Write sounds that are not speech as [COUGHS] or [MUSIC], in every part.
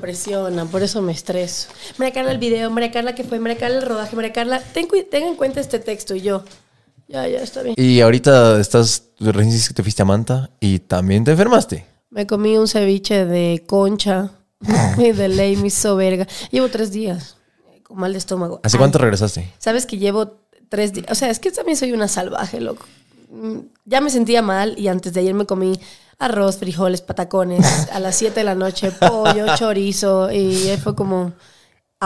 presiona, por eso me estreso. María Carla el video, María Carla que fue, María Carla el rodaje, María Carla, ten, cu- ten en cuenta este texto y yo. Ya, ya está bien. Y ahorita estás, recién dices que te fuiste a Manta y también te enfermaste. Me comí un ceviche de concha [LAUGHS] y de ley me hizo verga. Llevo tres días con mal de estómago. ¿Hace Ay, cuánto regresaste? Sabes que llevo tres días. O sea, es que también soy una salvaje, loco. Mm, Ya me sentía mal y antes de ayer me comí arroz, frijoles, patacones. A las 7 de la noche, [LAUGHS] pollo, chorizo. Y fue como.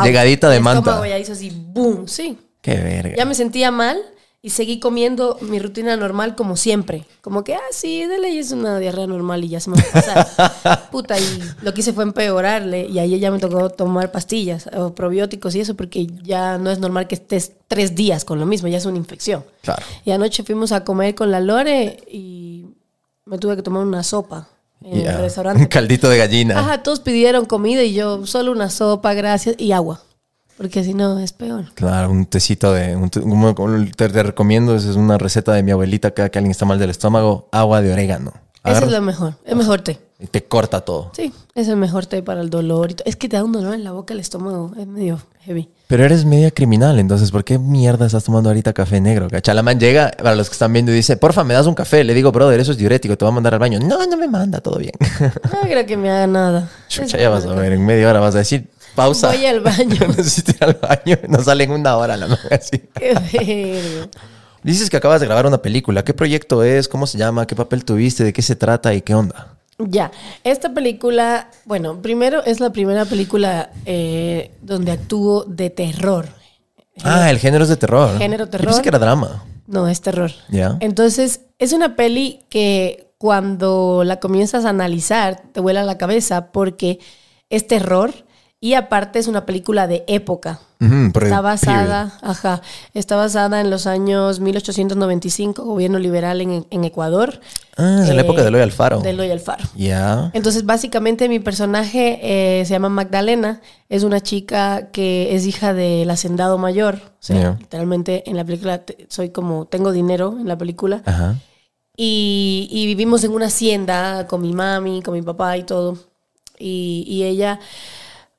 Llegadita de El manta. estómago ya hizo así, boom, sí. Qué verga. Ya me sentía mal y seguí comiendo mi rutina normal como siempre. Como que, ah, sí, de ley es una diarrea normal y ya se me va a pasar. Puta, y lo que hice fue empeorarle y ahí ya me tocó tomar pastillas o probióticos y eso porque ya no es normal que estés tres días con lo mismo, ya es una infección. Claro. Y anoche fuimos a comer con la Lore y me tuve que tomar una sopa en el restaurante. [LAUGHS] Caldito de gallina. Ajá, todos pidieron comida y yo solo una sopa, gracias, y agua. Porque si no, es peor. Claro, un tecito de... un te, como te, te recomiendo, esa es una receta de mi abuelita cada que alguien está mal del estómago, agua de orégano. Ese Agarra es lo mejor, el mejor té. y te corta todo. Sí, es el mejor té para el dolor. y Es que te da un dolor en la boca, el estómago, es medio heavy. Pero eres media criminal, entonces, ¿por qué mierda estás tomando ahorita café negro? Chalaman llega, para los que están viendo, y dice, porfa, me das un café. Le digo, brother, eso es diurético, te va a mandar al baño. No, no me manda, todo bien. No creo que me haga nada. Chucha, ya vas a ver, en media hora vas a decir, pausa. Voy al baño. [LAUGHS] Necesito ir al baño. No sale en una hora la madre así. [LAUGHS] Qué verga. Dices que acabas de grabar una película. ¿Qué proyecto es? ¿Cómo se llama? ¿Qué papel tuviste? ¿De qué se trata? ¿Y qué onda? Ya, esta película, bueno, primero es la primera película eh, donde actúo de terror. Ah, el género es de terror. Género Yo terror. pensé que era drama. No, es terror. Ya. Entonces, es una peli que cuando la comienzas a analizar te vuela la cabeza porque es terror y aparte es una película de época. Está basada, ajá, está basada en los años 1895, gobierno liberal en, en Ecuador. Ah, en la Eh, época de Eloy Alfaro. De Eloy Alfaro. Ya. Entonces, básicamente, mi personaje eh, se llama Magdalena. Es una chica que es hija del hacendado mayor. O sea, literalmente en la película soy como, tengo dinero en la película. Ajá. Y, y vivimos en una hacienda con mi mami, con mi papá y todo. Y, y ella,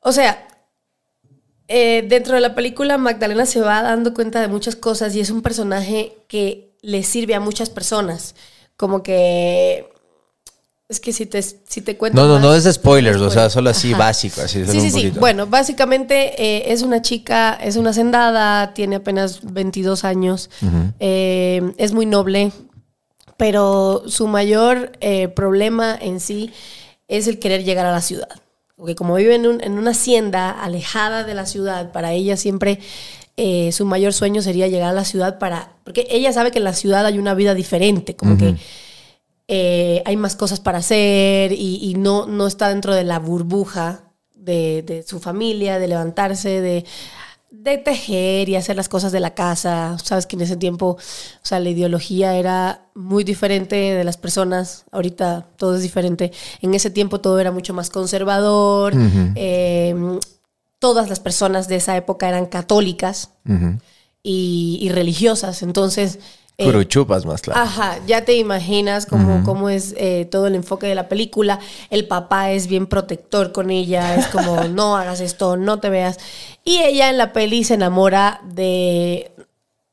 o sea, eh, dentro de la película Magdalena se va dando cuenta de muchas cosas y es un personaje que le sirve a muchas personas. Como que... Es que si te, si te cuento... No, no, más, no es spoilers, o sea, solo así Ajá. básico, así. solo Sí, sí, un sí. Bueno, básicamente eh, es una chica, es una hacendada, tiene apenas 22 años, eh, es muy noble, pero su mayor problema en sí es el querer llegar a la ciudad. Porque como vive en, un- en una hacienda alejada de la ciudad, para ella siempre eh, su mayor sueño sería llegar a la ciudad para... Porque ella sabe que en la ciudad hay una vida diferente, como que eh, hay más cosas para hacer y, y no, no está dentro de la burbuja de, de su familia, de levantarse, de, de tejer y hacer las cosas de la casa. Sabes que en ese tiempo, o sea, la ideología era muy diferente de las personas. Ahorita todo es diferente. En ese tiempo todo era mucho más conservador. Eh, todas las personas de esa época eran católicas y religiosas. Entonces... eh, Curuchupas más claro. Ajá, ya te imaginas cómo, cómo es eh, todo el enfoque de la película. El papá es bien protector con ella, es como, [LAUGHS] no hagas esto, no te veas. Y ella en la peli se enamora de...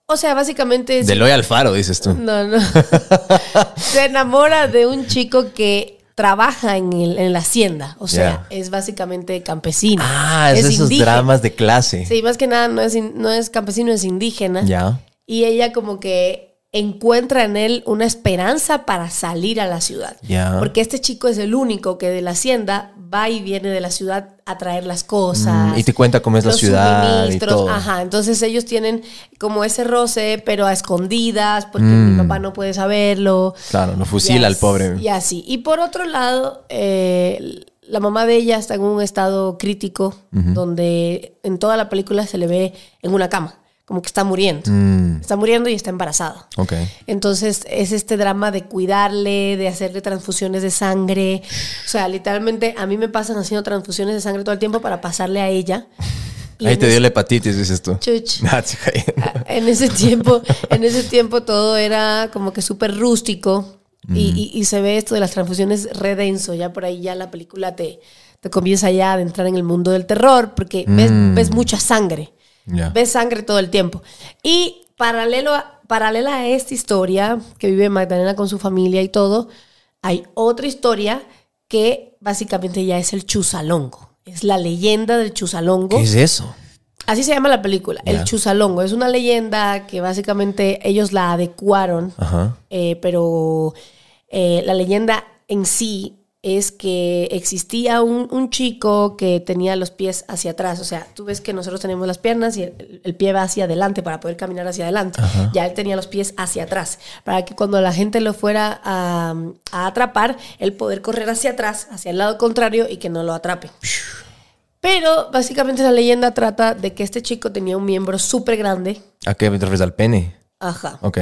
O sea, básicamente... es- De Eloy Alfaro, dices tú. No, no. [LAUGHS] se enamora de un chico que trabaja en, el- en la hacienda. O sea, es básicamente campesino. Ah, es, de esos indígena. dramas de clase. Sí, más que nada no es, no es campesino, es indígena. Ya. Y ella como que encuentra en él una esperanza para salir a la ciudad. Porque este chico es el único que de la hacienda va y viene de la ciudad a traer las cosas. Mm, y te cuenta cómo es la ciudad y todo. Ajá, entonces ellos tienen como ese roce, pero a escondidas, porque Mm. mi papá no puede saberlo. Claro, lo fusila al pobre. Y así. Y por otro lado, eh, la mamá de ella está en un estado crítico, donde en toda la película se le ve en una cama. Como que está muriendo. Mm, Está muriendo y está embarazada. ok. Entonces es este drama de cuidarle, de hacerle transfusiones de sangre. O sea, literalmente a mí me pasan haciendo transfusiones de sangre todo el tiempo para pasarle a ella. Y Ahí te dio ese- la hepatitis, dices tú. Chuch. [LAUGHS] Ah. En ese tiempo, en ese tiempo todo era como que súper rústico y, y- y se ve esto de las transfusiones re denso. Ya por ahí ya la película te, te comienza ya a adentrar en el mundo del terror porque ves, ves mucha sangre. Ya. Ves sangre todo el tiempo. Y paralelo a, paralela a esta historia que vive Magdalena con su familia y todo, hay otra historia que básicamente ya es el Chusalongo. Es la leyenda del Chusalongo. ¿Qué es eso? Así se llama la película. El Chusalongo. Es una leyenda que básicamente ellos la adecuaron, eh, pero eh, la leyenda en sí es que existía un, un chico que tenía los pies hacia atrás. O sea, tú ves que nosotros tenemos las piernas y el, el pie va hacia adelante para poder caminar hacia adelante. Ya él tenía los pies hacia atrás, para que cuando la gente lo fuera a, a atrapar, él poder correr hacia atrás, hacia el lado contrario y que no lo atrape. Pero básicamente la leyenda trata de que este chico tenía un miembro súper grande. ¿A qué te refieres al pene? Ajá. Ok.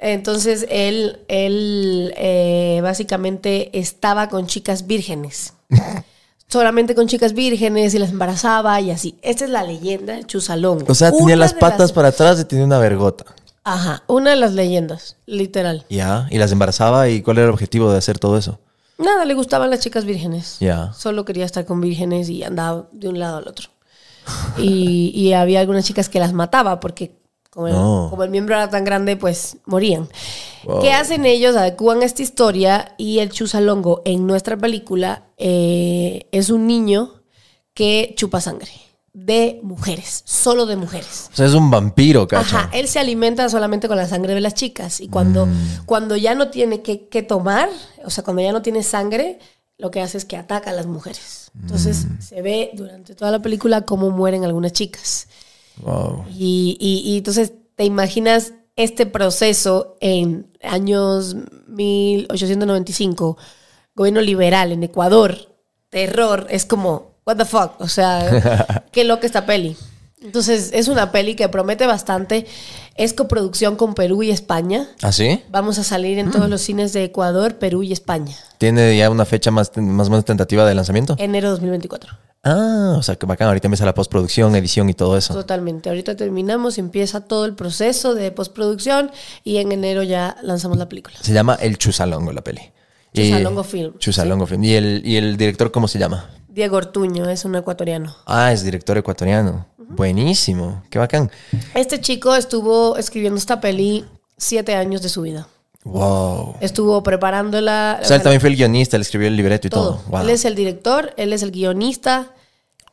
Entonces él, él eh, básicamente estaba con chicas vírgenes. [LAUGHS] Solamente con chicas vírgenes y las embarazaba y así. Esta es la leyenda del Chusalongo. O sea, tenía las de patas para atrás y tenía una vergota. Ajá, una de las leyendas, literal. Ya. Y las embarazaba. ¿Y cuál era el objetivo de hacer todo eso? Nada, le gustaban las chicas vírgenes. Ya. Solo quería estar con vírgenes y andaba de un lado al otro. Y, y había algunas chicas que las mataba porque como el, No. como el miembro era tan grande, pues morían. Wow. ¿Qué hacen ellos? Adecúan esta historia y el Chusalongo en nuestra película eh, es un niño que chupa sangre de mujeres, solo de mujeres. O sea, es un vampiro, cacha. Ajá, él se alimenta solamente con la sangre de las chicas y cuando, Mm. cuando ya no tiene que, que tomar, o sea, cuando ya no tiene sangre, lo que hace es que ataca a las mujeres. Entonces Mm. se ve durante toda la película cómo mueren algunas chicas. Wow. Y, y- y entonces te imaginas este proceso en años 1895, gobierno liberal en Ecuador, terror, es como, what the fuck, o sea, [LAUGHS] qué loca esta peli. Entonces es una peli que promete bastante, es coproducción con Perú y España. ¿Ah, sí? Vamos a salir en todos los cines de Ecuador, Perú y España. ¿Tiene ya una fecha más, más o menos tentativa de lanzamiento? Enero 2024. Ah, o sea, que bacán. Ahorita empieza la postproducción, edición y todo eso. Totalmente. Ahorita terminamos empieza todo el proceso de postproducción y en enero ya lanzamos la película. Se llama El Chusalongo, la peli. Chusalongo Film, Chusalongo Film. ¿Y el, ¿Y el director cómo se llama? Diego Ortuño es un ecuatoriano. Ah, es director ecuatoriano. Buenísimo. Qué bacán. Este chico estuvo escribiendo esta peli siete años de su vida. Wow. Estuvo preparándola. O sea, él también fue el guionista, él escribió el libreto y todo. todo. Wow. Él es el director, él es el guionista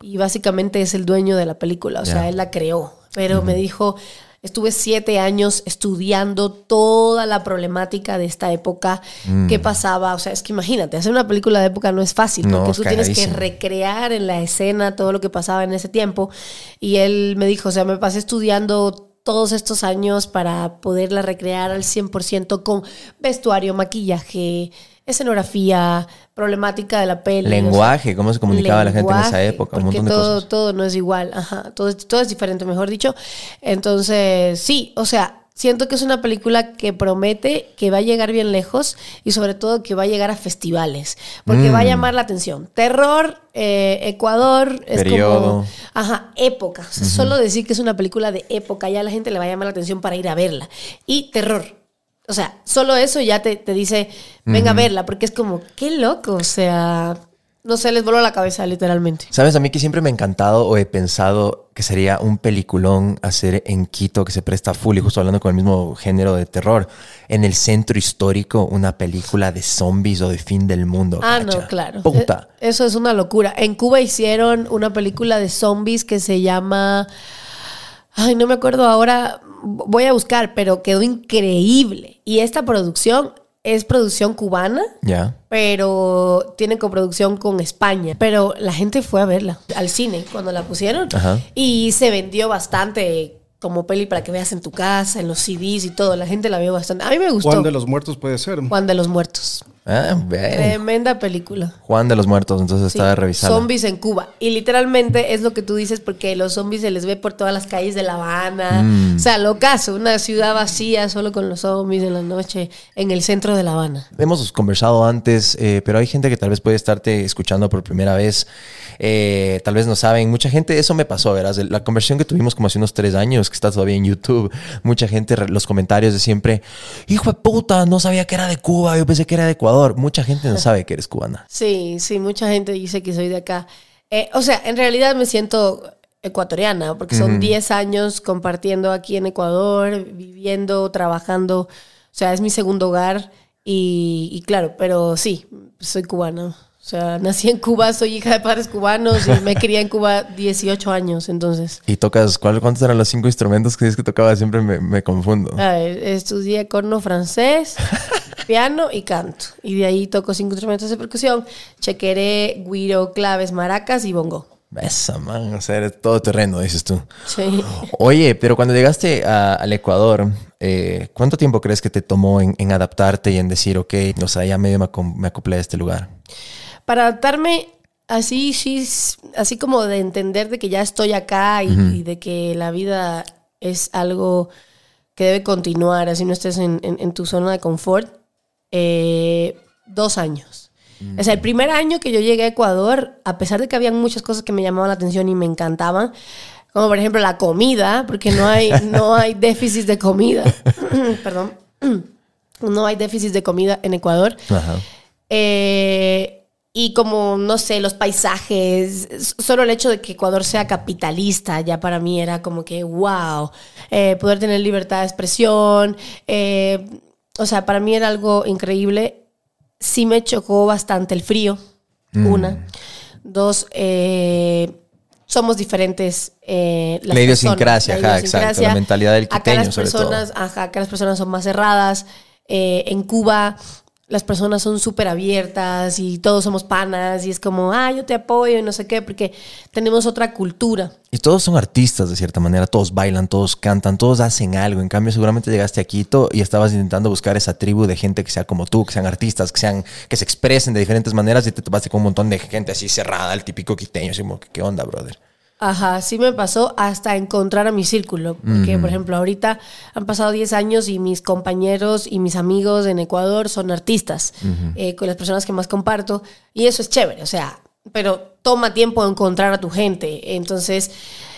y básicamente es el dueño de la película. O sea, él la creó. Pero me dijo, estuve siete años estudiando toda la problemática de esta época, Mm. qué pasaba. O sea, es que imagínate, hacer una película de época no es fácil, No, porque tú tienes que recrear en la escena todo lo que pasaba en ese tiempo. Y él me dijo, o sea, me pasé estudiando todos estos años para poderla recrear al 100% con vestuario, maquillaje, escenografía, problemática de la peli. o sea, Lenguaje, cómo se comunicaba la gente en esa época, un montón de todo, cosas. todo no es igual, ajá, todo, es- todo es diferente, mejor dicho. Entonces, sí, o sea, siento que es una película que promete que va a llegar bien lejos y sobre todo que va a llegar a festivales, porque Mm. va a llamar la atención. Terror, eh, Ecuador, es Periodo. como, ajá, época. O sea, Solo decir que es una película de época, ya la gente le va a llamar la atención para ir a verla. Y terror. O sea, solo eso ya te, te dice, venga a verla, porque es como, qué loco, o sea, no sé, les voló la cabeza literalmente. ¿Sabes? A mí que siempre me ha encantado o he pensado que sería un peliculón hacer en Quito que se presta full y justo hablando con el mismo género de terror. En el centro histórico, una película de zombies o de fin del mundo. Ah, cacha. no, claro. Puta. Eh, Eso es una locura. En Cuba hicieron una película de zombies que se llama. Ay, no me acuerdo ahora. Voy a buscar, pero quedó increíble. Y esta producción es producción cubana, Ya. pero tiene coproducción con España. Pero la gente fue a verla al cine cuando la pusieron. Ajá. Y se vendió bastante como peli para que veas en tu casa, en los CDs y todo. La gente la vio bastante. A mí me gustó. Juan de los Muertos puede ser. Juan de los Muertos. Ah, bien. Tremenda película. Juan de los Muertos, entonces Sí, estaba revisando. Zombies en Cuba. Y literalmente es lo que tú dices porque los zombies se les ve por todas las calles de La Habana. Mm. O sea, lo caso, una ciudad vacía solo con los zombies en la noche en el centro de La Habana. Hemos conversado antes, eh, pero hay gente que tal vez puede estarte escuchando por primera vez. Eh, tal vez no saben. Mucha gente, eso me pasó, verás. La conversión que tuvimos como hace unos tres años, que está todavía en YouTube. Mucha gente, los comentarios de siempre, hijo de puta, no sabía que era de Cuba, yo pensé que era de Ecuador. Mucha gente no sabe que eres cubana. [LAUGHS] Sí, sí, mucha gente dice que soy de acá. Eh, o sea, en realidad me siento ecuatoriana porque son 10 años compartiendo aquí en Ecuador, viviendo, trabajando. O sea, es mi segundo hogar y, y claro, pero sí, soy cubana. O sea, nací en Cuba, soy hija de padres cubanos y me crié en Cuba [LAUGHS] 18 años, entonces. Y tocas, ¿cuál, ¿cuántos eran los cinco instrumentos que dices que tocaba? Siempre me, me confundo. Ah, eh, estudié corno francés, [LAUGHS] piano y canto. Y de ahí toco cinco instrumentos de percusión, chequeré, guiro, claves, maracas y bongo. Esa, man. O sea, eres todo terreno, dices tú. Sí. Oye, pero cuando llegaste a- al Ecuador, eh, ¿cuánto tiempo crees que te tomó en, en adaptarte y en decir, ok, o sea, ya medio me, me acoplé a este lugar? Para adaptarme así, sí, así como de entender de que ya estoy acá y, y de que la vida es algo que debe continuar, así no estés en, en- en tu zona de confort, eh, dos años. O sea, el primer año que yo llegué a Ecuador, a pesar de que había muchas cosas que me llamaban la atención y me encantaban, como por ejemplo la comida, porque no hay, [LAUGHS] no hay déficit de comida. [LAUGHS] [COUGHS] Perdón. [COUGHS] No hay déficit de comida en Ecuador. Ajá. Eh, y como, no sé, los paisajes, solo el hecho de que Ecuador sea capitalista, ya para mí era como que, wow, eh, poder tener libertad de expresión, eh, o sea, para mí era algo increíble. Sí me chocó bastante el frío, una. Dos, eh, somos diferentes. eh, las La idiosincrasia, personas, ajá, exacto, la mentalidad del Acá quiteño, las sobre todo. personas, ajá, acá las personas son más cerradas. Eh, en Cuba las personas son súper abiertas y todos somos panas y es como, ah, yo te apoyo y no sé qué, porque tenemos otra cultura. Y todos son artistas de cierta manera, todos bailan, todos cantan, todos hacen algo. En cambio, seguramente llegaste a Quito y estabas intentando buscar esa tribu de gente que sea como tú, que sean artistas, que sean, que se expresen de diferentes maneras y te topaste con un montón de gente así cerrada, el típico quiteño, así como, ¿qué onda, brother? Ajá, sí me pasó hasta encontrar a mi círculo. Porque, por ejemplo, ahorita han pasado 10 años y mis compañeros y mis amigos en Ecuador son artistas, eh, con las personas que más comparto. Y eso es chévere, o sea, pero toma tiempo encontrar a tu gente. Entonces,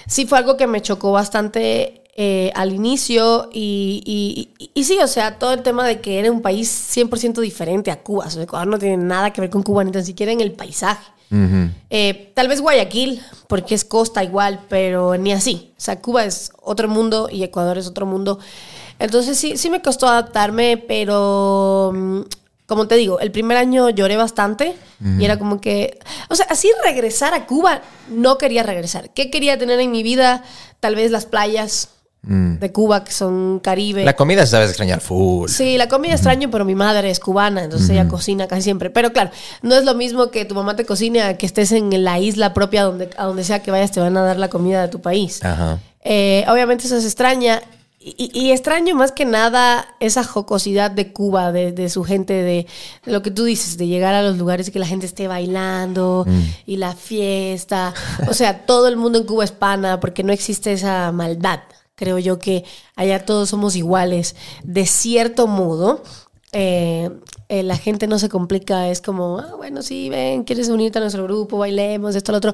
sí fue algo que me chocó bastante eh, al inicio. Y, y- y- y sí, o sea, todo el tema de que era un país 100% diferente a Cuba. O sea, Ecuador no tiene nada que ver con Cuba, ni tan siquiera en el paisaje. Eh, tal vez Guayaquil, porque es costa igual, pero ni así. O sea, Cuba es otro mundo y Ecuador es otro mundo. Entonces sí, sí me costó adaptarme, pero mm, como te digo, el primer año lloré bastante y era como que, o sea, así regresar a Cuba, no quería regresar. ¿Qué quería tener en mi vida? Tal vez las playas de Cuba, que son Caribe. La comida se sabes extrañar full. Sí, la comida extraño, pero mi madre es cubana, entonces ella cocina casi siempre. Pero claro, no es lo mismo que tu mamá te cocine a que estés en la isla propia donde, a donde sea que vayas, te van a dar la comida de tu país. Ajá. Eh, obviamente eso se extraña. Y, y extraño más que nada esa jocosidad de Cuba, de, de su gente, de, de lo que tú dices, de llegar a los lugares y que la gente esté bailando y la fiesta. O sea, [LAUGHS] todo el mundo en Cuba es pana porque no existe esa maldad. Creo yo que allá todos somos iguales. De cierto modo, eh, eh, la gente no se complica. Es como, ah, bueno, sí, ven, quieres unirte a nuestro grupo, bailemos, esto, lo otro.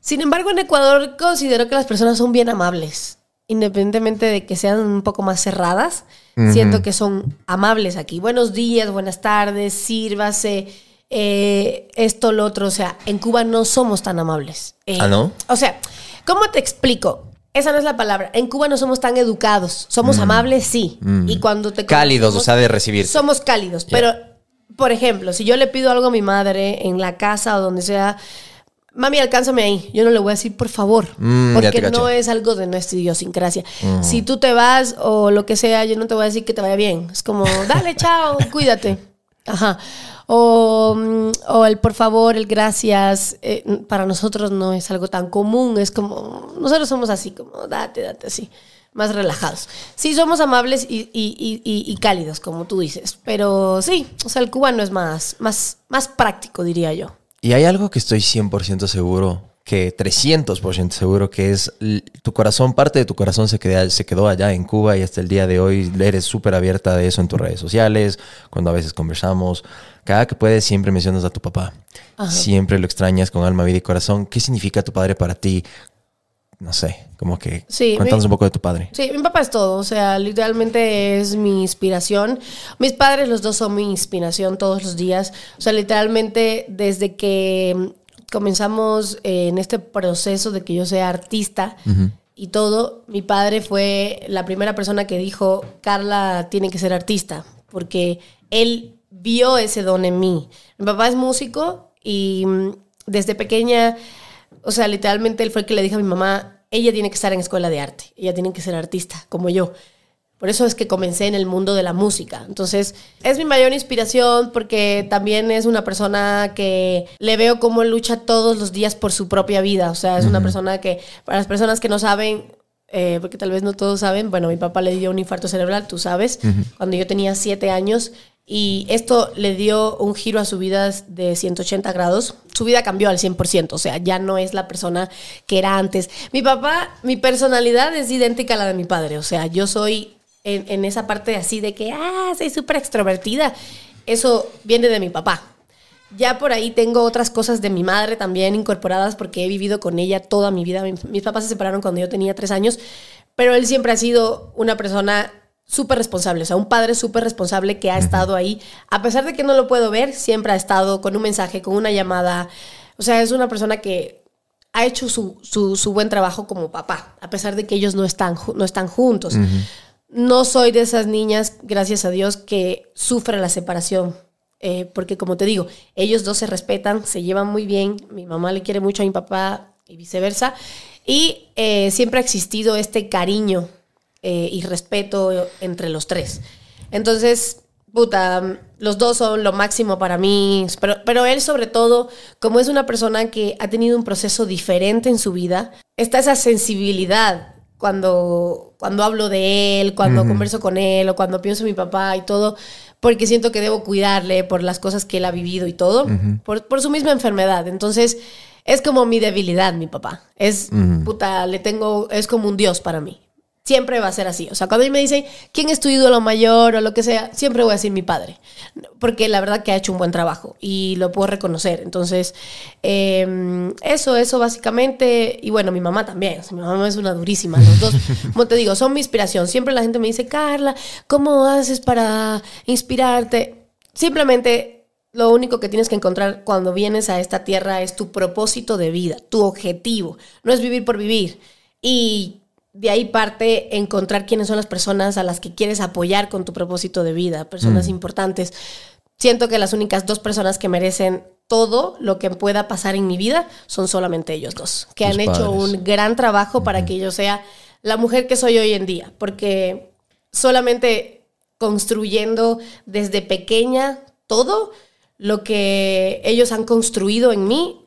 Sin embargo, en Ecuador considero que las personas son bien amables. Independientemente de que sean un poco más cerradas, siento que son amables aquí. Buenos días, buenas tardes, sírvase, eh, esto, lo otro. O sea, en Cuba no somos tan amables. ¿Ah, no? O sea, ¿cómo te explico? Esa no es la palabra. En Cuba no somos tan educados. Somos amables, sí. Y cuando te Cálidos, o sea, de recibir. somos cálidos, pero, por ejemplo, si yo le pido algo a mi madre en la casa o donde sea, mami, alcánzame ahí. Yo no le voy a decir, por favor, Mm, porque caché. no es algo de nuestra idiosincrasia. Si tú te vas o lo que sea, yo no te voy a decir que te vaya bien. Es como, dale, chao, [LAUGHS] cuídate. Ajá. O, mm, o el por favor, el gracias, eh, para nosotros no es algo tan común. Es como, nosotros somos así, como, date, date así. más relajados. Sí, somos amables y, y- y- y- cálidos, como tú dices. Pero sí, o sea, el cubano es más, más, más práctico, diría yo. Y hay algo que estoy 100% seguro, que 300% seguro, que es tu corazón, parte de tu corazón se quedó, se quedó allá en Cuba y hasta el día de hoy eres súper abierta de eso en tus redes sociales, cuando a veces conversamos. Cada que puedes siempre mencionas a tu papá. Siempre lo extrañas con alma, vida y corazón. ¿Qué significa tu padre para ti? No sé, como que Sí, cuéntanos mi- un poco de tu padre. Sí, mi papá es todo, o sea, literalmente es mi inspiración. Mis padres, los dos son mi inspiración todos los días. O sea, literalmente desde que comenzamos eh, en este proceso de que yo sea artista y todo, mi padre fue la primera persona que dijo, Carla tiene que ser artista, porque él vio ese don en mí. Mi papá es músico y mm, desde pequeña o sea, literalmente él fue el que le dijo a mi mamá, ella tiene que estar en escuela de arte, ella tiene que ser artista, como yo. Por eso es que comencé en el mundo de la música. Entonces, es mi mayor inspiración porque también es una persona que le veo cómo lucha todos los días por su propia vida. O sea, es una persona que, para las personas que no saben, eh, porque tal vez no todos saben, bueno, mi papá le dio un infarto cerebral, tú sabes, cuando yo tenía siete años. Y esto le dio un giro a su vida de 180 grados. Su vida cambió al 100%, o sea, ya no es la persona que era antes. Mi papá, mi personalidad es idéntica a la de mi padre, o sea, yo soy en, en esa parte así de que, ah, soy súper extrovertida. Eso viene de mi papá. Ya por ahí tengo otras cosas de mi madre también incorporadas porque he vivido con ella toda mi vida. Mi- Mis papás se separaron cuando yo tenía tres años, pero él siempre ha sido una persona súper responsable, o sea, un padre súper responsable que ha estado ahí. A pesar de que no lo puedo ver, siempre ha estado con un mensaje, con una llamada. O sea, es una persona que ha hecho su, su- su buen trabajo como papá, a pesar de que ellos no están, no están juntos. No soy de esas niñas, gracias a Dios, que sufre la separación. Eh, porque como te digo, ellos dos se respetan, se llevan muy bien, mi mamá le quiere mucho a mi papá y viceversa, y eh, siempre ha existido este cariño eh, y respeto entre los tres. Entonces, puta, los dos son lo máximo para mí, pero, pero él sobre todo, como es una persona que ha tenido un proceso diferente en su vida, está esa sensibilidad cuando, cuando hablo de él, cuando converso con él o cuando pienso en mi papá y todo, porque siento que debo cuidarle por las cosas que él ha vivido y todo, por, por su misma enfermedad. Entonces, es como mi debilidad, mi papá. Es, puta, le tengo, es como un dios para mí. Siempre va a ser así. O sea, cuando a mí me dicen, ¿quién es tu ídolo mayor o lo que sea? Siempre voy a decir mi padre. Porque la verdad que ha hecho un buen trabajo y lo puedo reconocer. Entonces, eh, eso, eso básicamente. Y bueno, mi mamá también. O sea, mi mamá es una durísima. Los dos, [LAUGHS] como te digo, son mi inspiración. Siempre la gente me dice, Carla, ¿cómo haces para inspirarte? Simplemente lo único que tienes que encontrar cuando vienes a esta tierra es tu propósito de vida, tu objetivo. No es vivir por vivir. Y de ahí parte encontrar quiénes son las personas a las que quieres apoyar con tu propósito de vida, personas importantes. Siento que las únicas dos personas que merecen todo lo que pueda pasar en mi vida son solamente ellos dos, que Tus han hecho un gran trabajo para que yo sea la mujer que soy hoy en día, porque solamente construyendo desde pequeña todo lo que ellos han construido en mí,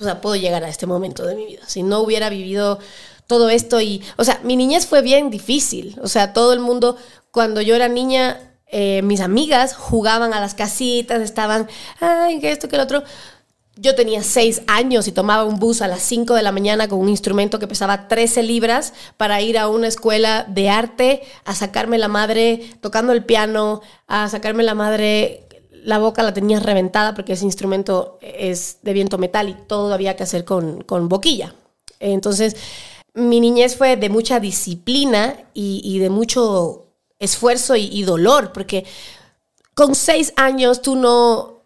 o sea, puedo llegar a este momento de mi vida. Si no hubiera vivido todo esto y, o sea, mi niñez fue bien difícil. O sea, todo el mundo, cuando yo era niña, eh, mis amigas jugaban a las casitas, estaban, ay, que esto, que el otro. Yo tenía seis años y tomaba un bus a las 5 de la mañana con un instrumento que pesaba 13 libras para ir a una escuela de arte a sacarme la madre tocando el piano, a sacarme la madre, la boca la tenía reventada porque ese instrumento es de viento metal y todo había que hacer con, con boquilla. Entonces, mi niñez fue de mucha disciplina y, y de mucho esfuerzo y, y dolor, porque con seis años tú no,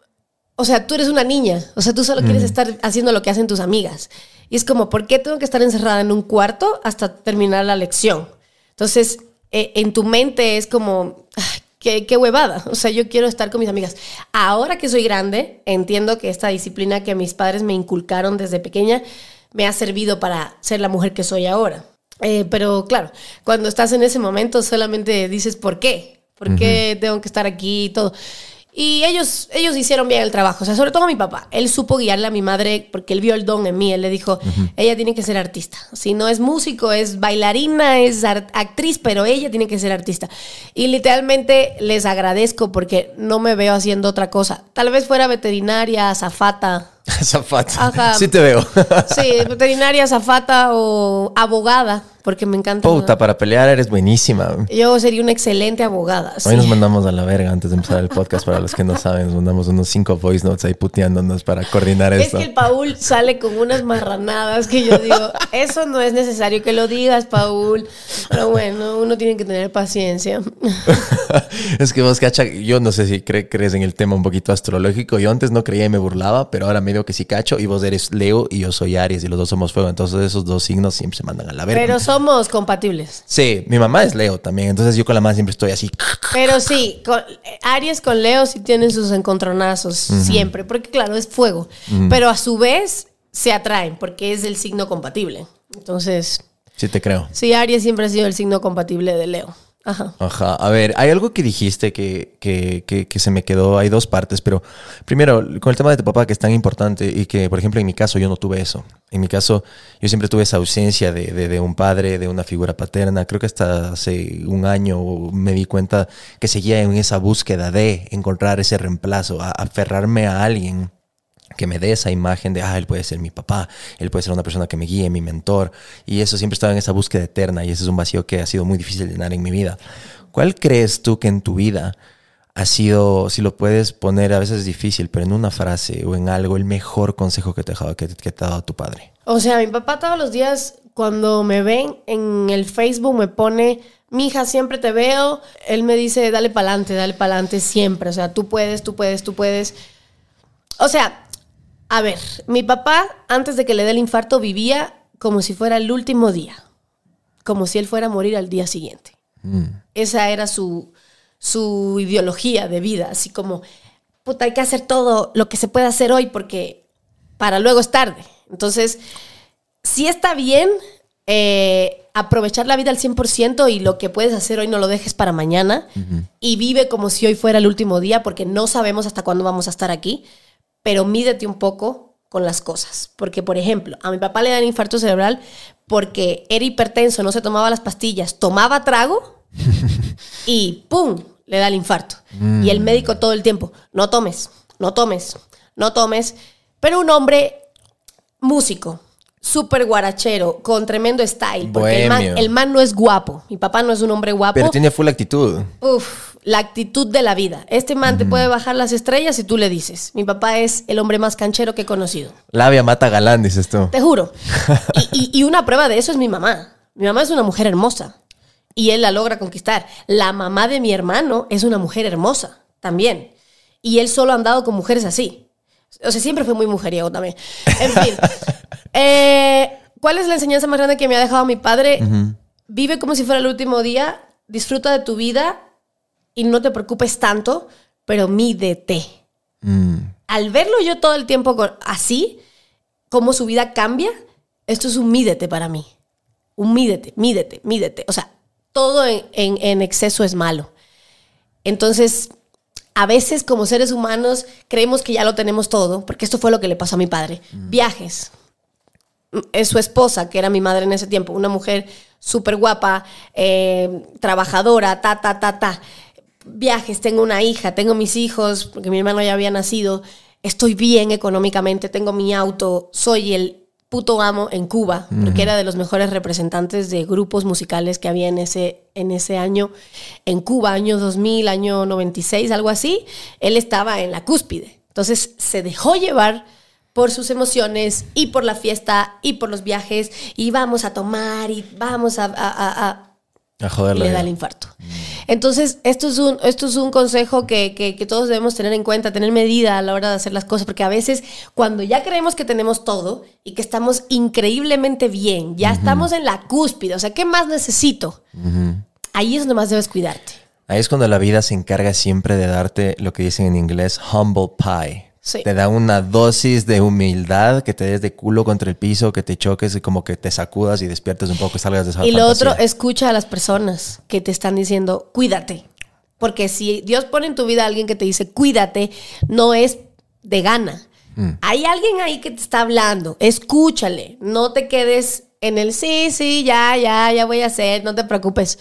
o sea, tú eres una niña, o sea, tú solo quieres estar haciendo lo que hacen tus amigas. Y es como, ¿por qué tengo que estar encerrada en un cuarto hasta terminar la lección? Entonces, eh, en tu mente es como, "Ay, qué, qué huevada, o sea, yo quiero estar con mis amigas. Ahora que soy grande, entiendo que esta disciplina que mis padres me inculcaron desde pequeña me ha servido para ser la mujer que soy ahora. Eh, pero claro, cuando estás en ese momento solamente dices, ¿por qué? ¿Por qué tengo que estar aquí y todo? Y ellos, ellos hicieron bien el trabajo, o sea, sobre todo mi papá. Él supo guiarle a mi madre porque él vio el don en mí. Él le dijo, ella tiene que ser artista. Si no es músico, es bailarina, es actriz, pero ella tiene que ser artista. Y literalmente les agradezco porque no me veo haciendo otra cosa. Tal vez fuera veterinaria, azafata. [LAUGHS] Zafata. Ajá. Sí te veo. [LAUGHS] Sí, veterinaria, azafata o abogada, porque me encanta. Puta, para pelear eres buenísima. Yo sería una excelente abogada. Hoy sí. nos mandamos a la verga antes de empezar el podcast. Para los que no saben, nos mandamos unos cinco voice notes ahí puteándonos para coordinar Es esto. que el Paul sale con unas marranadas que yo digo, eso no es necesario que lo digas, Paul. Pero bueno, uno tiene que tener paciencia. [LAUGHS] es que vos, cacha, yo no sé si cre- crees en el tema un poquito astrológico. Yo antes no creía y me burlaba, pero ahora medio que sí cacho. Y vos eres Leo y yo soy Aries y los dos somos fuego. Entonces esos dos signos siempre se mandan a la verga. Pero somos compatibles. Sí, mi mamá es Leo también. Entonces yo con la mamá siempre estoy así. Pero sí, con- Aries con Leo sí tienen sus encontronazos siempre, porque claro, es fuego. Pero a su vez se atraen porque es el signo compatible. Entonces, Sí te creo. sí, Aries siempre ha sido el signo compatible de Leo. Ajá. Ajá. A ver, hay algo que dijiste que, que, que, que se me quedó. Hay dos partes, pero primero, con el tema de tu papá, que es tan importante y que, por ejemplo, en mi caso yo no tuve eso. En mi caso, yo siempre tuve esa ausencia de, de, de un padre, de una figura paterna. Creo que hasta hace un año me di cuenta que seguía en esa búsqueda de encontrar ese reemplazo, aferrarme a alguien que me dé esa imagen de, ah, él puede ser mi papá, él puede ser una persona que me guíe, mi mentor. Y eso siempre estaba en esa búsqueda eterna y ese es un vacío que ha sido muy difícil llenar en mi vida. ¿Cuál crees tú que en tu vida ha sido, si lo puedes poner, a veces es difícil, pero en una frase o en algo, el mejor consejo que te, ha dejado- que, te ha dado tu padre? O sea, mi papá todos los días cuando me ven en el Facebook me pone, mija, siempre te veo. Él me dice, dale pa'lante, dale pa'lante siempre. O sea, tú puedes, tú puedes, tú puedes. O sea, a ver, mi papá antes de que le dé el infarto vivía como si fuera el último día. Como si él fuera a morir al día siguiente. Esa era su, su ideología de vida, así como, puta, hay que hacer todo lo que se puede hacer hoy porque para luego es tarde. Entonces, sí está bien eh, aprovechar la vida al 100% y lo que puedes hacer hoy no lo dejes para mañana y vive como si hoy fuera el último día porque no sabemos hasta cuándo vamos a estar aquí, pero mídete un poco con las cosas. Porque, por ejemplo, a mi papá le dan infarto cerebral porque era hipertenso, no se tomaba las pastillas, tomaba trago [LAUGHS] y ¡pum! le da el infarto. Y el médico todo el tiempo, no tomes, no tomes, no tomes. Pero un hombre músico, súper guarachero, con tremendo style. Porque el man, Bohemio. el man no es guapo. Mi papá no es un hombre guapo. Pero tiene full actitud. Uf, la actitud de la vida. Este man te puede bajar las estrellas si tú le dices. Mi papá es el hombre más canchero que he conocido. Labia mata galán, dices tú. Te juro. [LAUGHS] Y, y- y una prueba de eso es mi mamá. Mi mamá es una mujer hermosa. Y él la logra conquistar. La mamá de mi hermano es una mujer hermosa también. Y él solo ha andado con mujeres así. O sea, siempre fue muy mujeriego también. En fin. [LAUGHS] Eh, ¿Cuál es la enseñanza más grande que me ha dejado mi padre? Vive como si fuera el último día. Disfruta de tu vida y no te preocupes tanto, pero mídete. Al verlo yo todo el tiempo así, cómo su vida cambia, esto es un mídete para mí. Un mídete, mídete, mídete. O sea, todo en, en- en exceso es malo. Entonces, a veces como seres humanos creemos que ya lo tenemos todo, porque esto fue lo que le pasó a mi padre. Viajes. Es su esposa, que era mi madre en ese tiempo, una mujer súper guapa, eh, trabajadora, ta, ta, ta, ta. Viajes, tengo una hija, tengo mis hijos, porque mi hermano ya había nacido, estoy bien económicamente, tengo mi auto, soy el puto amo en Cuba, porque era de los mejores representantes de grupos musicales que había en ese, en ese año, en Cuba, año 2000, año 96, algo así, él estaba en la cúspide. Entonces se dejó llevar por sus emociones y por la fiesta y por los viajes y vamos a tomar y vamos a... a- a- a- joderla. le da el infarto. Entonces, esto es un, esto es un consejo que, que- que todos debemos tener en cuenta, tener medida a la hora de hacer las cosas, porque a veces cuando ya creemos que tenemos todo y que estamos increíblemente bien, ya estamos en la cúspide, o sea, ¿qué más necesito? Ahí es donde más debes cuidarte. Ahí es cuando la vida se encarga siempre de darte lo que dicen en inglés humble pie. Sí. Te da una dosis de humildad que te des de culo contra el piso, que te choques y como que te sacudas y despiertes un poco y salgas de esa Y lo fantasía. otro, escucha a las personas que te están diciendo, cuídate. Porque si Dios pone en tu vida a alguien que te dice, cuídate, no es de gana. Hay alguien ahí que te está hablando, escúchale, no te quedes en el sí, sí, ya, ya, ya voy a hacer, no te preocupes.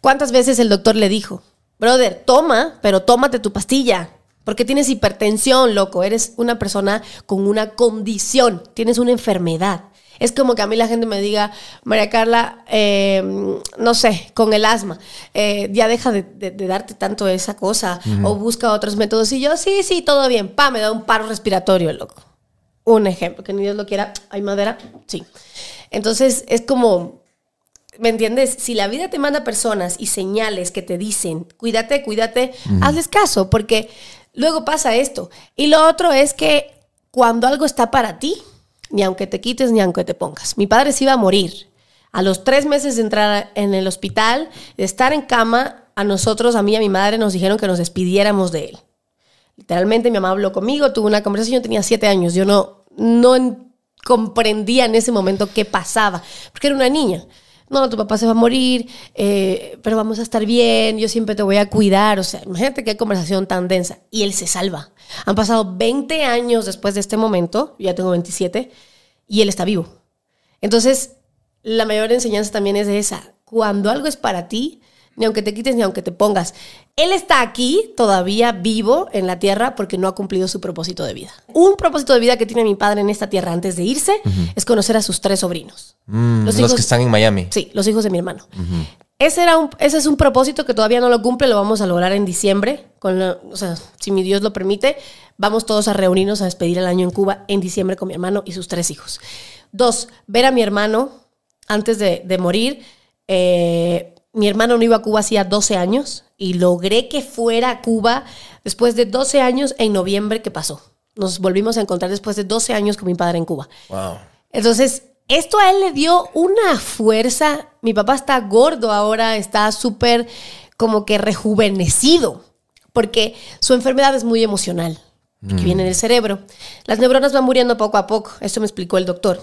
¿Cuántas veces el doctor le dijo, brother, toma, pero tómate tu pastilla? Porque tienes hipertensión, loco, eres una persona con una condición, tienes una enfermedad. Es como que a mí la gente me diga, María Carla, eh, no sé, con el asma, eh, ya deja de, de- de darte tanto esa cosa o busca otros métodos. Y yo, sí, sí, todo bien, pa, me da un paro respiratorio, loco. Un ejemplo, que ni Dios lo quiera, hay madera, sí. Entonces es como, ¿me entiendes? Si la vida te manda personas y señales que te dicen, cuídate, cuídate, hazles caso, porque luego pasa esto. Y lo otro es que cuando algo está para ti, ni aunque te quites ni aunque te pongas. Mi padre se iba a morir. A los tres meses de entrar en el hospital, de estar en cama, a nosotros, a mí y a mi madre, nos dijeron que nos despidiéramos de él. Literalmente mi mamá habló conmigo, tuvo una conversación, yo tenía siete años, yo no, no en- comprendía en ese momento qué pasaba, porque era una niña. No, tu papá se va a morir, eh, pero vamos a estar bien, yo siempre te voy a cuidar. O sea, imagínate qué conversación tan densa. Y él se salva. Han pasado 20 años después de este momento, ya tengo 27, y él está vivo. Entonces, la mayor enseñanza también es de esa. Cuando algo es para ti, ni aunque te quites ni aunque te pongas. Él está aquí todavía vivo en la tierra porque no ha cumplido su propósito de vida. Un propósito de vida que tiene mi padre en esta tierra antes de irse es conocer a sus tres sobrinos. Mm, Los que están en Miami. Sí, los hijos de mi hermano. ese, era un, ese es un propósito que todavía no lo cumple, lo vamos a lograr en diciembre. Con la- o sea, si mi Dios lo permite, vamos todos a reunirnos a despedir el año en Cuba en diciembre con mi hermano y sus tres hijos. Dos, ver a mi hermano antes de, de morir. Eh, mi hermano no iba a Cuba hacía 12 años y logré que fuera a Cuba después de 12 años en noviembre que pasó. Nos volvimos a encontrar después de 12 años con mi padre en Cuba. Wow. Entonces, esto a él le dio una fuerza. Mi papá está gordo ahora, está súper como que rejuvenecido, porque su enfermedad es muy emocional, que viene del cerebro. Las neuronas van muriendo poco a poco, esto me explicó el doctor.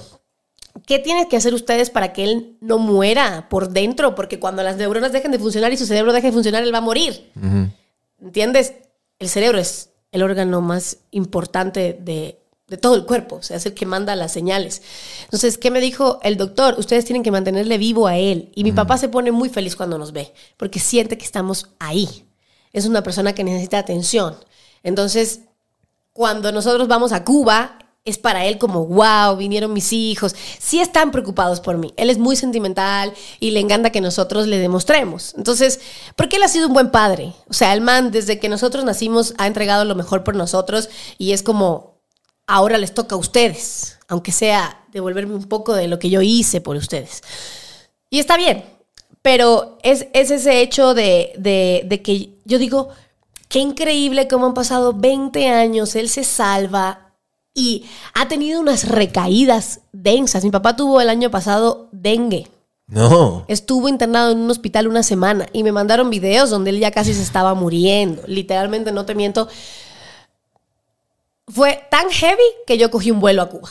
¿Qué tienen que hacer ustedes para que él no muera por dentro? Porque cuando las neuronas dejen de funcionar y su cerebro deje de funcionar, él va a morir. ¿Entiendes? El cerebro es el órgano más importante de, de todo el cuerpo, o sea, es el que manda las señales. Entonces, ¿qué me dijo el doctor? Ustedes tienen que mantenerle vivo a él. Y mi papá se pone muy feliz cuando nos ve, porque siente que estamos ahí. Es una persona que necesita atención. Entonces, cuando nosotros vamos a Cuba, es para él como, wow, vinieron mis hijos. Sí están preocupados por mí. Él es muy sentimental y le encanta que nosotros le demostremos. Entonces, porque él ha sido un buen padre. O sea, el man, desde que nosotros nacimos, ha entregado lo mejor por nosotros y es como, ahora les toca a ustedes, aunque sea devolverme un poco de lo que yo hice por ustedes. Y está bien, pero es, es ese hecho de, de- que yo digo, qué increíble cómo han pasado 20 años, él se salva y ha tenido unas recaídas densas. Mi papá tuvo el año pasado dengue. No. Estuvo internado en un hospital una semana y me mandaron videos donde él ya casi se estaba muriendo. Literalmente, no te miento. Fue tan heavy que yo cogí un vuelo a Cuba.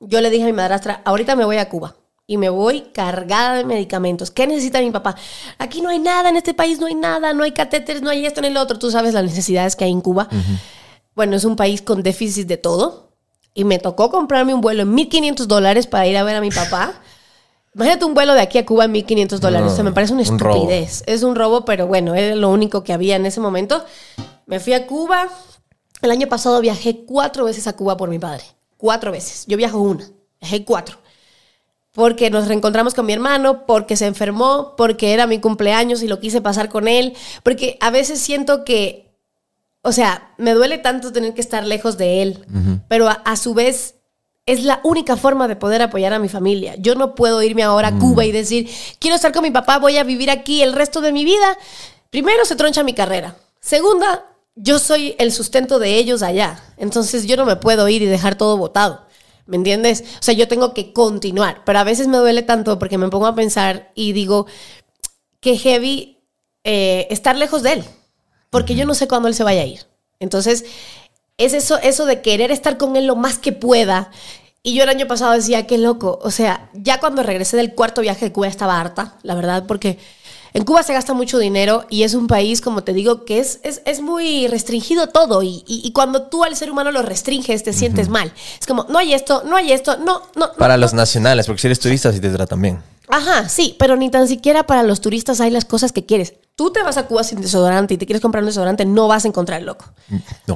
Yo le dije a mi madrastra, ahorita me voy a Cuba y me voy cargada de medicamentos. ¿Qué necesita mi papá? Aquí no hay nada, en este país no hay nada, no hay catéteres, no hay esto ni lo otro. Tú sabes las necesidades que hay en Cuba. Bueno, es un país con déficit de todo. Y me tocó comprarme un vuelo en 1.500 dólares para ir a ver a mi papá. [LAUGHS] Imagínate un vuelo de aquí a Cuba en 1.500 dólares. No, o sea, me parece una un estupidez. Es un robo, pero bueno, era lo único que había en ese momento. Me fui a Cuba. El año pasado viajé cuatro veces a Cuba por mi padre. Cuatro veces. Yo viajo una. Viajé cuatro. Porque nos reencontramos con mi hermano, porque se enfermó, porque era mi cumpleaños y lo quise pasar con él. Porque a veces siento que, o sea, me duele tanto tener que estar lejos de él, pero a, a su vez es la única forma de poder apoyar a mi familia. Yo no puedo irme ahora a Cuba y decir, quiero estar con mi papá, voy a vivir aquí el resto de mi vida. Primero, se troncha mi carrera. Segunda, yo soy el sustento de ellos allá. Entonces yo no me puedo ir y dejar todo botado. ¿Me entiendes? O sea, yo tengo que continuar. Pero a veces me duele tanto porque me pongo a pensar y digo, que heavy eh, estar lejos de él. Porque yo no sé cuándo él se vaya a ir. Entonces, es eso, eso de querer estar con él lo más que pueda. Y yo el año pasado decía, qué loco. O sea, ya cuando regresé del cuarto viaje de Cuba estaba harta, la verdad, porque En Cuba se gasta mucho dinero y es un país, como te digo, que es, es, es muy restringido todo. Y, y- y cuando tú al ser humano lo restringes, te sientes mal. Es como, no hay esto, no hay esto, no, no. Para no, los no. nacionales, porque si eres turista sí te tratan bien. Ajá, sí, pero ni tan siquiera para los turistas hay las cosas que quieres. Tú te vas a Cuba sin desodorante y te quieres comprar un desodorante, no vas a encontrar, loco.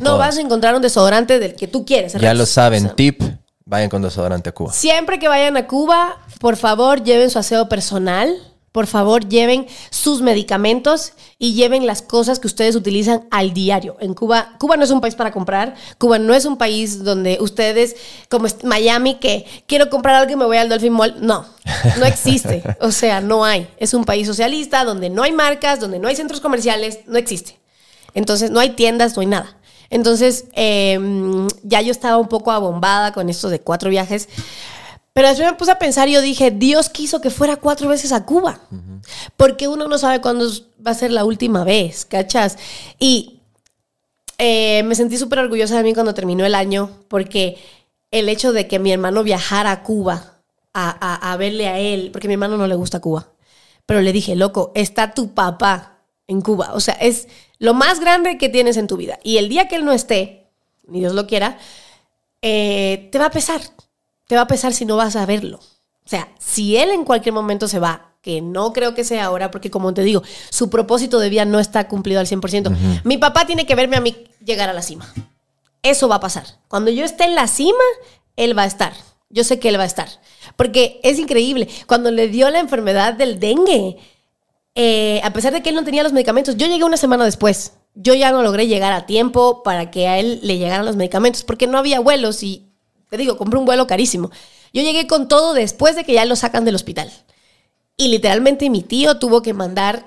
No vas a encontrar un desodorante del que tú quieres. Ya lo saben, O sea, tip, vayan con desodorante a Cuba. Siempre que vayan a Cuba, por favor, lleven su aseo personal. Por favor, lleven sus medicamentos y lleven las cosas que ustedes utilizan al diario. En Cuba, Cuba no es un país para comprar. Cuba no es un país donde ustedes, como Miami, que quiero comprar algo y me voy al Dolphin Mall. No, no existe. [LAUGHS] O sea, no hay. Es un país socialista donde no hay marcas, donde no hay centros comerciales. No existe. Entonces, no hay tiendas, no hay nada. Entonces, eh, ya yo estaba un poco abombada con esto de cuatro viajes. Pero después me puse a pensar y yo dije, Dios quiso que fuera cuatro veces a Cuba. Porque uno no sabe cuándo va a ser la última vez, ¿cachas? Y eh, me sentí súper orgullosa de mí cuando terminó el año, porque el hecho de que mi hermano viajara a Cuba a, a- a verle a él, porque a mi hermano no le gusta Cuba, pero le dije, loco, está tu papá en Cuba. O sea, es lo más grande que tienes en tu vida. Y el día que él no esté, ni Dios lo quiera, eh, te va a pesar. Te va a pesar si no vas a verlo. O sea, si él en cualquier momento se va, que no creo que sea ahora, porque como te digo, su propósito de vida no está cumplido al 100%. Mi papá tiene que verme a mí llegar a la cima. Eso va a pasar. Cuando yo esté en la cima, él va a estar. Yo sé que él va a estar. Porque es increíble. Cuando le dio la enfermedad del dengue, eh, a pesar de que él no tenía los medicamentos, yo llegué una semana después. Yo ya no logré llegar a tiempo para que a él le llegaran los medicamentos, porque no había vuelos y, te digo, compré un vuelo carísimo. Yo llegué con todo después de que ya lo sacan del hospital. Y literalmente mi tío tuvo que mandar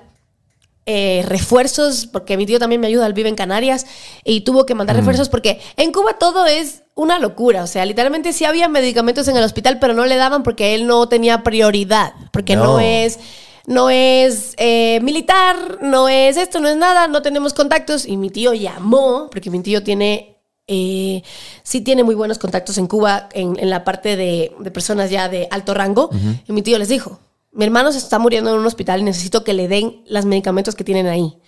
eh, refuerzos, porque mi tío también me ayuda, él vive en Canarias, y tuvo que mandar refuerzos porque en Cuba todo es una locura. O sea, literalmente sí había medicamentos en el hospital, pero no le daban porque él no tenía prioridad, porque no, No. es... No es eh, militar, no es esto, no es nada, no tenemos contactos. Y mi tío llamó, porque mi tío tiene eh, sí tiene muy buenos contactos en Cuba en, en la parte de, de personas ya de alto rango. Y mi tío les dijo, mi hermano se está muriendo en un hospital y necesito que le den los medicamentos que tienen ahí.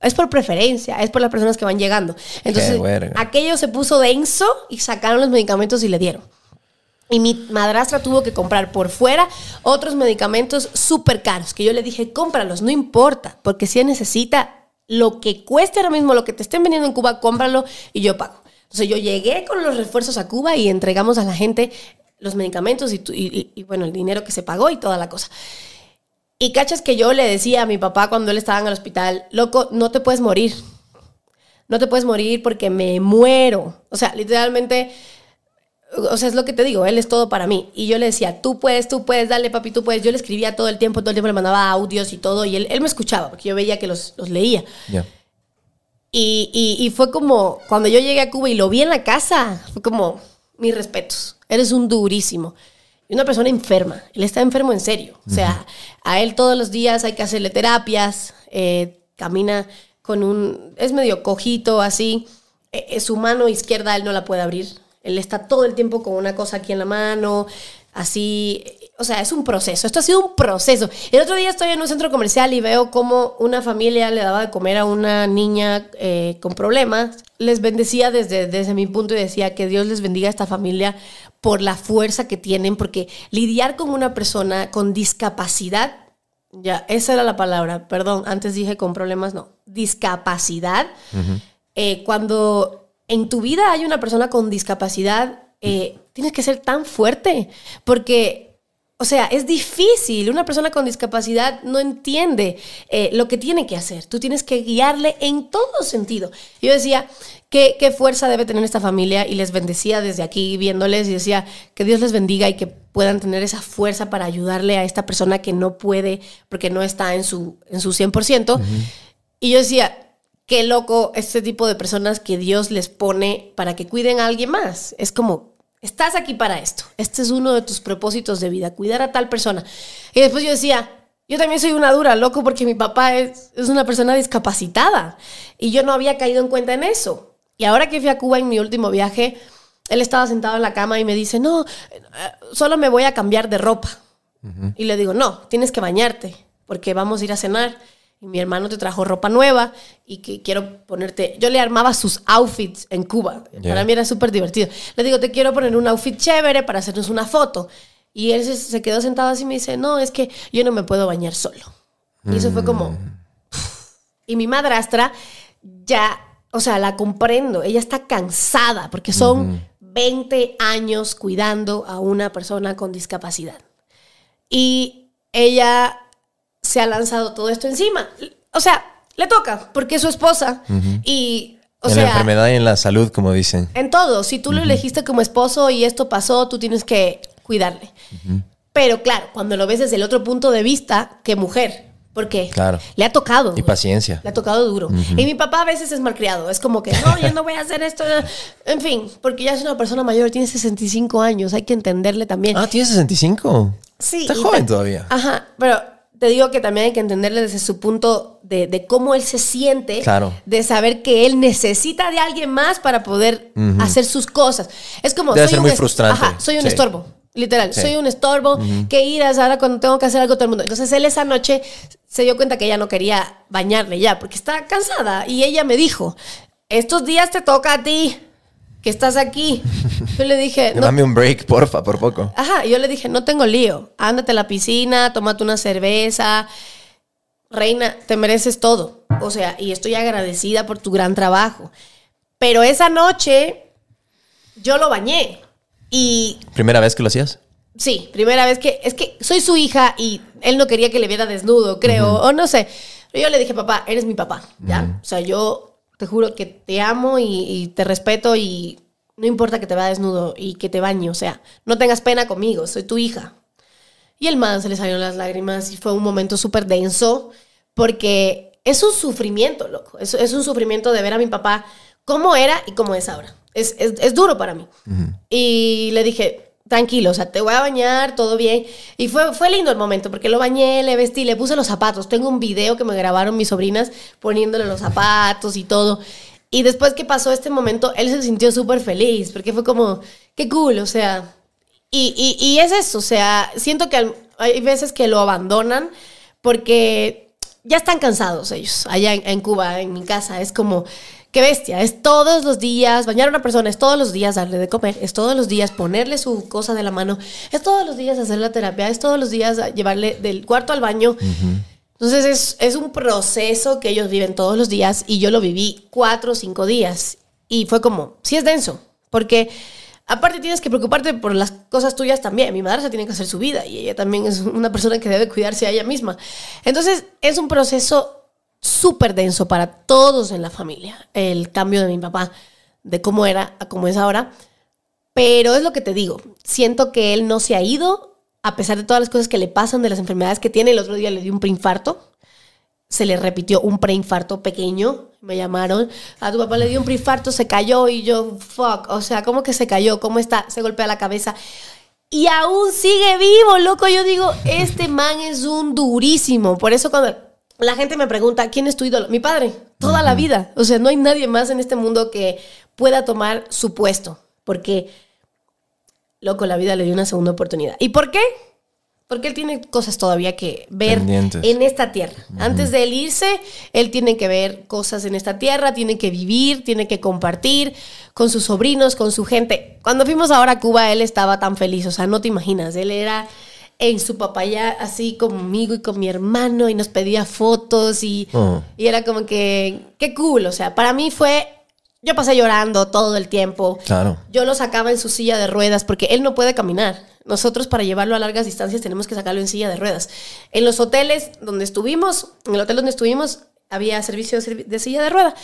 Es por preferencia, es por las personas que van llegando. Entonces, aquello se puso denso y sacaron los medicamentos y le dieron. Y mi madrastra tuvo que comprar por fuera otros medicamentos súper caros, que yo le dije, cómpralos, no importa, porque si él necesita lo que cueste ahora mismo, lo que te estén vendiendo en Cuba, cómpralo y yo pago. Entonces yo llegué con los refuerzos a Cuba y entregamos a la gente los medicamentos y, bueno, el dinero que se pagó y toda la cosa. Y cachas que yo le decía a mi papá cuando él estaba en el hospital, loco, no te puedes morir. No te puedes morir porque me muero. O sea, literalmente, o sea, es lo que te digo, él es todo para mí. Y yo le decía, tú puedes, tú puedes, dale papi, tú puedes. Yo le escribía todo el tiempo, todo el tiempo le mandaba audios y todo. Y él, él me escuchaba porque yo veía que los, los leía. Y, y- y fue como, cuando yo llegué a Cuba y lo vi en la casa, fue como, mis respetos, eres un durísimo. Y una persona enferma, él está enfermo en serio. O sea, a él todos los días hay que hacerle terapias, eh, camina con un, es medio cojito así, Eh, eh, su mano izquierda él no la puede abrir. Él está todo el tiempo con una cosa aquí en la mano, así. O sea, es un proceso. Esto ha sido un proceso. El otro día estoy en un centro comercial y veo cómo una familia le daba de comer a una niña eh, con problemas. Les bendecía desde, desde mi punto y decía que Dios les bendiga a esta familia por la fuerza que tienen, porque lidiar con una persona con discapacidad, ya, esa era la palabra, perdón, antes dije con problemas, no, discapacidad. Eh, cuando en tu vida hay una persona con discapacidad, eh, tienes que ser tan fuerte, porque, o sea, es difícil. Una persona con discapacidad no entiende eh, lo que tiene que hacer. Tú tienes que guiarle en todo sentido. Yo decía, ¿qué, qué fuerza debe tener esta familia? Y les bendecía desde aquí viéndoles y decía, que Dios les bendiga y que puedan tener esa fuerza para ayudarle a esta persona que no puede porque no está en su, en su 100%. Y yo decía, qué loco este tipo de personas que Dios les pone para que cuiden a alguien más. Es como, estás aquí para esto. Este es uno de tus propósitos de vida, cuidar a tal persona. Y después yo decía, yo también soy una dura, loco, porque mi papá es, es una persona discapacitada. Y yo no había caído en cuenta en eso. Y ahora que fui a Cuba en mi último viaje, él estaba sentado en la cama y me dice, no, eh, solo me voy a cambiar de ropa. Y le digo, no, tienes que bañarte. porque vamos a ir a cenar y mi hermano te trajo ropa nueva y que quiero ponerte, yo le armaba sus outfits en Cuba, para mí era súper divertido. Le digo, te quiero poner un outfit chévere para hacernos una foto. Y él se, se quedó sentado así y me dice, no, es que yo no me puedo bañar solo. Y eso fue como... Y mi madrastra ya, o sea, la comprendo, ella está cansada porque son 20 años cuidando a una persona con discapacidad. Y ella se ha lanzado todo esto encima. O sea, le toca porque es su esposa. Y, o en sea, la enfermedad y en la salud, como dicen. en todo. Si tú lo elegiste como esposo y esto pasó, tú tienes que cuidarle. Pero claro, cuando lo ves desde el otro punto de vista, que mujer. Porque Claro. le ha tocado. Y paciencia. Le ha tocado duro. Y mi papá a veces es malcriado. Es como que, no, yo no voy a hacer esto. En fin, porque ya es una persona mayor, tiene 65 años. Hay que entenderle también. Ah, ¿tienes 65? Sí. Está joven todavía. Ajá, pero te digo que también hay que entenderle desde su punto de, de cómo él se siente, Claro. de saber que él necesita de alguien más para poder hacer sus cosas. Es como Debe soy ser un muy frustrante. Ajá, soy un Sí. estorbo. Literal, Sí. soy un estorbo que iras ahora cuando tengo que hacer algo todo el mundo. Entonces él esa noche se dio cuenta que ella no quería bañarle ya porque está cansada y ella me dijo, estos días te toca a ti, que estás aquí. Yo le dije, [LAUGHS] no, Dame un break, porfa, por poco. Ajá, yo le dije, no tengo lío. Ándate a la piscina, tómate una cerveza. Reina, te mereces todo. O sea, y estoy agradecida por tu gran trabajo. Pero esa noche yo lo bañé. Y ¿Primera vez que lo hacías? sí, primera vez que es que soy su hija y él no quería que le viera desnudo, creo, o no sé. Pero yo le dije, papá, eres mi papá, ¿ya? O sea, yo te juro que te amo y, y te respeto y no importa que te vea desnudo y que te bañe, o sea, no tengas pena conmigo, soy tu hija. Y el man se le salieron las lágrimas y fue un momento súper denso porque es un sufrimiento, loco. Es, es un sufrimiento de ver a mi papá cómo era y cómo es ahora. Es, es, es duro para mí. Y le dije, tranquilo, o sea, te voy a bañar, todo bien. Y fue, fue lindo el momento porque lo bañé, le vestí, le puse los zapatos. Tengo un video que me grabaron mis sobrinas poniéndole los zapatos y todo. Y después que pasó este momento, él se sintió súper feliz porque fue como, qué cool, o sea, y, y- y es eso, o sea, siento que hay veces que lo abandonan porque ya están cansados ellos, allá en, en Cuba, en mi casa, es como, qué bestia, es todos los días, bañar a una persona, es todos los días darle de comer, es todos los días ponerle su cosa de la mano, es todos los días hacer la terapia, es todos los días llevarle del cuarto al baño. Entonces es, es un proceso que ellos viven todos los días y yo lo viví cuatro o cinco días y fue como, sí es denso, porque aparte tienes que preocuparte por las cosas tuyas también. Mi madre se tiene que hacer su vida y ella también es una persona que debe cuidarse a ella misma. Entonces es un proceso súper denso para todos en la familia, el cambio de mi papá, de cómo era a cómo es ahora. Pero es lo que te digo, siento que él no se ha ido, a pesar de todas las cosas que le pasan, de las enfermedades que tiene. El otro día le dio un preinfarto, se le repitió un preinfarto pequeño, me llamaron, a tu papá le dio un preinfarto, se cayó y yo, fuck, o sea, ¿cómo que se cayó? ¿Cómo está? Se golpea la cabeza. Y aún sigue vivo, loco. Yo digo, este man es un durísimo. Por eso cuando la gente me pregunta, ¿quién es tu ídolo? Mi padre, toda la vida. O sea, no hay nadie más en este mundo que pueda tomar su puesto. Porque, loco, la vida le dio una segunda oportunidad. ¿Y por qué? Porque él tiene cosas todavía que ver Pendientes. en esta tierra. Antes de él irse, él tiene que ver cosas en esta tierra, tiene que vivir, tiene que compartir con sus sobrinos, con su gente. Cuando fuimos ahora a Cuba, él estaba tan feliz, o sea, no te imaginas, él era en su papaya así conmigo y con mi hermano y nos pedía fotos y, Oh. y era como que, qué cool, o sea, para mí fue, yo pasé llorando todo el tiempo. Claro. Yo lo sacaba en su silla de ruedas porque él no puede caminar. Nosotros para llevarlo a largas distancias tenemos que sacarlo en silla de ruedas. En los hoteles donde estuvimos, en el hotel donde estuvimos, había servicio de silla de rueda.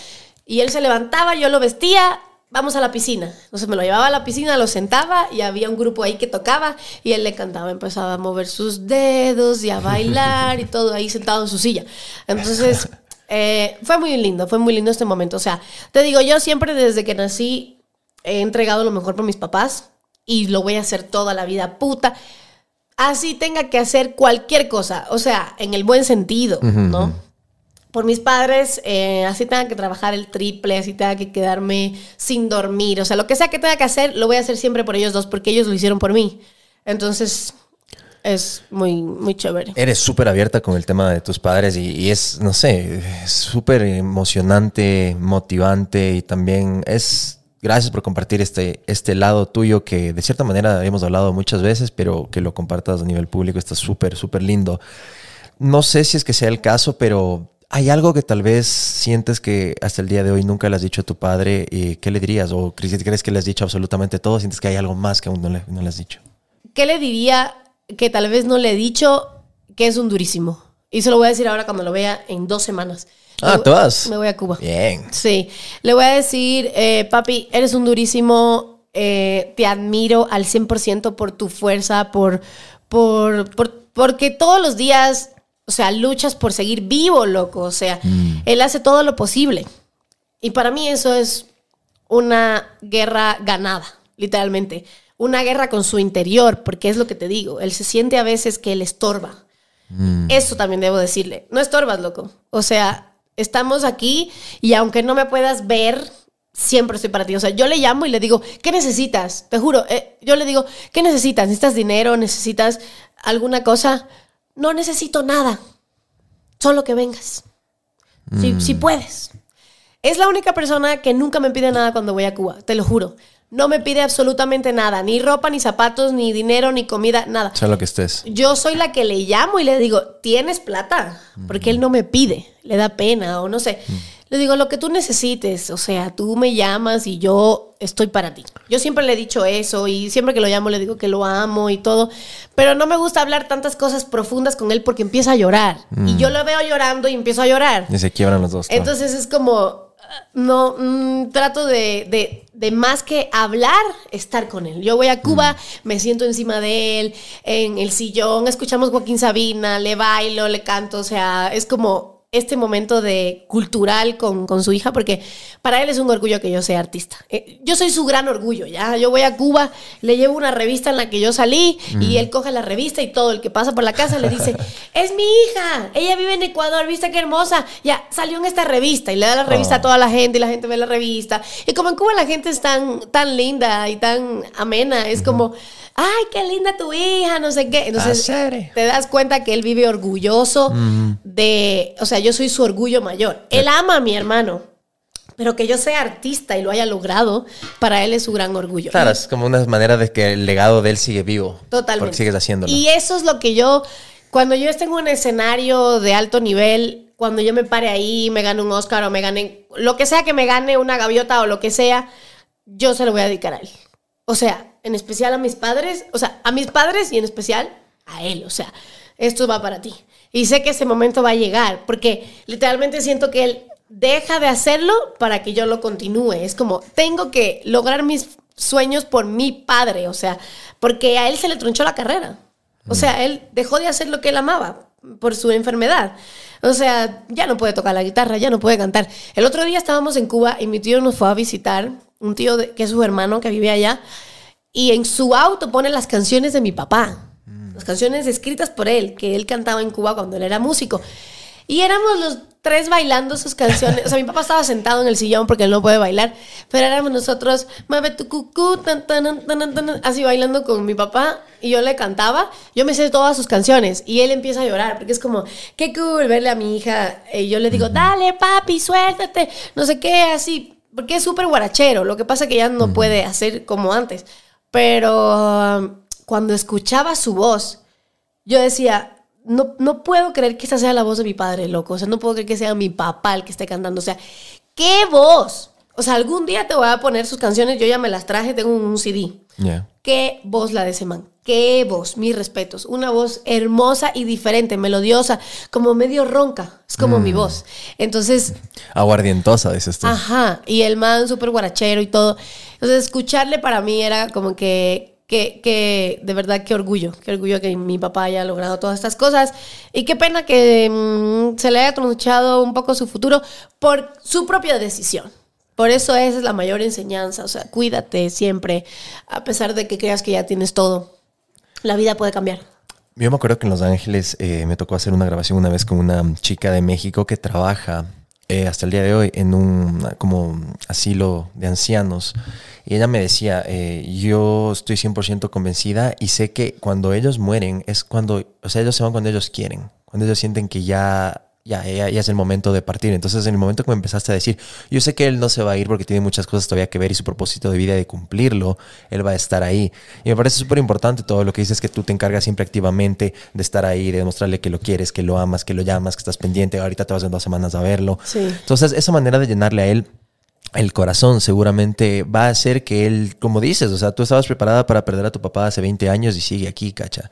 Y él se levantaba, yo lo vestía, vamos a la piscina. Entonces me lo llevaba a la piscina, lo sentaba y había un grupo ahí que tocaba y él le cantaba, empezaba a mover sus dedos y a bailar y [LAUGHS] todo ahí sentado en su silla. Entonces eh, fue muy lindo, fue muy lindo este momento. O sea, te digo, yo siempre desde que nací he entregado lo mejor por mis papás y lo voy a hacer toda la vida, puta. Así tenga que hacer cualquier cosa, o sea, en el buen sentido, ¿no? Por mis padres, eh, así tenga que trabajar el triple, así tenga que quedarme sin dormir, o sea, lo que sea que tenga que hacer, lo voy a hacer siempre por ellos dos, porque ellos lo hicieron por mí. Entonces, es muy, muy chévere. Eres súper abierta con el tema de tus padres y, y es, no sé, súper emocionante, motivante y también es... Gracias por compartir este, este lado tuyo que de cierta manera hemos hablado muchas veces, pero que lo compartas a nivel público está súper, súper lindo. No sé si es que sea el caso, pero ¿hay algo que tal vez sientes que hasta el día de hoy nunca le has dicho a tu padre? Y ¿Qué le dirías? ¿O crees que le has dicho absolutamente todo? ¿Sientes que hay algo más que aún no le, no le has dicho? ¿Qué le diría que tal vez no le he dicho que es un durísimo? Y se lo voy a decir ahora cuando lo vea en dos semanas. Ah, ¿te vas? Me voy a Cuba. Bien. Sí, le voy a decir, eh, papi, eres un durísimo, eh, te admiro al 100% por tu fuerza, por, por, por- porque todos los días, o sea, luchas por seguir vivo, loco, o sea, él hace todo lo posible. Y para mí eso es una guerra ganada, literalmente. Una guerra con su interior, porque es lo que te digo, él se siente a veces que él estorba. Eso también debo decirle. No estorbas, loco. O sea, estamos aquí y aunque no me puedas ver, siempre estoy para ti. O sea, yo le llamo y le digo, ¿qué necesitas? Te juro, eh, yo le digo, ¿qué necesitas? ¿Necesitas dinero? ¿Necesitas alguna cosa? No necesito nada. Solo que vengas. Si, si puedes. Es la única persona que nunca me pide nada cuando voy a Cuba, te lo juro. No me pide absolutamente nada, ni ropa, ni zapatos, ni dinero, ni comida, nada. Sea lo que estés. Yo soy la que le llamo y le digo, ¿tienes plata? Porque él no me pide, le da pena o no sé. Le digo, lo que tú necesites, o sea, tú me llamas y yo estoy para ti. Yo siempre le he dicho eso y siempre que lo llamo le digo que lo amo y todo, pero no me gusta hablar tantas cosas profundas con él porque empieza a llorar. Y yo lo veo llorando y empiezo a llorar. Y se quiebran los dos. claro. Entonces es como, no, mm, trato de, de- de más que hablar, estar con él. Yo voy a Cuba, me siento encima de él, en el sillón, escuchamos Joaquín Sabina, le bailo, le canto, o sea, es como este momento de cultural con, con su hija, porque para él es un orgullo que yo sea artista. Eh, yo soy su gran orgullo, ¿ya? Yo voy a Cuba, le llevo una revista en la que yo salí y él coge la revista y todo el que pasa por la casa le dice, [LAUGHS] es mi hija, ella vive en Ecuador, viste qué hermosa, ya, salió en esta revista y le da la revista Oh. a toda la gente y la gente ve la revista. Y como en Cuba la gente es tan, tan linda y tan amena, es como, ay, qué linda tu hija, no sé qué. Entonces Ah, te das cuenta que él vive orgulloso de, o sea, yo soy su orgullo mayor. Él ama a mi hermano, pero que yo sea artista y lo haya logrado, para él es su gran orgullo. Claro, es como una manera de que el legado de él sigue vivo. Totalmente. Porque sigues haciéndolo. Y eso es lo que yo, cuando yo esté en un escenario de alto nivel, cuando yo me pare ahí, me gane un Oscar o me gane, lo que sea que me gane una gaviota o lo que sea, yo se lo voy a dedicar a él. O sea, en especial a mis padres, o sea, a mis padres y en especial a él. O sea, esto va para ti. Y sé que ese momento va a llegar, porque literalmente siento que él deja de hacerlo para que yo lo continúe. Es como, tengo que lograr mis sueños por mi padre, o sea, porque a él se le tronchó la carrera. O sea, él dejó de hacer lo que él amaba por su enfermedad. O sea, ya no puede tocar la guitarra, ya no puede cantar. El otro día estábamos en Cuba y mi tío nos fue a visitar, un tío de- que es su hermano que vive allá, y en su auto pone las canciones de mi papá, las canciones escritas por él, que él cantaba en Cuba cuando él era músico. Y éramos los tres bailando sus canciones. O sea, mi papá estaba sentado en el sillón porque él no puede bailar, pero éramos nosotros, mueve tu cucú, tan, tan, tan, tan, tan", así bailando con mi papá y yo le cantaba. Yo me sé todas sus canciones y él empieza a llorar porque es como, qué cool verle a mi hija. Y yo le digo, dale, papi, suéltate, no sé qué, así, porque es súper guarachero. Lo que pasa es que ya no puede hacer como antes. Pero um, cuando escuchaba su voz, yo decía, no, no puedo creer que esta sea la voz de mi padre, loco. O sea, no puedo creer que sea mi papá el que esté cantando. O sea, ¿qué voz? O sea, algún día te voy a poner sus canciones. Yo ya me las traje, tengo un CD. ¿Qué voz la de ese man? ¿Qué voz? Mis respetos. Una voz hermosa y diferente, melodiosa, como medio ronca. Es como mi voz. Entonces, Aguardientosa, dices tú. Ajá, y el man súper guarachero y todo. Entonces, escucharle para mí era como que, que, que, de verdad, qué orgullo, qué orgullo que mi papá haya logrado todas estas cosas. Y qué pena que mm, se le haya tronchado un poco su futuro por su propia decisión. Por eso esa es la mayor enseñanza. O sea, cuídate siempre, a pesar de que creas que ya tienes todo. La vida puede cambiar. Yo me acuerdo que en Los Ángeles eh, me tocó hacer una grabación una vez con una chica de México que trabaja eh, hasta el día de hoy en un como asilo de ancianos. Y ella me decía, eh, yo estoy 100% convencida y sé que cuando ellos mueren es cuando, o sea, ellos se van cuando ellos quieren, cuando ellos sienten que ya ya, ya, ya, es el momento de partir. Entonces, en el momento que me empezaste a decir, yo sé que él no se va a ir porque tiene muchas cosas todavía que ver y su propósito de vida de cumplirlo, él va a estar ahí. Y me parece súper importante todo lo que dices, que tú te encargas siempre activamente de estar ahí, de demostrarle que lo quieres, que lo amas, que lo llamas, que estás pendiente. Ahorita te vas en dos semanas a verlo. Sí. Entonces, esa manera de llenarle a él el corazón seguramente va a hacer que él, como dices, o sea, tú estabas preparada para perder a tu papá hace 20 años y sigue aquí, cacha.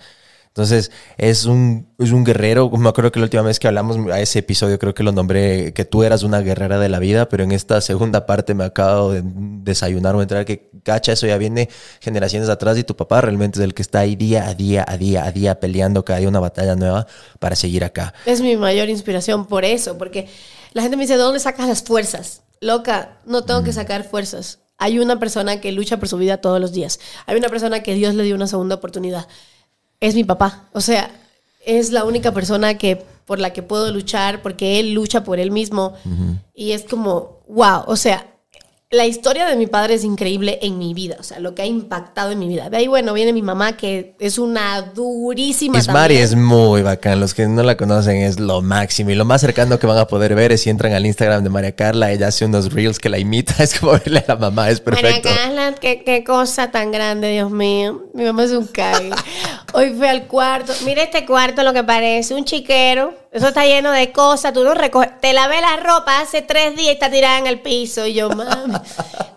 Entonces, es un, es un guerrero. Me acuerdo que la última vez que hablamos a ese episodio, creo que lo nombré que tú eras una guerrera de la vida, pero en esta segunda parte me acabo de desayunar o entrar que, cacha, eso ya viene generaciones atrás y tu papá realmente es el que está ahí día a día, a día, a día, peleando cada día una batalla nueva para seguir acá. Es mi mayor inspiración por eso, porque la gente me dice, ¿de dónde sacas las fuerzas? Loca, no tengo que sacar fuerzas. Hay una persona que lucha por su vida todos los días. Hay una persona que Dios le dio una segunda oportunidad. Es mi papá. O sea, es la única persona que por la que puedo luchar porque él lucha por él mismo. Y es como, wow, o sea, la historia de mi padre es increíble en mi vida, o sea, lo que ha impactado en mi vida. De ahí, bueno, viene mi mamá, que es una durísima. Ismari es muy bacán, los que no la conocen es lo máximo. Y lo más cercano que van a poder ver es si entran al Instagram de María Carla, ella hace unos reels que la imita, [LAUGHS] es como verle a la mamá, es María perfecto. Carla, qué, qué cosa tan grande, Dios mío. Mi mamá es un cague. [LAUGHS] Hoy fui al cuarto. Mira este cuarto, lo que parece, un chiquero. Eso está lleno de cosas. Tú no recoges. Te lavé la ropa hace tres días y está tirada en el piso. Y yo, mami.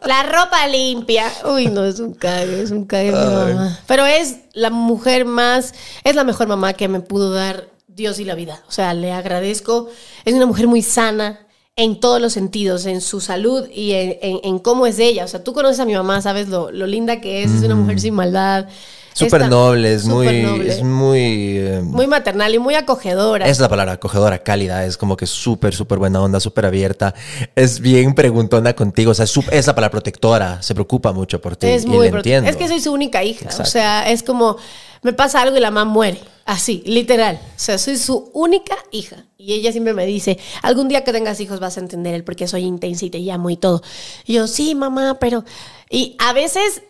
La ropa limpia. Uy, no, es un cague, es un cague mi mamá. Pero es la mujer más, es la mejor mamá que me pudo dar Dios y la vida. O sea, le agradezco. Es una mujer muy sana en todos los sentidos, en su salud y en, en- en cómo es ella. O sea, tú conoces a mi mamá, sabes lo, lo linda que es. Es una mujer sin maldad. Súper noble, es súper muy, noble. es muy, eh, muy maternal y muy acogedora. es la palabra acogedora, cálida, es como que súper, súper buena onda, súper abierta, es bien preguntona contigo, o sea, es, es la palabra protectora, se preocupa mucho por ti Es y muy le entiendo. Es que soy su única hija. Exacto. O sea, es como me pasa algo y la mamá muere. Así, literal. O sea, soy su única hija. Y ella siempre me dice, algún día que tengas hijos vas a entender el por qué soy intensa y te llamo y todo. Y yo, sí, mamá, pero... Y a veces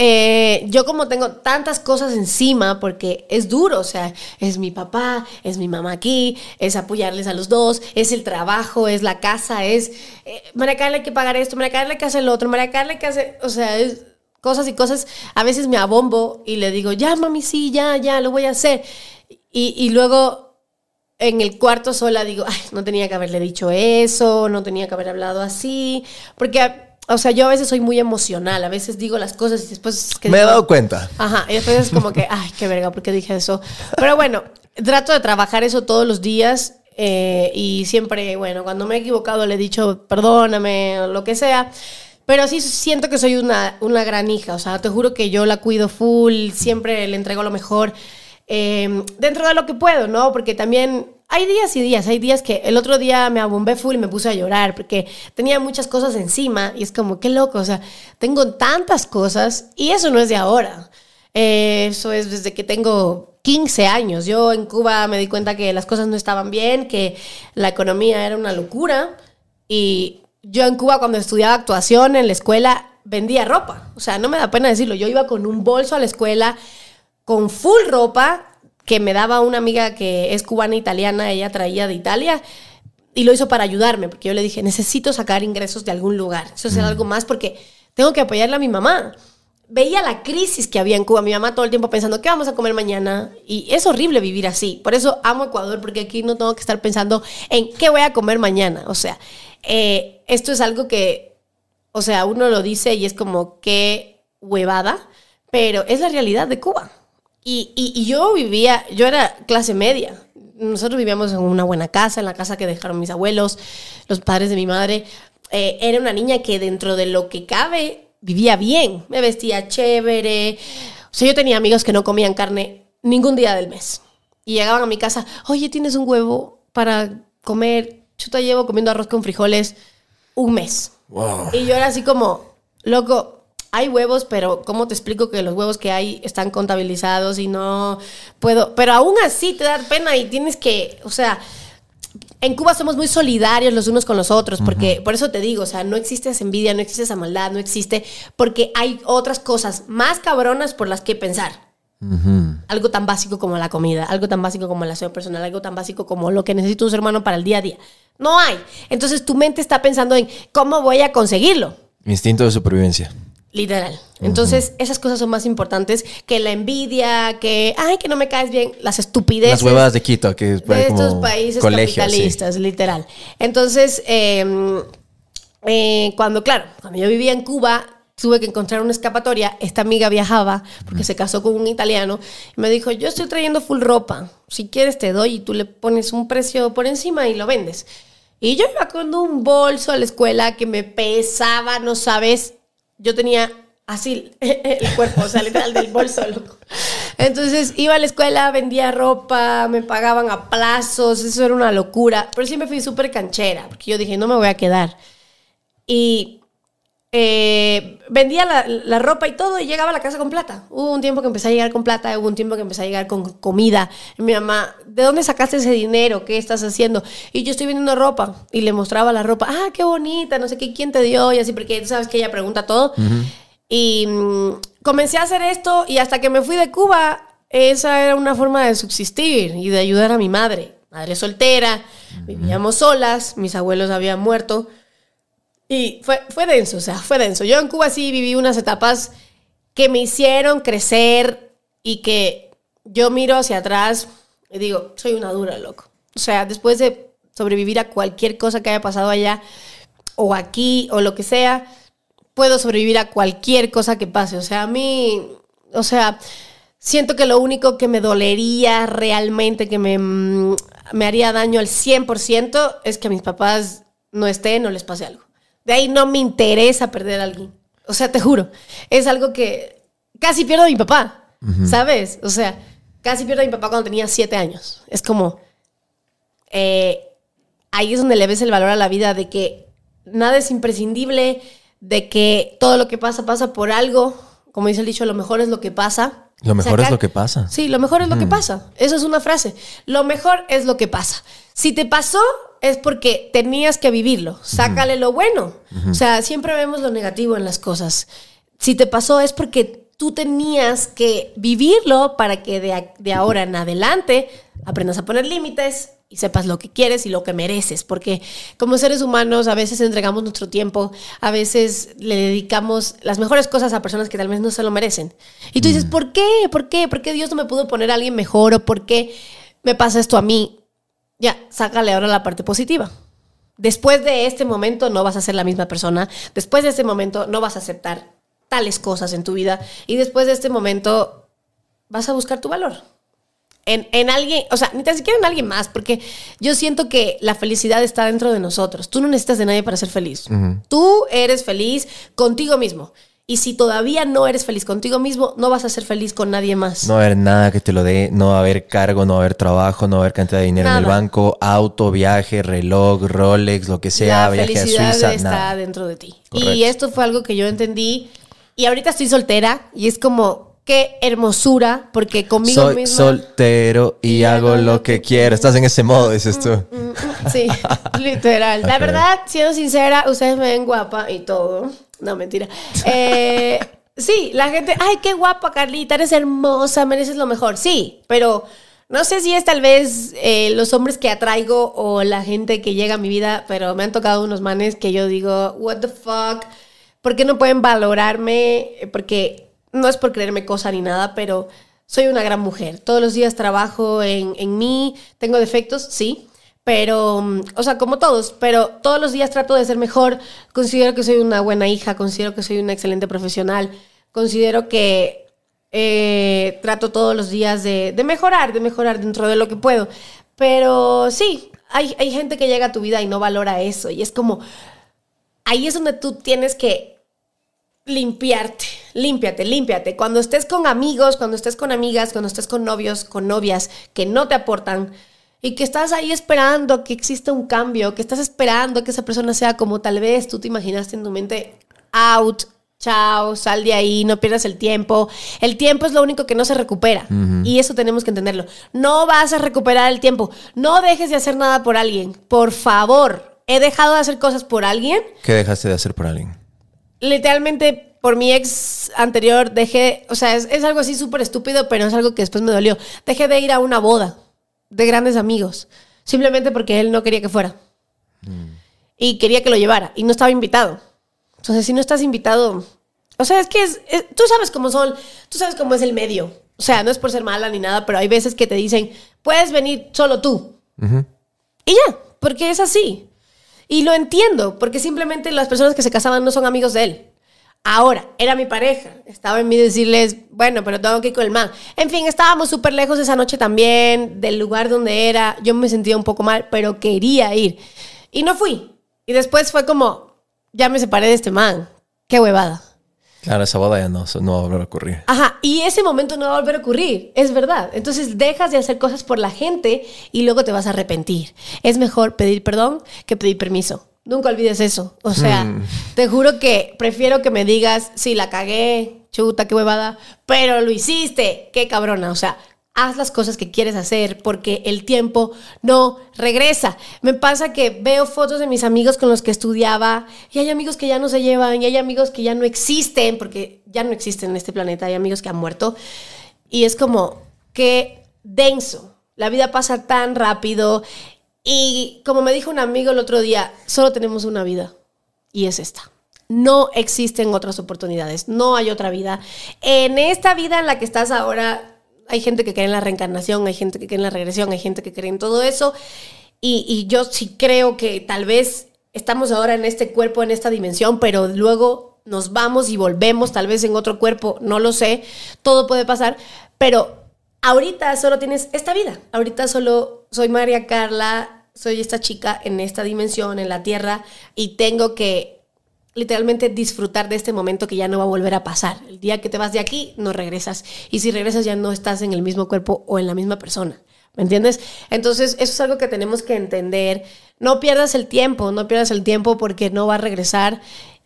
eh, yo como tengo tantas cosas encima, porque es duro, o sea, es mi papá, es mi mamá aquí, es apoyarles a los dos, es el trabajo, es la casa, es, eh, María Carla hay que pagar esto, María Carla hay que hacer lo otro, María Carla hay que hacer, o sea, es cosas y cosas, a veces me abombo y le digo, ya mami, sí, ya, ya, lo voy a hacer. Y, y luego en el cuarto sola digo, ay, no tenía que haberle dicho eso, no tenía que haber hablado así, porque, o sea, yo a veces soy muy emocional, a veces digo las cosas y después... que Me he dado cuenta. Ajá, y después es como que, [LAUGHS] ay, qué verga, ¿por qué dije eso? Pero bueno, trato de trabajar eso todos los días eh, y siempre, bueno, cuando me he equivocado le he dicho perdóname o lo que sea. Pero sí siento que soy una, una gran hija, o sea, te juro que yo la cuido full, siempre le entrego lo mejor eh, dentro de lo que puedo, ¿no? Porque también hay días y días, hay días que el otro día me abombé full y me puse a llorar porque tenía muchas cosas encima y es como, qué loco, o sea, tengo tantas cosas y eso no es de ahora. Eh, eso es desde que tengo 15 años. Yo en Cuba me di cuenta que las cosas no estaban bien, que la economía era una locura y yo en Cuba cuando estudiaba actuación en la escuela vendía ropa. O sea, no me da pena decirlo. Yo iba con un bolso a la escuela con full ropa que me daba una amiga que es cubana italiana, ella traía de Italia y lo hizo para ayudarme, porque yo le dije, necesito sacar ingresos de algún lugar, eso es algo más porque tengo que apoyarle a mi mamá. Veía la crisis que había en Cuba, mi mamá todo el tiempo pensando, ¿qué vamos a comer mañana? Y es horrible vivir así. Por eso amo Ecuador, porque aquí no tengo que estar pensando en qué voy a comer mañana. O sea, eh, esto es algo que, o sea, uno lo dice y es como, qué huevada, pero es la realidad de Cuba. Y, y- y yo vivía, yo era clase media. Nosotros vivíamos en una buena casa, en la casa que dejaron mis abuelos, los padres de mi madre. Eh, era una niña que dentro de lo que cabe vivía bien, me vestía chévere. O sea, yo tenía amigos que no comían carne ningún día del mes. Y llegaban a mi casa, oye, ¿tienes un huevo para comer? Chuta, llevo comiendo arroz con frijoles un mes. Wow. Y yo era así como, loco, hay huevos, pero ¿cómo te explico que los huevos que hay están contabilizados y no puedo? Pero aún así te da pena y tienes que, o sea, en Cuba somos muy solidarios los unos con los otros, porque por eso te digo, o sea, no existe esa envidia, no existe esa maldad, no existe, porque hay otras cosas más cabronas por las que pensar. Algo tan básico como la comida, algo tan básico como el aseo personal, algo tan básico como lo que necesita un ser humano para el día a día. No hay. Entonces tu mente está pensando en cómo voy a conseguirlo. Instinto de supervivencia. Literal. Entonces, esas cosas son más importantes que la envidia, que, ay, que no me caes bien, las estupideces. Las huevas de Quito, que es de como estos países colegio, sí. capitalistas, literal. Entonces, eh, eh, cuando, claro, cuando yo vivía en Cuba, tuve que encontrar una escapatoria. Esta amiga viajaba porque se casó con un italiano y me dijo, yo estoy trayendo full ropa. Si quieres te doy y tú le pones un precio por encima y lo vendes. Y yo iba con un bolso a la escuela que me pesaba, no sabes. Yo tenía así [LAUGHS] el cuerpo, o sea, literal del bolso, loco. Entonces iba a la escuela, vendía ropa, me pagaban a plazos, eso era una locura. Pero siempre fui súper canchera, porque yo dije, no me voy a quedar. Y eh, vendía la, la ropa y todo y llegaba a la casa con plata. Hubo un tiempo que empecé a llegar con plata, hubo un tiempo que empecé a llegar con comida. Mi mamá, ¿de dónde sacaste ese dinero? ¿Qué estás haciendo? Y yo estoy vendiendo ropa y le mostraba la ropa. Ah, qué bonita, no sé qué, quién te dio y así, porque tú sabes que ella pregunta todo. Y mm, comencé a hacer esto y hasta que me fui de Cuba, esa era una forma de subsistir y de ayudar a mi madre. Madre soltera, vivíamos solas, mis abuelos habían muerto. Y fue, fue denso, o sea, fue denso. Yo en Cuba sí viví unas etapas que me hicieron crecer y que yo miro hacia atrás y digo, soy una dura, loco. O sea, después de sobrevivir a cualquier cosa que haya pasado allá o aquí o lo que sea, puedo sobrevivir a cualquier cosa que pase. O sea, a mí, o sea, siento que lo único que me dolería realmente, que me, mm, me haría daño al 100% es que a mis papás no estén o les pase algo. De ahí no me interesa perder a alguien. O sea, te juro, es algo que casi pierdo a mi papá, ¿sabes? O sea, casi pierdo a mi papá cuando tenía siete años. Es como, eh, ahí es donde le ves el valor a la vida de que nada es imprescindible, de que todo lo que pasa pasa por algo. Como dice el dicho, lo mejor es lo que pasa. Lo mejor es lo que pasa. Sí, lo mejor es lo que pasa. Eso es una frase. Lo mejor es lo que pasa. Si te pasó, es porque tenías que vivirlo. Sácale lo bueno. O sea, siempre vemos lo negativo en las cosas. Si te pasó, es porque tú tenías que vivirlo para que de, de ahora en adelante aprendas a poner límites y sepas lo que quieres y lo que mereces. Porque como seres humanos a veces entregamos nuestro tiempo, a veces le dedicamos las mejores cosas a personas que tal vez no se lo merecen. Y tú dices, ¿por qué? ¿Por qué? ¿Por qué Dios no me pudo poner a alguien mejor? ¿O por qué me pasa esto a mí? Ya, sácale ahora la parte positiva. Después de este momento no vas a ser la misma persona. Después de este momento no vas a aceptar tales cosas en tu vida. Y después de este momento vas a buscar tu valor. En, en alguien, o sea, ni tan siquiera en alguien más, porque yo siento que la felicidad está dentro de nosotros. Tú no necesitas de nadie para ser feliz. Tú eres feliz contigo mismo. Y si todavía no eres feliz contigo mismo, no vas a ser feliz con nadie más. No va a haber nada que te lo dé, no va a haber cargo, no va a haber trabajo, no va a haber cantidad de dinero en el banco, auto, viaje, reloj, Rolex, lo que sea, la viaje a felicidad Suiza, está nada. dentro de ti. Correcto. Y esto fue algo que yo entendí. Y ahorita estoy soltera y es como, qué hermosura, porque conmigo Soy misma... soltero y, hago lo que quiero. Estás en ese modo, dices tú. Mm, Sí, [LAUGHS] literal. La verdad, siendo sincera, ustedes me ven guapa y todo. No, mentira. Eh, [LAUGHS] sí, la gente, ay, qué guapa, Carlita, eres hermosa, mereces lo mejor. Sí, pero no sé si es tal vez eh, los hombres que atraigo o la gente que llega a mi vida, pero me han tocado unos manes que yo digo, what the fuck, ¿por qué no pueden valorarme? Porque no es por creerme cosa ni nada, pero soy una gran mujer. Todos los días trabajo en, en mí, tengo defectos, sí, pero, mm, o sea, como todos, pero todos los días trato de ser mejor. Considero que soy una buena hija, considero que soy una excelente profesional, considero que eh, trato todos los días de, de mejorar, de mejorar dentro de lo que puedo. Pero sí, hay, hay gente que llega a tu vida y no valora eso. Y es como, ahí es donde tú tienes que limpiarte, límpiate, límpiate. Cuando estés con amigos, cuando estés con amigas, cuando estés con novios, con novias que no te aportan y que estás ahí esperando que exista un cambio, que estás esperando que esa persona sea como tal vez tú te imaginaste en tu mente, out, chao, sal de ahí, no pierdas el tiempo. El tiempo es lo único que no se recupera. Y eso tenemos que entenderlo. No vas a recuperar el tiempo. No dejes de hacer nada por alguien. Por favor. He dejado de hacer cosas por alguien. ¿Qué dejaste de hacer por alguien? Literalmente, por mi ex anterior, dejé, o sea, es, es algo así súper estúpido, pero es algo que después me dolió. Dejé de ir a una boda de grandes amigos. Simplemente porque él no quería que fuera. Y quería que lo llevara. Y no estaba invitado. Entonces, si no estás invitado, o sea, es que es, es- tú sabes cómo son, tú sabes cómo es el medio. O sea, no es por ser mala ni nada, pero hay veces que te dicen, puedes venir solo tú. Y ya, porque es así. Y lo entiendo, porque simplemente las personas que se casaban no son amigos de él. Ahora, era mi pareja. Estaba en mí decirles, bueno, pero tengo que ir con el man. En fin, estábamos súper lejos esa noche también, del lugar donde era. Yo me sentía un poco mal, pero quería ir. Y no fui. Y después fue como, ya me separé de este man. Qué huevada. Claro, esa boda ya no, no va a volver a ocurrir. Ajá, y ese momento no va a volver a ocurrir, es verdad. Entonces dejas de hacer cosas por la gente y luego te vas a arrepentir. Es mejor pedir perdón que pedir permiso. Nunca olvides eso. O sea, te juro que prefiero que me digas, sí, la cagué, chuta, qué huevada, pero lo hiciste, qué cabrona. O sea, haz las cosas que quieres hacer porque el tiempo no regresa. Me pasa que veo fotos de mis amigos con los que estudiaba y hay amigos que ya no se llevan y hay amigos que ya no existen porque ya no existen en este planeta, hay amigos que han muerto y es como que denso. La vida pasa tan rápido y como me dijo un amigo el otro día, solo tenemos una vida y es esta. No existen otras oportunidades, no hay otra vida. En esta vida en la que estás ahora, hay gente que cree en la reencarnación, hay gente que cree en la regresión, hay gente que cree en todo eso. Y, y yo sí creo que tal vez estamos ahora en este cuerpo, en esta dimensión, pero luego nos vamos y volvemos tal vez en otro cuerpo, no lo sé, todo puede pasar, pero ahorita solo tienes esta vida, ahorita solo soy María Carla, soy esta chica en esta dimensión, en la Tierra, y tengo que literalmente disfrutar de este momento que ya no va a volver a pasar. El día que te vas de aquí, no regresas. Y si regresas ya no estás en el mismo cuerpo o en la misma persona. ¿Me entiendes? Entonces, eso es algo que tenemos que entender. No pierdas el tiempo, no pierdas el tiempo porque no va a regresar.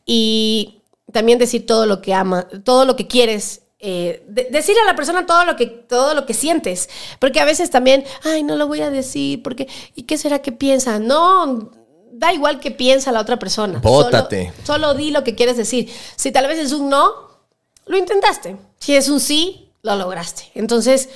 Y también decir todo lo que ama, todo lo que quieres. eh, de- decir a la persona todo lo que todo lo que sientes porque a veces también ay no lo voy a decir porque y qué será que piensa no da igual que piensa la otra persona Bótate. Solo, solo di lo que quieres decir. Si tal vez es un no, lo intentaste. Si es un sí, lo lograste. Entonces,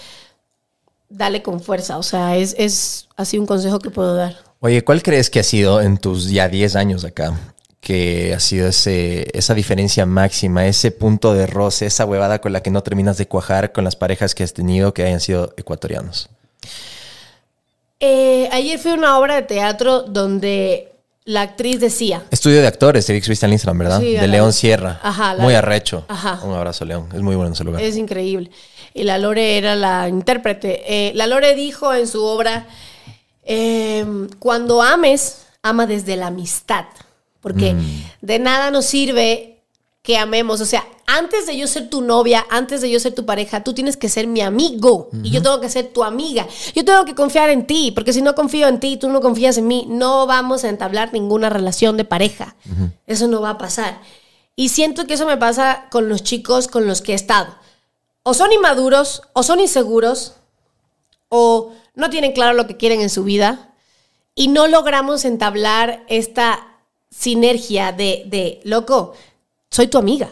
dale con fuerza. O sea, es, es así un consejo que puedo dar. Oye, ¿cuál crees que ha sido en tus ya 10 años acá? Que ha sido ese, esa diferencia máxima, ese punto de roce, esa huevada con la que no terminas de cuajar con las parejas que has tenido que hayan sido ecuatorianos. Eh, ayer fui a una obra de teatro donde la actriz decía, Estudio de actores, te vi que subiste al Instagram, ¿verdad? Sí, de León Sierra. Ajá, la- Muy arrecho. Ajá. Un abrazo, León. Es muy bueno ese lugar. Es increíble. Y la Lore era la intérprete. Eh, la Lore dijo en su obra, eh, cuando ames, ama desde la amistad. Porque de nada nos sirve que amemos. O sea, antes de yo ser tu novia, antes de yo ser tu pareja, tú tienes que ser mi amigo. Y yo tengo que ser tu amiga. Yo tengo que confiar en ti. Porque si no confío en ti y tú no confías en mí, no vamos a entablar ninguna relación de pareja. Eso no va a pasar. Y siento que eso me pasa con los chicos con los que he estado o son inmaduros, o son inseguros, o no tienen claro lo que quieren en su vida, y no logramos entablar esta sinergia de, de loco, soy tu amiga.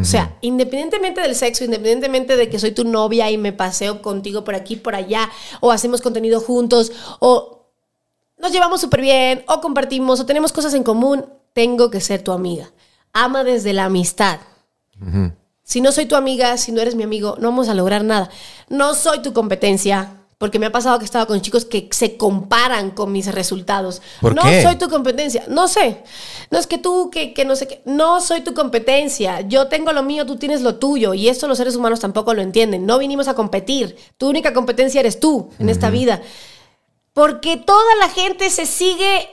O sea, independientemente del sexo, independientemente de que soy tu novia y me paseo contigo por aquí, por allá, o hacemos contenido juntos, o nos llevamos súper bien, o compartimos, o tenemos cosas en común, tengo que ser tu amiga. Ama desde la amistad. Si no soy tu amiga, si no eres mi amigo, no vamos a lograr nada. No soy tu competencia, porque me ha pasado que he estado con chicos que se comparan con mis resultados. ¿Por no qué? soy tu competencia, no sé. No es que tú, que, que no sé qué. No soy tu competencia. Yo tengo lo mío, tú tienes lo tuyo. Y esto los seres humanos tampoco lo entienden. No vinimos a competir. Tu única competencia eres tú en esta vida. Porque toda la gente se sigue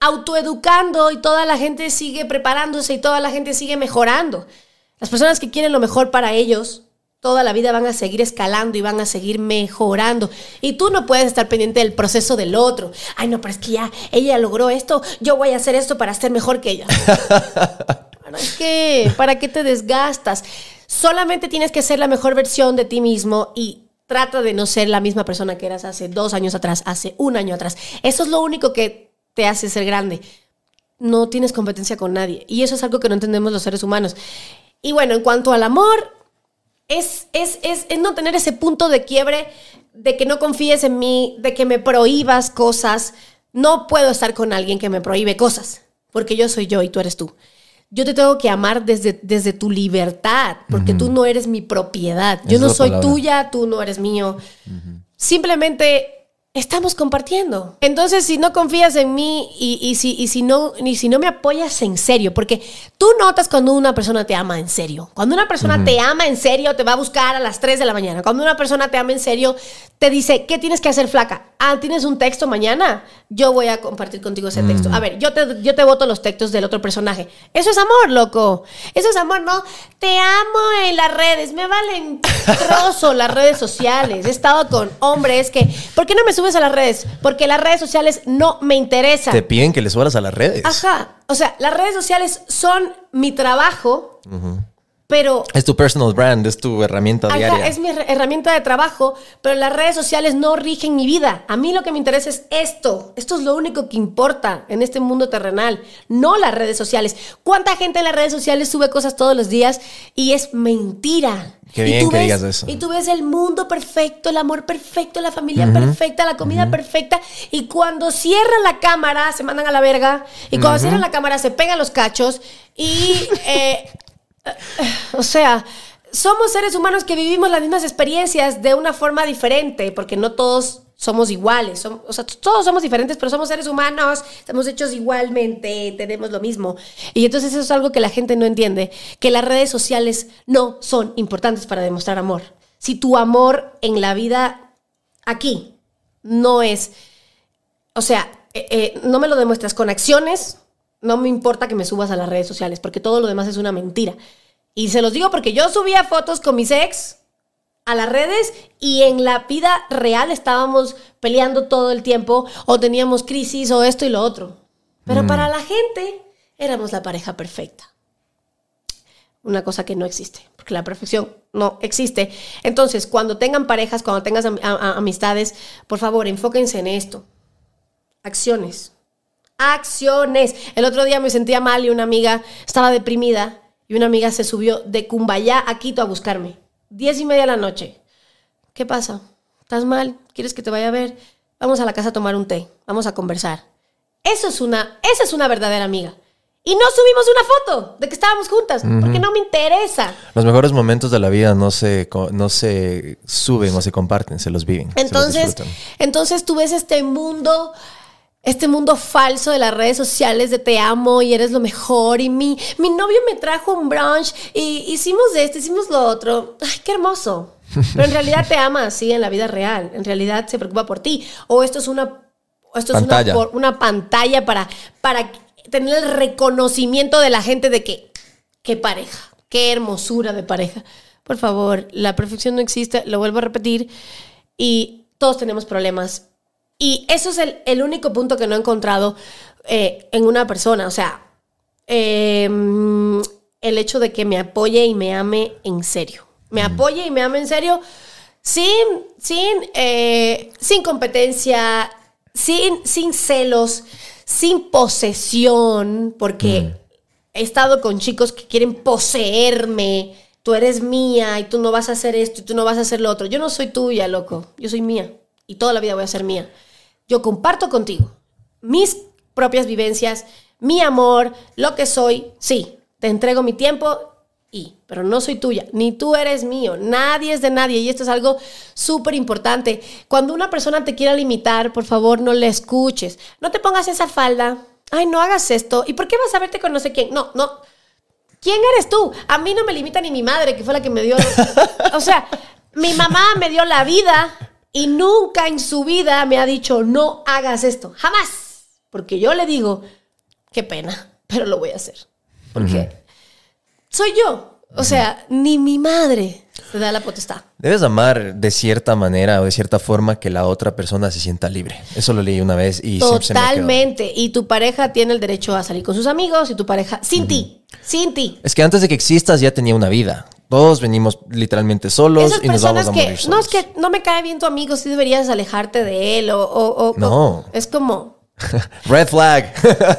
autoeducando y toda la gente sigue preparándose y toda la gente sigue mejorando. Las personas que quieren lo mejor para ellos, toda la vida van a seguir escalando y van a seguir mejorando. Y tú no puedes estar pendiente del proceso del otro. Ay, no, pero es que ya ella logró esto, yo voy a hacer esto para ser mejor que ella. [LAUGHS] ¿Para qué? ¿Para qué te desgastas? Solamente tienes que ser la mejor versión de ti mismo y trata de no ser la misma persona que eras hace dos años atrás, hace un año atrás. Eso es lo único que te hace ser grande. No tienes competencia con nadie. Y eso es algo que no entendemos los seres humanos. Y bueno, en cuanto al amor, es, es, es, es no tener ese punto de quiebre de que no confíes en mí, de que me prohíbas cosas. No puedo estar con alguien que me prohíbe cosas, porque yo soy yo y tú eres tú. Yo te tengo que amar desde, desde tu libertad, porque tú no eres mi propiedad. Yo Esa no soy palabra. tuya, tú no eres mío. Simplemente estamos compartiendo. Entonces, si no confías en mí y, y si, y, si no, y si no me apoyas en serio, porque tú notas cuando una persona te ama en serio. Cuando una persona te ama en serio, te va a buscar a las 3 de la mañana. Cuando una persona te ama en serio, te dice, ¿qué tienes que hacer, flaca? Ah, ¿tienes un texto mañana? Yo voy a compartir contigo ese texto. A ver, yo te, yo te voto los textos del otro personaje. Eso es amor, loco. Eso es amor, ¿no? Te amo en las redes. Me valen [LAUGHS] trozo las redes sociales. He estado con hombres que... ¿Por qué no me subes a las redes? Porque las redes sociales no me interesan. Te piden que les subas a las redes. Ajá. O sea, las redes sociales son mi trabajo, pero Es tu personal brand, es tu herramienta Ajá, diaria. es mi her- herramienta de trabajo, pero las redes sociales no rigen mi vida. A mí lo que me interesa es esto. Esto es lo único que importa en este mundo terrenal, no las redes sociales. ¿Cuánta gente en las redes sociales sube cosas todos los días y es mentira? Qué bien que ves- digas eso. Y tú ves el mundo perfecto, el amor perfecto, la familia perfecta, la comida perfecta. Y cuando cierran la cámara, se mandan a la verga. Y cuando cierran la cámara, se pegan los cachos. Y [LAUGHS] eh, o sea, somos seres humanos que vivimos las mismas experiencias de una forma diferente, porque no todos somos iguales. O sea, todos somos diferentes, pero somos seres humanos, estamos hechos igualmente, tenemos lo mismo. Y entonces eso es algo que la gente no entiende, que las redes sociales no son importantes para demostrar amor. Si tu amor en la vida aquí no es o sea, eh, eh, no me lo demuestras con acciones, no me importa que me subas a las redes sociales, porque todo lo demás es una mentira. Y se los digo porque yo subía fotos con mis ex a las redes y en la vida real estábamos peleando todo el tiempo o teníamos crisis o esto y lo otro. Pero para la gente éramos la pareja perfecta. Una cosa que no existe, porque la perfección no existe. Entonces, cuando tengan parejas, cuando tengas am- amistades, por favor, enfóquense en esto. Acciones. Acciones. El otro día me sentía mal y una amiga estaba deprimida y una amiga se subió de Cumbayá a Quito a buscarme. Diez y media de la noche. ¿Qué pasa? ¿Estás mal? ¿Quieres que te vaya a ver? Vamos a la casa a tomar un té. Vamos a conversar. Eso es una, esa es una verdadera amiga. Y no subimos una foto de que estábamos juntas, porque no me interesa. Los mejores momentos de la vida no se, no se suben o se comparten, se los viven. los Entonces, entonces tú ves este mundo, este mundo falso de las redes sociales de te amo y eres lo mejor y mi, mi novio me trajo un brunch y hicimos esto, hicimos lo otro. Ay, qué hermoso. Pero en realidad te ama así en la vida real. En realidad se preocupa por ti. O esto es una, esto es una, Pantalla. una pantalla para, para tener el reconocimiento de la gente de que qué pareja, qué hermosura de pareja. Por favor, la perfección no existe, lo vuelvo a repetir, y todos tenemos problemas. Y eso es el, el único punto que no he encontrado eh, en una persona. O sea, eh, mm, el hecho de que me apoye y me ame en serio. Me apoye y me ame en serio sin, sin, eh, sin competencia, sin, sin celos, sin posesión, porque he estado con chicos que quieren poseerme. Tú eres mía y tú no vas a hacer esto y tú no vas a hacer lo otro. Yo no soy tuya, loco. Yo soy mía y toda la vida voy a ser mía. Yo comparto contigo mis propias vivencias, mi amor, lo que soy. Sí, te entrego mi tiempo y, pero no soy tuya, ni tú eres mío, nadie es de nadie y esto es algo súper importante. Cuando una persona te quiera limitar, por favor no le escuches, no te pongas esa falda, ay, no hagas esto, ¿y por qué vas a verte con no sé quién? No, no. ¿Quién eres tú? A mí no me limita ni mi madre, que fue la que me dio... [LAUGHS] o sea, mi mamá me dio la vida y nunca en su vida me ha dicho, no hagas esto, jamás. Porque yo le digo, qué pena, pero lo voy a hacer. Porque soy yo. O sea, ni mi madre te da la potestad. Debes amar de cierta manera o de cierta forma que la otra persona se sienta libre. Eso lo leí una vez y siempre se me quedó. Totalmente. Y tu pareja tiene el derecho a salir con sus amigos y tu pareja sin ti, sin ti. Es que antes de que existas ya tenía una vida. Todos venimos literalmente solos Esas y nos vamos a que morir no solos. es que no me cae bien tu amigo, sí deberías alejarte de él o, o- o- No. es como [LAUGHS] Red flag.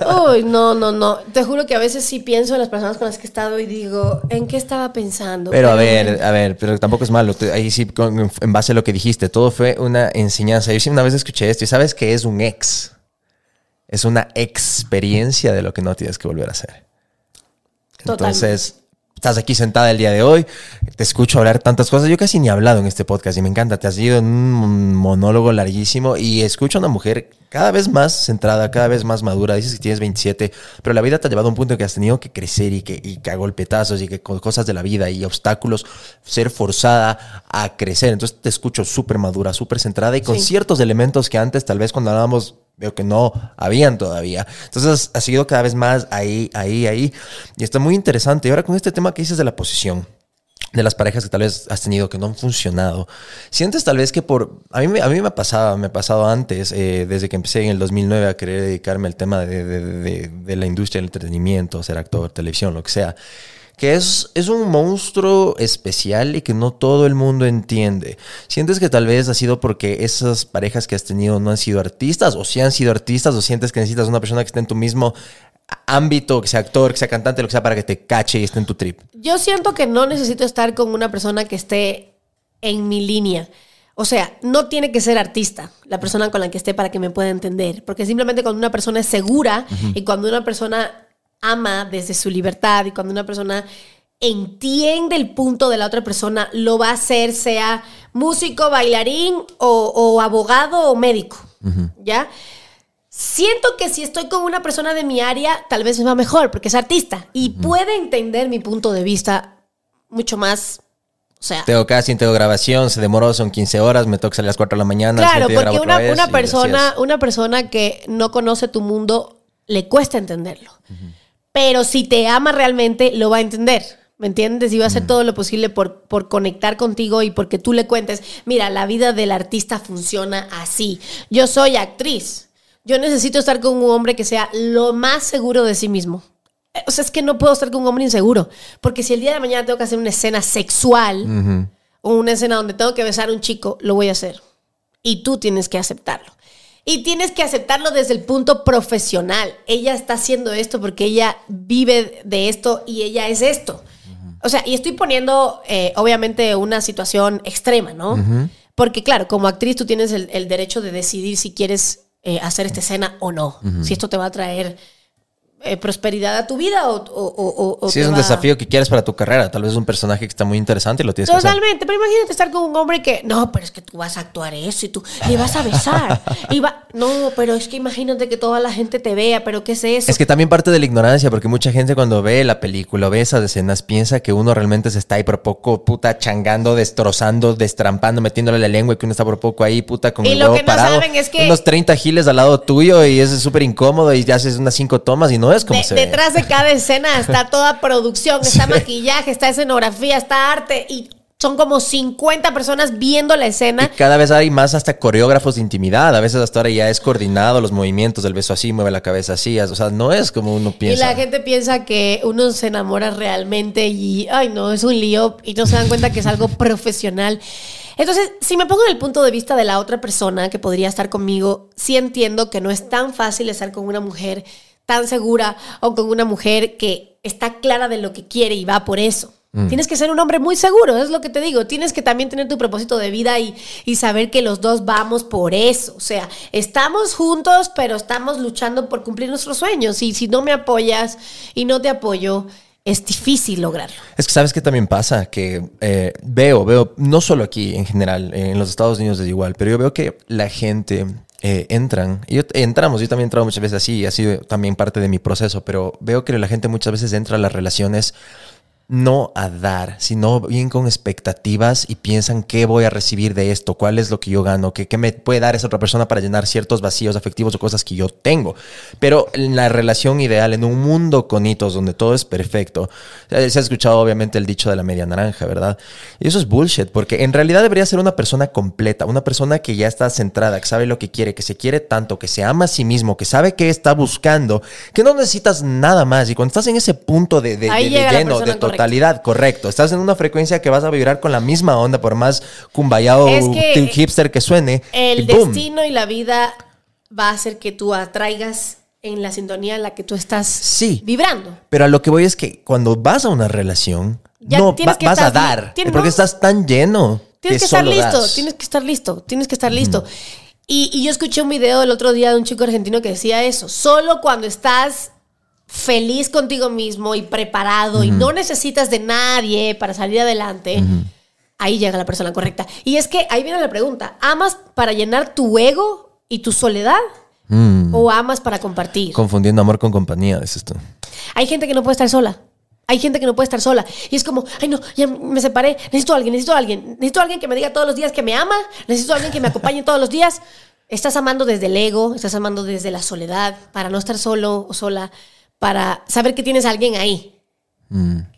[LAUGHS] Uy, no, no, no. Te juro que a veces sí pienso en las personas con las que he estado y digo, ¿en qué estaba pensando? Pero a ver, a ver, pero tampoco es malo. Ahí sí, con- en base a lo que dijiste, todo fue una enseñanza. Yo sí una vez escuché esto y sabes que es un ex. Es una experiencia de lo que no tienes que volver a hacer. Entonces, estás aquí sentada el día de hoy, te escucho hablar tantas cosas. Yo casi ni he hablado en este podcast y me encanta. Te has ido en un monólogo larguísimo y escucho a una mujer cada vez más centrada, cada vez más madura. Dices que tienes 27, pero la vida te ha llevado a un punto en que has tenido que crecer y que, y que a golpetazos y que con cosas de la vida y obstáculos ser forzada a crecer. Entonces te escucho súper madura, súper centrada y con Sí. ciertos elementos que antes tal vez cuando hablábamos veo que no habían todavía. Entonces ha sido cada vez más ahí, ahí, ahí. Y está muy interesante. Y ahora con este tema que dices de la posición, de las parejas que tal vez has tenido que no han funcionado, sientes tal vez que por... A mí, a mí me ha pasado, me ha pasado antes, eh, desde que empecé en el 2009 a querer dedicarme al tema de, de- de- de la industria del entretenimiento, ser actor, televisión, lo que sea que es, es un monstruo especial y que no todo el mundo entiende. ¿Sientes que tal vez ha sido porque esas parejas que has tenido no han sido artistas o si han sido artistas o sientes que necesitas una persona que esté en tu mismo ámbito, que sea actor, que sea cantante, lo que sea, para que te cache y esté en tu trip? Yo siento que no necesito estar con una persona que esté en mi línea. O sea, no tiene que ser artista la persona con la que esté para que me pueda entender. Porque simplemente cuando una persona es segura y cuando una persona ama desde su libertad y cuando una persona entiende el punto de la otra persona, lo va a hacer, sea músico, bailarín o, o abogado o médico. ¿Ya? Siento que si estoy con una persona de mi área, tal vez me va mejor, porque es artista y puede entender mi punto de vista mucho más. O sea, Tengo casting, tengo grabación, se demoró, son 15 horas, me toca salir a las 4 de la mañana. claro, porque una, una persona, una persona que no conoce tu mundo le cuesta entenderlo. Pero si te ama realmente, lo va a entender. ¿Me entiendes? Y va a hacer todo lo posible por, por conectar contigo y porque tú le cuentes, mira, la vida del artista funciona así. Yo soy actriz. Yo necesito estar con un hombre que sea lo más seguro de sí mismo. Eh, O sea, es que no puedo estar con un hombre inseguro. Porque si el día de mañana tengo que hacer una escena sexual o una escena donde tengo que besar a un chico, lo voy a hacer. Y tú tienes que aceptarlo. Y tienes que aceptarlo desde el punto profesional. Ella está haciendo esto porque ella vive de esto y ella es esto. O sea, y estoy poniendo, eh, obviamente, una situación extrema, ¿no? Porque, claro, como actriz tú tienes el, el derecho de decidir si quieres eh, hacer esta escena o no. Si esto te va a traer eh, prosperidad a tu vida o, o, o- o Si te es un va- desafío que quieres para tu carrera, tal vez es un personaje que está muy interesante y lo tienes que hacer. Totalmente, pero imagínate estar con un hombre que, no, pero es que tú vas a actuar eso y tú le vas a besar. y va, no, pero es que imagínate que toda la gente te vea, pero ¿qué es eso? Es que también parte de la ignorancia, porque mucha gente cuando ve la película, ve esas escenas, piensa que uno realmente se está ahí por poco, puta, changando, destrozando, destrampando, metiéndole la lengua y que uno está por poco ahí, puta, con Y el lo huevo que no parado. saben es que- Unos 30 giles al lado tuyo y es súper incómodo y ya haces unas cinco tomas y no es como De- se ve. detrás de cada escena está [LAUGHS] toda producción, está maquillaje, está escenografía, está arte y son como 50 personas viendo la Y escena. cada vez hay más hasta coreógrafos de intimidad. A veces hasta ahora ya es coordinado los movimientos del beso así, mueve la cabeza así. O sea, no es como uno Y piensa. la gente piensa que uno se enamora realmente y, ay, no, es un lío y no se dan cuenta que es algo profesional. Entonces, si me pongo en el punto de vista de la otra persona que podría estar conmigo, sí entiendo que no es tan fácil estar con una mujer tan segura o con una mujer que está clara de lo que quiere y va por eso. Tienes que ser un hombre muy seguro, es lo que te digo. Tienes que también tener tu propósito de vida y, y saber que los dos vamos por eso. O sea, estamos juntos, pero estamos luchando por cumplir nuestros sueños. Y si no me apoyas y no te apoyo, es difícil lograrlo. Es que sabes que también pasa que eh, veo, veo, no solo aquí en general, en los Estados Unidos es igual, pero yo veo que la gente eh, entran, yo, entramos, yo también he entrado muchas veces así, ha sido también parte de mi proceso, pero veo que la gente muchas veces entra a las relaciones no a dar, sino bien con expectativas y piensan qué voy a recibir de esto, cuál es lo que yo gano, qué, qué me puede dar esa otra persona para llenar ciertos vacíos afectivos o cosas que yo tengo. Pero en la relación ideal, en un mundo con hitos donde todo es perfecto, se ha escuchado obviamente el dicho de la media naranja, ¿verdad? Y eso es bullshit, porque en realidad debería ser una persona completa, una persona que ya está centrada, que sabe lo que quiere, que se quiere tanto, que se ama a sí mismo, que sabe qué está buscando, que no necesitas nada más. Y cuando estás en ese punto de, de, lleno, de correcta. Totalidad, correcto, estás en una frecuencia que vas a vibrar con la misma onda, por más Es que hipster que suene. El y destino y la vida va a hacer que tú atraigas en la sintonía en la que tú estás Sí. vibrando. Pero a lo que voy es que cuando vas a una relación, Ya no va- vas a estar dar, tienes- porque estás tan lleno. Tienes que estar listo, das. tienes que estar listo, tienes que estar listo. Y, y yo escuché un video el otro día de un chico argentino que decía eso, solo cuando estás feliz contigo mismo y preparado y no necesitas de nadie para salir adelante, ahí llega la persona correcta. Y es que ahí viene la pregunta, ¿amas para llenar tu ego y tu soledad Mm. o amas para compartir? Confundiendo amor con compañía, dices tú. Hay gente que no puede estar sola. Hay gente que no puede estar sola. Y es como, ay no, ya me separé. Necesito a alguien, necesito a alguien. Necesito a alguien que me diga todos los días que me ama. Necesito a alguien que me acompañe todos los días. Estás amando desde el ego, estás amando desde la soledad, para no estar solo o sola, para saber que tienes a alguien ahí.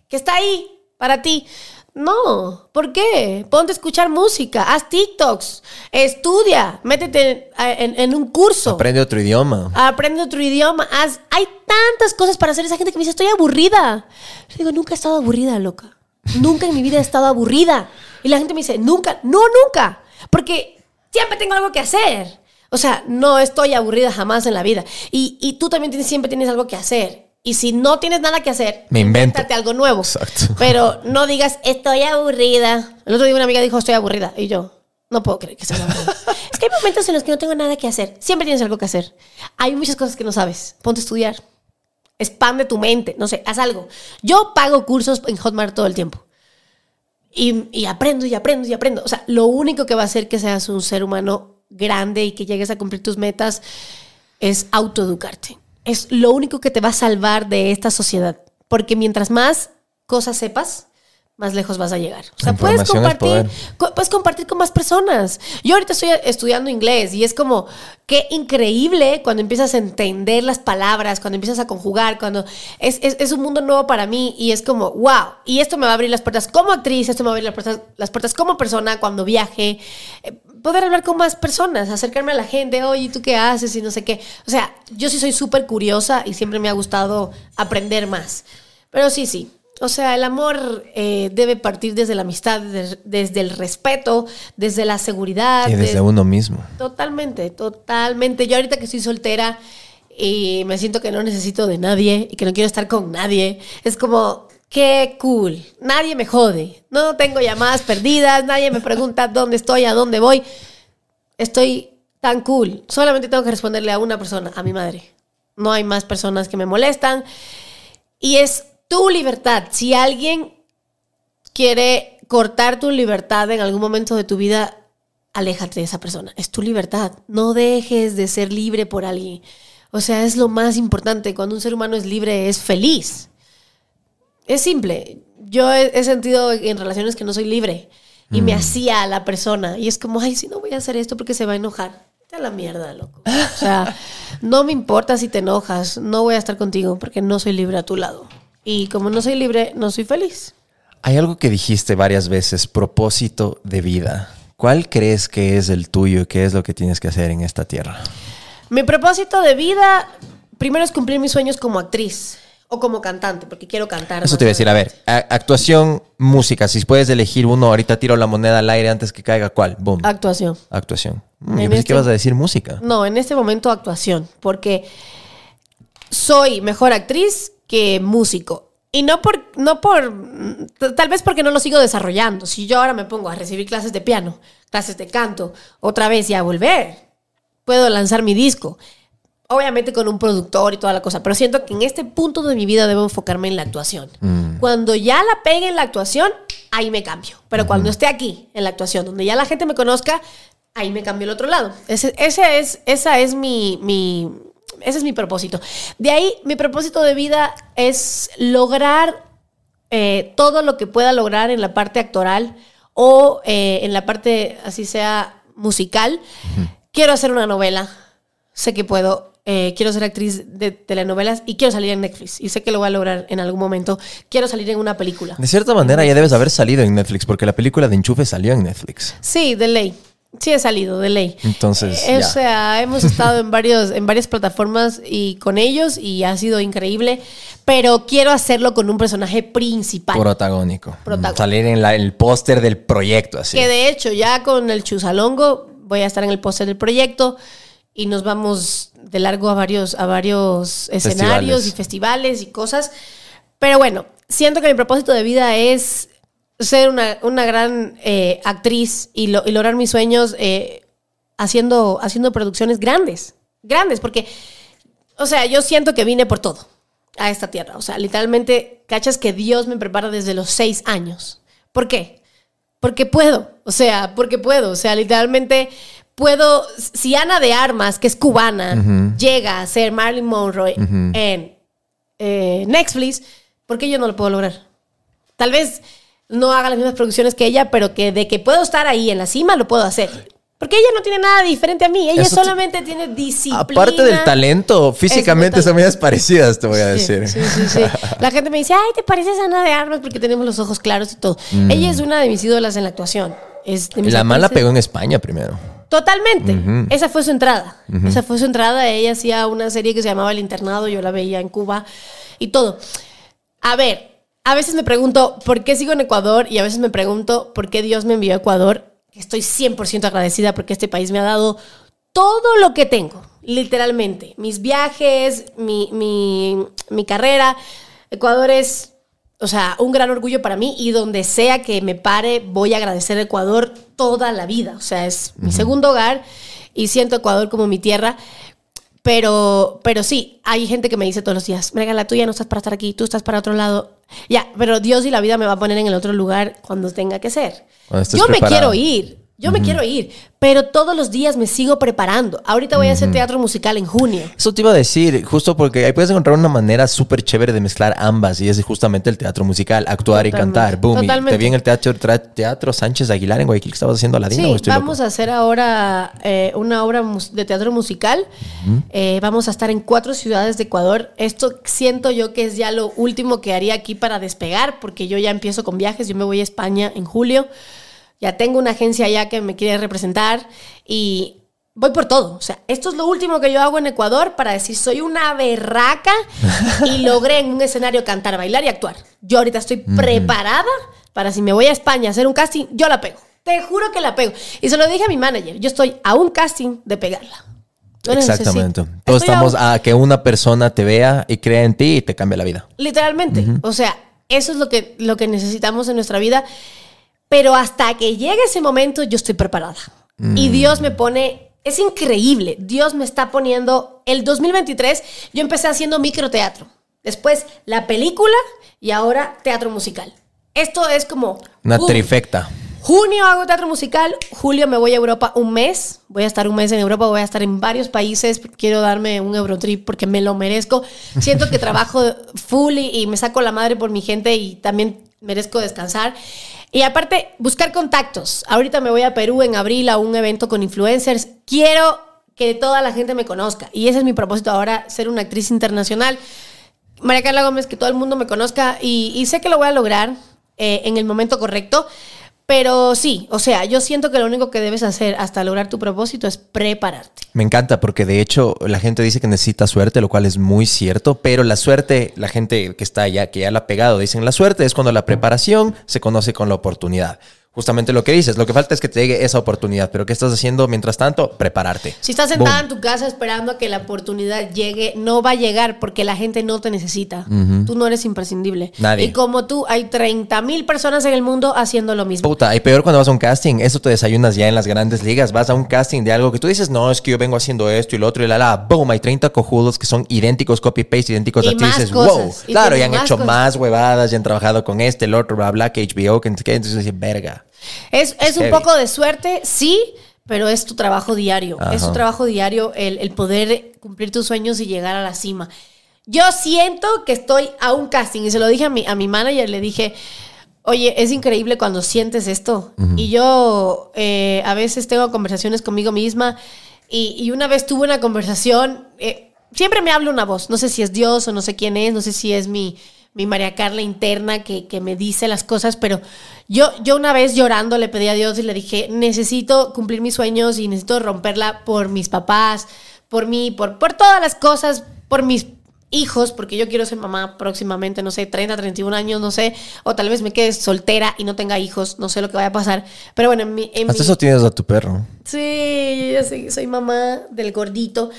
Que está ahí para ti. No, ¿por qué? Ponte a escuchar música, haz TikToks, estudia, métete en, en un curso. Aprende otro idioma. Aprende otro idioma. Haz, hay tantas cosas para hacer. Esa gente que me dice, estoy aburrida. Yo digo, nunca he estado aburrida, loca. Nunca en mi vida he estado aburrida. Y la gente me dice, nunca, no, nunca. Porque siempre tengo algo que hacer. O sea, no estoy aburrida jamás en la vida. Y, y tú también tienes, siempre tienes algo que hacer. Y si no tienes nada que hacer, Me invento. invéntate algo nuevo. Exacto. Pero no digas, estoy aburrida. El otro día una amiga dijo, estoy aburrida. Y yo, no puedo creer que estés aburrida. [LAUGHS] es que hay momentos en los que no tengo nada que hacer. Siempre tienes algo que hacer. Hay muchas cosas que no sabes. Ponte a estudiar. Expande tu mente. No sé, haz algo. Yo pago cursos en Hotmart todo el tiempo. Y, y aprendo y aprendo y aprendo. O sea, lo único que va a hacer que seas un ser humano grande y que llegues a cumplir tus metas es autoeducarte. Es lo único que te va a salvar de esta sociedad. Porque mientras más cosas sepas, más lejos vas a llegar. O sea, puedes compartir, co- puedes compartir con más personas. Yo ahorita estoy estudiando inglés y es como, qué increíble cuando empiezas a entender las palabras, cuando empiezas a conjugar, cuando es, es- es un mundo nuevo para mí y es como, wow, y esto me va a abrir las puertas como actriz, esto me va a abrir las puertas, las puertas como persona cuando viaje, eh, poder hablar con más personas, acercarme a la gente, oye, ¿tú qué haces? Y no sé qué. O sea, yo sí soy súper curiosa y siempre me ha gustado aprender más. Pero sí, sí. O sea, el amor eh, debe partir desde la amistad, des- desde el respeto, desde la seguridad. Y desde de- uno mismo. Totalmente, totalmente. Yo ahorita que estoy soltera y me siento que no necesito de nadie y que no quiero estar con nadie, es como, qué cool. Nadie me jode. No tengo llamadas perdidas, nadie me pregunta [LAUGHS] dónde estoy, a dónde voy. Estoy tan cool. Solamente tengo que responderle a una persona, a mi madre. No hay más personas que me molestan. Y es tu libertad. Si alguien quiere cortar tu libertad en algún momento de tu vida, aléjate de esa persona. Es tu libertad. No dejes de ser libre por alguien. O sea, es lo más importante. Cuando un ser humano es libre, es feliz. Es simple. Yo he, he sentido en relaciones que no soy libre y me hacía a la persona. Y es como, ay, si no voy a hacer esto porque se va a enojar. Vete a la mierda, loco. O sea, [LAUGHS] no me importa si te enojas. No voy a estar contigo porque no soy libre a tu lado. Y como no soy libre, no soy feliz. Hay algo que dijiste varias veces, propósito de vida. ¿Cuál crees que es el tuyo y qué es lo que tienes que hacer en esta tierra? Mi propósito de vida, primero es cumplir mis sueños como actriz o como cantante, porque quiero cantar. Eso te iba a decir, a ver, actuación, música, si puedes elegir uno, ahorita tiro la moneda al aire antes que caiga, ¿cuál? Boom. Actuación. Actuación. Mm, Yo pensé este- que ibas a decir música. No, en este momento actuación, porque soy mejor actriz que músico. Y no por, no por, tal vez porque no lo sigo desarrollando. Si yo ahora me pongo a recibir clases de piano, clases de canto, otra vez y a volver, puedo lanzar mi disco. Obviamente con un productor y toda la cosa, pero siento que en este punto de mi vida debo enfocarme en la actuación. Cuando ya la pegue en la actuación, ahí me cambio. Pero cuando esté aquí, en la actuación, donde ya la gente me conozca, ahí me cambio al otro lado. Ese, ese es, esa es mi, mi, ese es mi propósito. De ahí, mi propósito de vida es lograr eh, todo lo que pueda lograr en la parte actoral o eh, en la parte, así sea, musical. Quiero hacer una novela. Sé que puedo. Eh, quiero ser actriz de telenovelas y quiero salir en Netflix. Y sé que lo voy a lograr en algún momento. Quiero salir en una película. De cierta manera ya debes haber salido en Netflix porque la película de Enchufe salió en Netflix. Sí, de ley. Sí he salido, de ley. Entonces, Eh. O sea, hemos [LAUGHS] estado en, varios, en varias plataformas y con ellos y ha sido increíble, pero quiero hacerlo con un personaje principal. Protagónico. Protagónico. Salir en la- el póster del proyecto así. Que de hecho ya con el Chusalongo voy a estar en el póster del proyecto y nos vamos de largo a varios, a varios escenarios Festivales. y festivales y cosas. Pero bueno, siento que mi propósito de vida es ser una, una gran eh, actriz y, lo- y lograr mis sueños eh, haciendo, haciendo producciones grandes. Grandes, porque, o sea, yo siento que vine por todo a esta tierra. O sea, literalmente, cachas que Dios me prepara desde los seis años. ¿Por qué? Porque puedo, o sea, porque puedo, o sea, literalmente puedo, si Ana de Armas, que es cubana, llega a ser Marilyn Monroe en eh, Netflix, ¿por qué yo no lo puedo lograr? Tal vez no haga las mismas producciones que ella, pero que de que puedo estar ahí en la cima, lo puedo hacer. Porque ella no tiene nada diferente a mí, ella Eso solamente tiene disciplina. Aparte del talento, físicamente son medias parecidas, te voy a Sí, decir. Sí, sí, sí. La gente me dice, ay, te pareces a Ana de Armas porque tenemos los ojos claros y todo. Mm. Ella es una de mis ídolas en la actuación. Es de mis La mala pegó en España primero. Totalmente. Esa fue su entrada. Esa fue su entrada. Ella hacía una serie que se llamaba El Internado. Yo la veía en Cuba y todo. A ver, a veces me pregunto por qué sigo en Ecuador y a veces me pregunto por qué Dios me envió a Ecuador. Estoy 100% agradecida porque este país me ha dado todo lo que tengo, literalmente. Mis viajes, mi, mi, mi carrera. Ecuador es, o sea, un gran orgullo para mí y donde sea que me pare voy a agradecer a Ecuador toda la vida. O sea, es mi segundo hogar y siento Ecuador como mi tierra. Pero, pero sí, hay gente que me dice todos los días, Megan, la tuya no estás para estar aquí, tú estás para otro lado. Ya, pero Dios y la vida me va a poner en el otro lugar cuando tenga que ser. Yo me preparado. quiero ir, yo me quiero ir, pero todos los días me sigo preparando. Ahorita voy a hacer teatro musical en junio. Eso te iba a decir, justo porque ahí puedes encontrar una manera súper chévere de mezclar ambas y es justamente el teatro musical, actuar y cantar. Boom. Y totalmente. te vi en el teatro, teatro Sánchez Aguilar en Guayaquil que estabas haciendo Aladino. Sí, ¿o estoy vamos loco? a hacer ahora eh, una obra de teatro musical. Eh, vamos a estar en cuatro ciudades de Ecuador. Esto siento yo que es ya lo último que haría aquí para despegar, porque yo ya empiezo con viajes. Yo me voy a España en julio. Ya tengo una agencia allá que me quiere representar y voy por todo. O sea, esto es lo último que yo hago en Ecuador para decir soy una berraca y [LAUGHS] logré en un escenario cantar, bailar y actuar. Yo ahorita estoy preparada para si me voy a España a hacer un casting, yo la pego. Te juro que la pego. Y se lo dije a mi manager, yo estoy a un casting de pegarla. No necesito. Exactamente. Todos Estoy a estamos un- a que una persona te vea y crea en ti y te cambia la vida. Literalmente. O sea, eso es lo que, lo que necesitamos en nuestra vida. Pero hasta que llegue ese momento, yo estoy preparada. Y Dios me pone. Es increíble. Dios me está poniendo. El 2023, yo empecé haciendo microteatro. Después, la película y ahora teatro musical. Esto es como. Una ¡pum! trifecta. Junio hago teatro musical, julio me voy a Europa un mes, voy a estar un mes en Europa, voy a estar en varios países, quiero darme un Eurotrip porque me lo merezco. Siento que [LAUGHS] trabajo full y, y me saco la madre por mi gente y también merezco descansar. Y aparte, buscar contactos. Ahorita me voy a Perú en abril a un evento con influencers. Quiero que toda la gente me conozca y ese es mi propósito ahora, ser una actriz internacional. María Carla Gómez, que todo el mundo me conozca y, sé que lo voy a lograr eh, en el momento correcto. Pero sí, o sea, yo siento que lo único que debes hacer hasta lograr tu propósito es prepararte. Me encanta porque de hecho la gente dice que necesita suerte, lo cual es muy cierto, pero la suerte, la gente que está allá, que ya la ha pegado, dicen la suerte es cuando la preparación se conoce con la oportunidad. Justamente lo que dices, lo que falta es que te llegue esa oportunidad, pero ¿qué estás haciendo mientras tanto? Prepararte. Si estás sentada Boom. en tu casa esperando a que la oportunidad llegue, no va a llegar porque la gente no te necesita. Tú no eres imprescindible. Nadie. Y como tú, hay 30 mil personas en el mundo haciendo lo mismo. Puta, y peor cuando vas a un casting, eso te desayunas ya en las grandes ligas, vas a un casting de algo que tú dices, no, es que yo vengo haciendo esto y lo otro y la la, boom, hay 30 cojudos que son idénticos, copy-paste, idénticos Y a ti, dices, cosas, wow, y claro, y han hecho cosas. más huevadas, y han trabajado con este, el otro, bla, bla, que HBO, que entonces dices, verga. Es, es un poco de suerte, sí, pero es tu trabajo diario. Ajá. Es tu trabajo diario el, el poder cumplir tus sueños y llegar a la cima. yo siento que estoy a un casting y se lo dije a mi, a mi manager, le dije, oye, es increíble cuando sientes esto. Y yo eh, a veces tengo conversaciones conmigo misma y, y una vez tuve una conversación, eh, siempre me habla una voz, no sé si es Dios o no sé quién es, no sé si es mi, mi María Carla interna que, que me dice las cosas, pero yo, yo una vez llorando le pedí a Dios y le dije, necesito cumplir mis sueños y necesito romperla por mis papás, por mí, por, por todas las cosas, por mis hijos, porque yo quiero ser mamá próximamente, no sé, 30, 31 años, no sé, o tal vez me quede soltera y no tenga hijos, no sé lo que vaya a pasar. Pero bueno, en mi... en Hasta mi- eso tienes a tu perro. Sí, yo ya sé, soy mamá del gordito.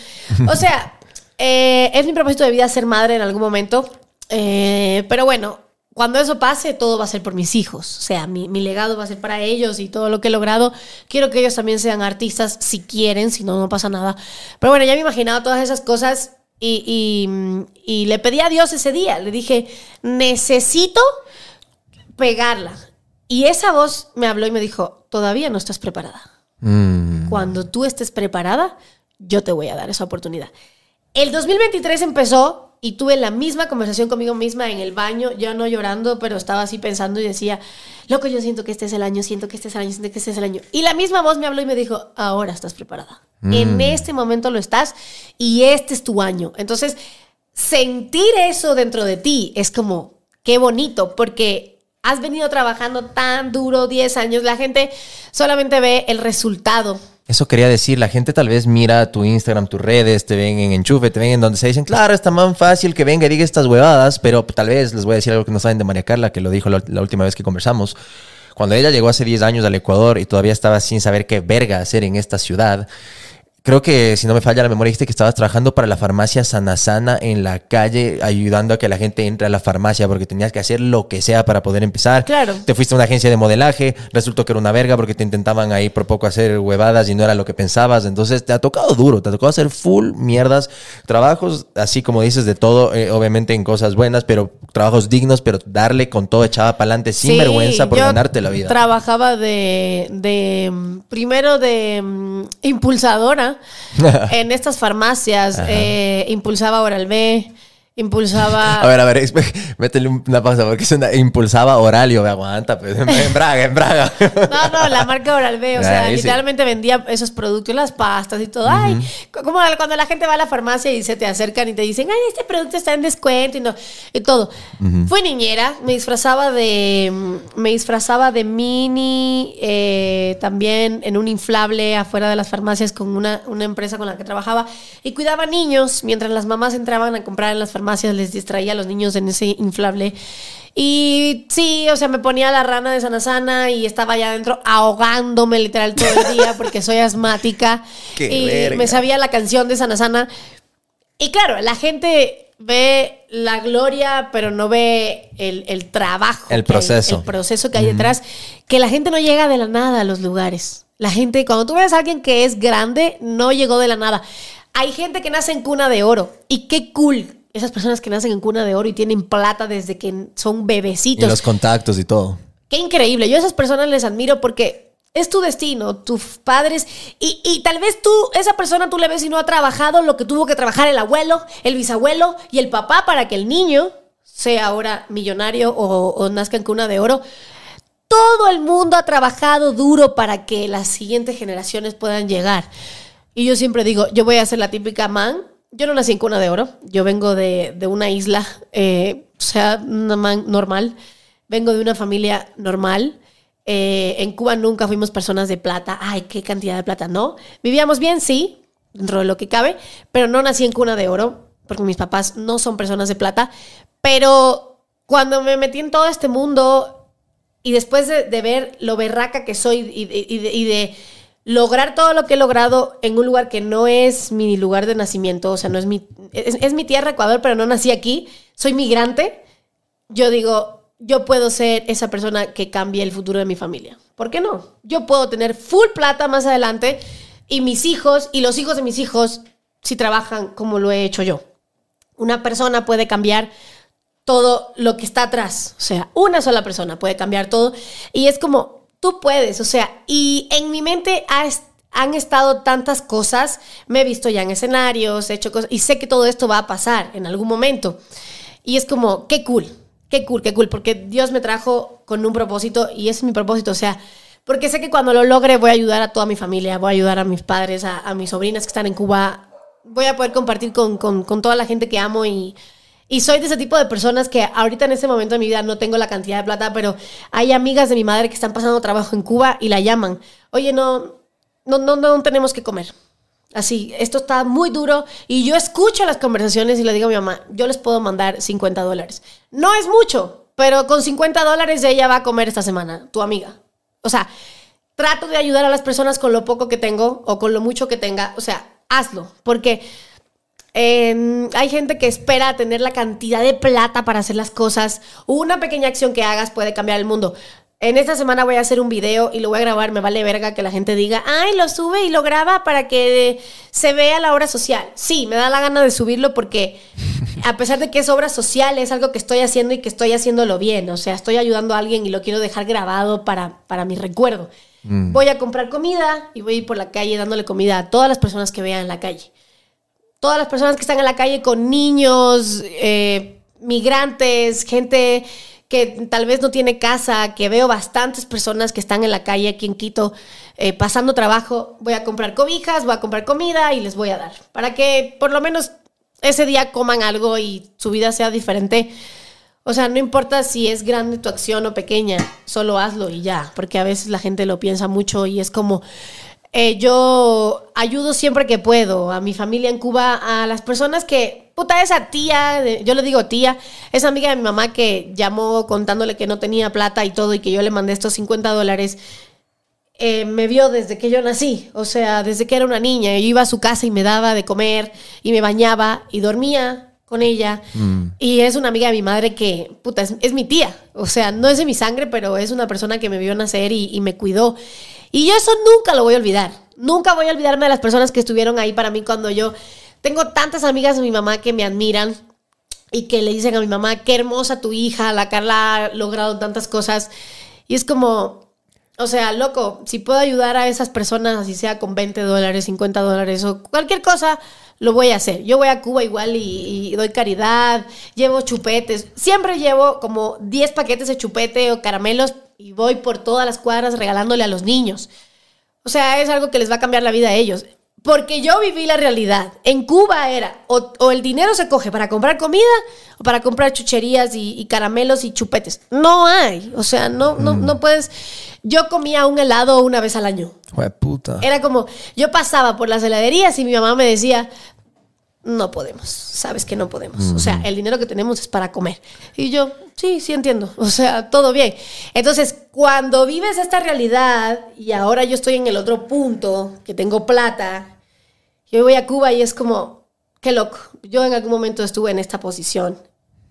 O sea, [LAUGHS] eh, es mi propósito de vida ser madre en algún momento. Eh, pero bueno, cuando eso pase, todo va a ser por mis hijos. O sea, mi, mi legado va a ser para ellos y todo lo que he logrado. Quiero que ellos también sean artistas si quieren, si no, no pasa nada. Pero bueno, ya me imaginaba todas esas cosas y, y- y le pedí a Dios ese día. Le dije, necesito pegarla. Y esa voz me habló y me dijo, todavía no estás preparada Mm. cuando tú estés preparada, yo te voy a dar esa oportunidad. El 2023 empezó y tuve la misma conversación conmigo misma en el baño, ya no llorando, pero estaba así pensando y decía, loco, yo siento que este es el año, siento que este es el año, siento que este es el año. Y la misma voz me habló y me dijo, ahora estás preparada. En este momento lo estás y este es tu año. Entonces, sentir eso dentro de ti es como, qué bonito, porque has venido trabajando tan duro, 10 años, la gente solamente ve el resultado. Eso quería decir, la gente tal vez mira tu Instagram, tus redes, te ven en enchufe, te ven en donde se dicen, claro, está más fácil que venga y diga estas huevadas, pero tal vez les voy a decir algo que no saben de María Carla, que lo dijo la, la última vez que conversamos. Cuando ella llegó hace 10 años al Ecuador y todavía estaba sin saber qué verga hacer en esta ciudad, Creo que, si no me falla la memoria, dijiste que estabas trabajando para la farmacia Sana Sana en la calle, ayudando a que la gente entre a la farmacia porque tenías que hacer lo que sea para poder empezar. Claro. Te fuiste a una agencia de modelaje, resultó que era una verga porque te intentaban ahí por poco hacer huevadas y no era lo que pensabas. Entonces te ha tocado duro, te ha tocado hacer full mierdas, trabajos, así como dices, de todo, eh, obviamente en cosas buenas, pero trabajos dignos, pero darle con todo echada para adelante sin Sí, vergüenza por yo ganarte la vida. Trabajaba de, de, primero de mm, impulsadora [LAUGHS] en estas farmacias. eh, impulsaba Oral B, impulsaba... A ver, a ver, [LAUGHS] métele una pausa porque es una impulsaba oral y yo me aguanta, pues, [LAUGHS] en Braga, en Braga. No, no, la marca Oral B, o sea, Ahí sí. literalmente vendía esos productos, las pastas y todo. Ay, como cuando la gente va a la farmacia y se te acercan y te dicen, ay, este producto está en descuento y, no, y todo. Fui niñera, me disfrazaba de, me disfrazaba de mini, eh, también en un inflable afuera de las farmacias con una, una empresa con la que trabajaba y cuidaba niños mientras las mamás entraban a comprar en las farmacias, les distraía a los niños en ese inflable. Y sí, o sea, me ponía la rana de Sana Sana y estaba allá adentro ahogándome literal todo el día porque soy asmática. [LAUGHS] Qué y verga. me sabía la canción de Sana Sana. Y claro, la gente ve la gloria, pero no ve el, el trabajo. El que hay, proceso. el proceso que hay detrás. Que la gente no llega de la nada a los lugares. La gente, cuando tú ves a alguien que es grande, no llegó de la nada. Hay gente que nace en cuna de oro. Y qué cool. Esas personas que nacen en cuna de oro y tienen plata desde que son Y bebecitos. los contactos y todo. Qué increíble. Yo a esas personas les admiro porque es tu destino, tus padres. Y, y tal vez tú, esa persona, tú le ves y no ha trabajado lo que tuvo que trabajar el abuelo, el bisabuelo y el papá para que el niño sea ahora millonario o, o nazca en cuna de oro. Todo el mundo ha trabajado duro para que las siguientes generaciones puedan llegar. Y yo siempre digo, yo voy a ser la típica man. Yo no nací en cuna de oro. Yo vengo de, de una isla, eh, o sea, normal. Vengo de una familia normal. Eh, en Cuba nunca fuimos personas de plata. Ay, qué cantidad de plata. No. Vivíamos bien, sí, dentro de lo que cabe, pero no nací en cuna de oro, porque mis papás no son personas de plata. Pero cuando me metí en todo este mundo y después de, ver lo berraca que soy y de lograr todo lo que he logrado en un lugar que no es mi lugar de nacimiento, o sea, no es mi, es, es mi tierra, Ecuador, pero no nací aquí, soy migrante, yo digo, yo puedo ser esa persona que cambie el futuro de mi familia. ¿Por qué no? Yo puedo tener full plata más adelante y mis hijos y los hijos de mis hijos si trabajan como lo he hecho yo. Una persona puede cambiar todo lo que está atrás. O sea, una sola persona puede cambiar todo. Y es como, tú puedes. O sea, y en mi mente han estado tantas cosas, me he visto ya en escenarios, he hecho cosas, y sé que todo esto va a pasar en algún momento. Y es como, qué cool, qué cool, qué cool, porque Dios me trajo con un propósito y es mi propósito, o sea, porque sé que cuando lo logre voy a ayudar a toda mi familia, voy a ayudar a mis padres, a, mis sobrinas que están en Cuba, voy a poder compartir con, con toda la gente que amo y, y soy de ese tipo de personas que ahorita en este momento de mi vida no tengo la cantidad de plata, pero hay amigas de mi madre que están pasando trabajo en Cuba y la llaman. Oye, no, no, no, no tenemos que comer. Así, esto está muy duro y yo escucho las conversaciones y le digo a mi mamá, yo les puedo mandar 50 dólares. No es mucho, pero con 50 dólares ella va a comer esta semana, tu amiga. O sea, trato de ayudar a las personas con lo poco que tengo o con lo mucho que tenga. O sea, hazlo, porque eh, hay gente que espera tener la cantidad de plata para hacer las cosas. Una pequeña acción que hagas puede cambiar el mundo. En esta semana voy a hacer un video y lo voy a grabar. Me vale verga que la gente diga, ay, lo sube y lo graba para que se vea la obra social. Sí, me da la gana de subirlo porque a pesar de que es obra social, es algo que estoy haciendo y que estoy haciéndolo bien. O sea, estoy ayudando a alguien y lo quiero dejar grabado para, para mi recuerdo. Voy a comprar comida y voy a ir por la calle dándole comida a todas las personas que vean en la calle. Todas las personas que están en la calle con niños, eh, migrantes, gente que tal vez no tiene casa, que veo bastantes personas que están en la calle aquí en Quito eh, pasando trabajo, voy a comprar cobijas, voy a comprar comida y les voy a dar, para que por lo menos ese día coman algo y su vida sea diferente. O sea, no importa si es grande tu acción o pequeña, solo hazlo y ya, porque a veces la gente lo piensa mucho y es como, eh, yo ayudo siempre que puedo a mi familia en Cuba, a las personas que, puta, esa tía, de- yo le digo tía, esa amiga de mi mamá que llamó contándole que no tenía plata y todo y que yo le mandé estos 50 dólares, eh, me vio desde que yo nací, o sea, desde que era una niña. Yo iba a su casa y me daba de comer y me bañaba y dormía con ella. Y es una amiga de mi madre que, puta, es, es mi tía. O sea, no es de mi sangre, pero es una persona que me vio nacer y, y me cuidó. Y yo eso nunca lo voy a olvidar. Nunca voy a olvidarme de las personas que estuvieron ahí para mí cuando yo... Tengo tantas amigas de mi mamá que me admiran y que le dicen a mi mamá, qué hermosa tu hija, la Carla ha logrado tantas cosas. Y es como, o sea, loco, si puedo ayudar a esas personas, así sea con 20 dólares, 50 dólares o cualquier cosa, lo voy a hacer. Yo voy a Cuba igual y, y doy caridad, llevo chupetes. Siempre llevo como 10 paquetes de chupete o caramelos y voy por todas las cuadras regalándole a los niños. O sea, es algo que les va a cambiar la vida a ellos. Porque yo viví la realidad. En Cuba era o, o el dinero se coge para comprar comida o para comprar chucherías y, y caramelos y chupetes. No hay. O sea, no, no, no puedes. Yo comía un helado una vez al año. Puta. Era como, yo pasaba por las heladerías y mi mamá me decía, no podemos, sabes que no podemos. O sea, el dinero que tenemos es para comer. Y yo, sí, sí entiendo. [LAUGHS] O sea, todo bien. Entonces, cuando vives esta realidad y ahora yo estoy en el otro punto, que tengo plata, yo voy a Cuba y es como, qué loco. Yo en algún momento estuve en esta posición.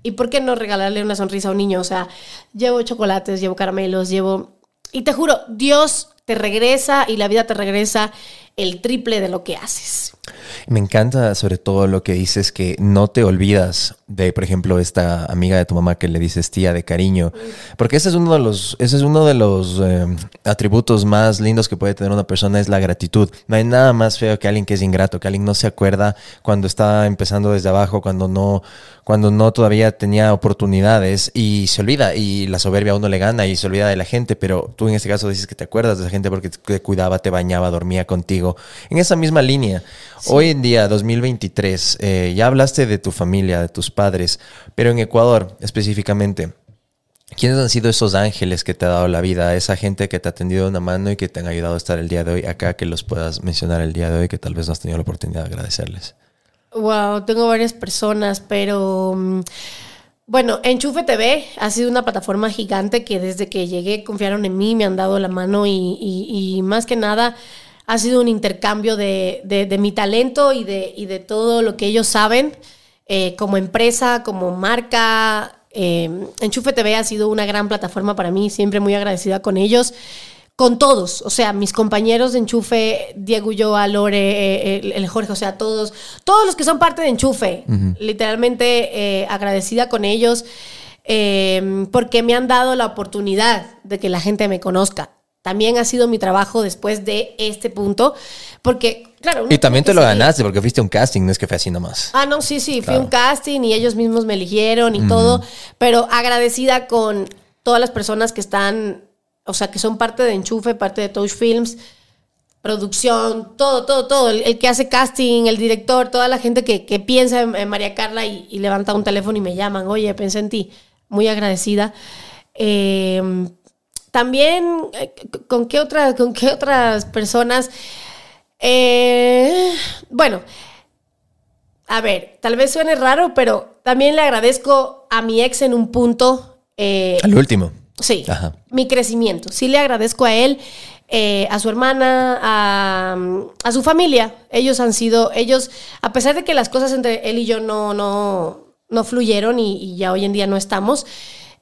¿Y por qué no regalarle una sonrisa a un niño? O sea, llevo chocolates, llevo caramelos, llevo... Y te juro, Dios te regresa y la vida te regresa el triple de lo que haces. Me encanta sobre todo lo que dices que no te olvidas de, por ejemplo, esta amiga de tu mamá que le dices tía de cariño, porque ese es uno de los, ese es uno de los eh, atributos más lindos que puede tener una persona es la gratitud. No hay nada más feo que alguien que es ingrato, que alguien no se acuerda cuando está empezando desde abajo, cuando no, cuando no todavía tenía oportunidades y se olvida y la soberbia a uno le gana y se olvida de la gente, pero tú en este caso dices que te acuerdas de esa gente porque te cuidaba, te bañaba, dormía contigo. En esa misma línea, hoy en día, 2023, eh, ya hablaste de tu familia, de tus padres, pero en Ecuador específicamente, ¿quiénes han sido esos ángeles que te ha dado la vida? Esa gente que te ha tendido una mano y que te han ayudado a estar el día de hoy acá, que los puedas mencionar el día de hoy, que tal vez no has tenido la oportunidad de agradecerles. Wow, tengo varias personas, pero mm, bueno, Enchufe TV ha sido una plataforma gigante que desde que llegué confiaron en mí, me han dado la mano y, y- y más que nada ha sido un intercambio de, de- de mi talento y de, y de todo lo que ellos saben eh, como empresa, como marca. Eh, Enchufe TV ha sido una gran plataforma para mí, siempre muy agradecida con ellos con todos, o sea, mis compañeros de Enchufe, Diego Ulloa, Lore, eh, el, el Jorge, o sea, todos, todos los que son parte de Enchufe, literalmente eh, agradecida con ellos, porque me han dado la oportunidad de que la gente me conozca. También ha sido mi trabajo después de este punto, porque, claro... Y también te lo ganaste porque fuiste a un casting, no es que fue así nomás. Ah, no, sí, sí, fui Claro. un casting y ellos mismos me eligieron y todo, pero agradecida con todas las personas que están, o sea, que son parte de Enchufe, parte de Touch Films, producción, todo, todo, todo, el, el que hace casting, el director, toda la gente que, que piensa en, en María Carla y, y levanta un teléfono y me llaman, oye, pensé en ti, muy agradecida. Eh, también, eh, ¿con qué, otra- ¿con qué otras personas? Eh, bueno, a ver, tal vez suene raro, pero también le agradezco a mi ex en un punto. eh, Al último. sí, Ajá. mi crecimiento. Sí le agradezco a él, eh, a su hermana, a, a su familia. Ellos han sido, ellos, a pesar de que las cosas entre él y yo no, no, no fluyeron y, y ya hoy en día no estamos.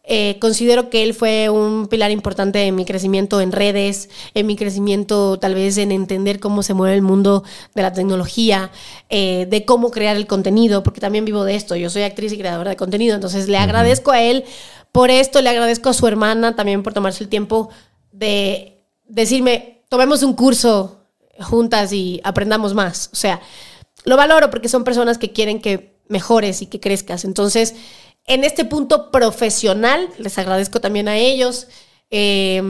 Eh, considero que él fue un pilar importante en mi crecimiento en redes, en mi crecimiento tal vez en entender cómo se mueve el mundo de la tecnología, eh, de cómo crear el contenido, porque también vivo de esto. Yo soy actriz y creadora de contenido, entonces le agradezco a él por esto, le agradezco a su hermana también por tomarse el tiempo de decirme, tomemos un curso juntas y aprendamos más. O sea, lo valoro porque son personas que quieren que mejores y que crezcas. Entonces, en este punto profesional, les agradezco también a ellos. Eh,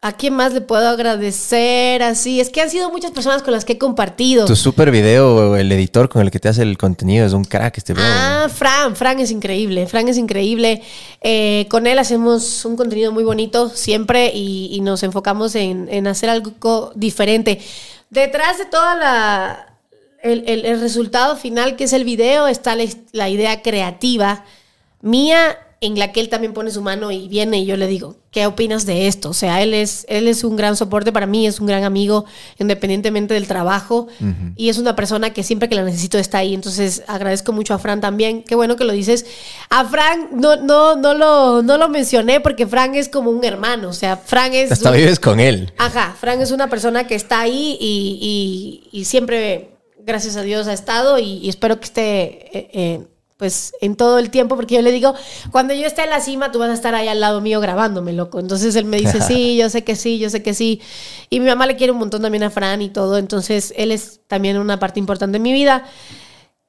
¿A quién más le puedo agradecer? Así, es que han sido muchas personas con las que he compartido. Tu super video, el editor con el que te hace el contenido, es un crack este. Ah, Fran, Fran es increíble, Fran es increíble. Eh, con él hacemos un contenido muy bonito siempre y, y nos enfocamos en, en hacer algo diferente. Detrás de toda la el, el- el resultado final que es el video está la, la idea creativa mía en la que él también pone su mano y viene y yo le digo, ¿qué opinas de esto? O sea, él es, él es un gran soporte para mí, es un gran amigo independientemente del trabajo y es una persona que siempre que la necesito está ahí. Entonces agradezco mucho a Fran también. Qué bueno que lo dices. A Fran no, no, no, lo, no lo mencioné porque Fran es como un hermano. O sea, Fran es... Hasta un- vives con él. Ajá, Fran es una persona que está ahí y, y- y siempre, gracias a Dios, ha estado y, espero que esté, eh, eh, pues, en todo el tiempo, porque yo le digo, cuando yo esté en la cima, tú vas a estar ahí al lado mío grabándome, loco. Entonces él me dice, sí, yo sé que sí, yo sé que sí. Y mi mamá le quiere un montón también a Fran y todo, entonces él es también una parte importante de mi vida.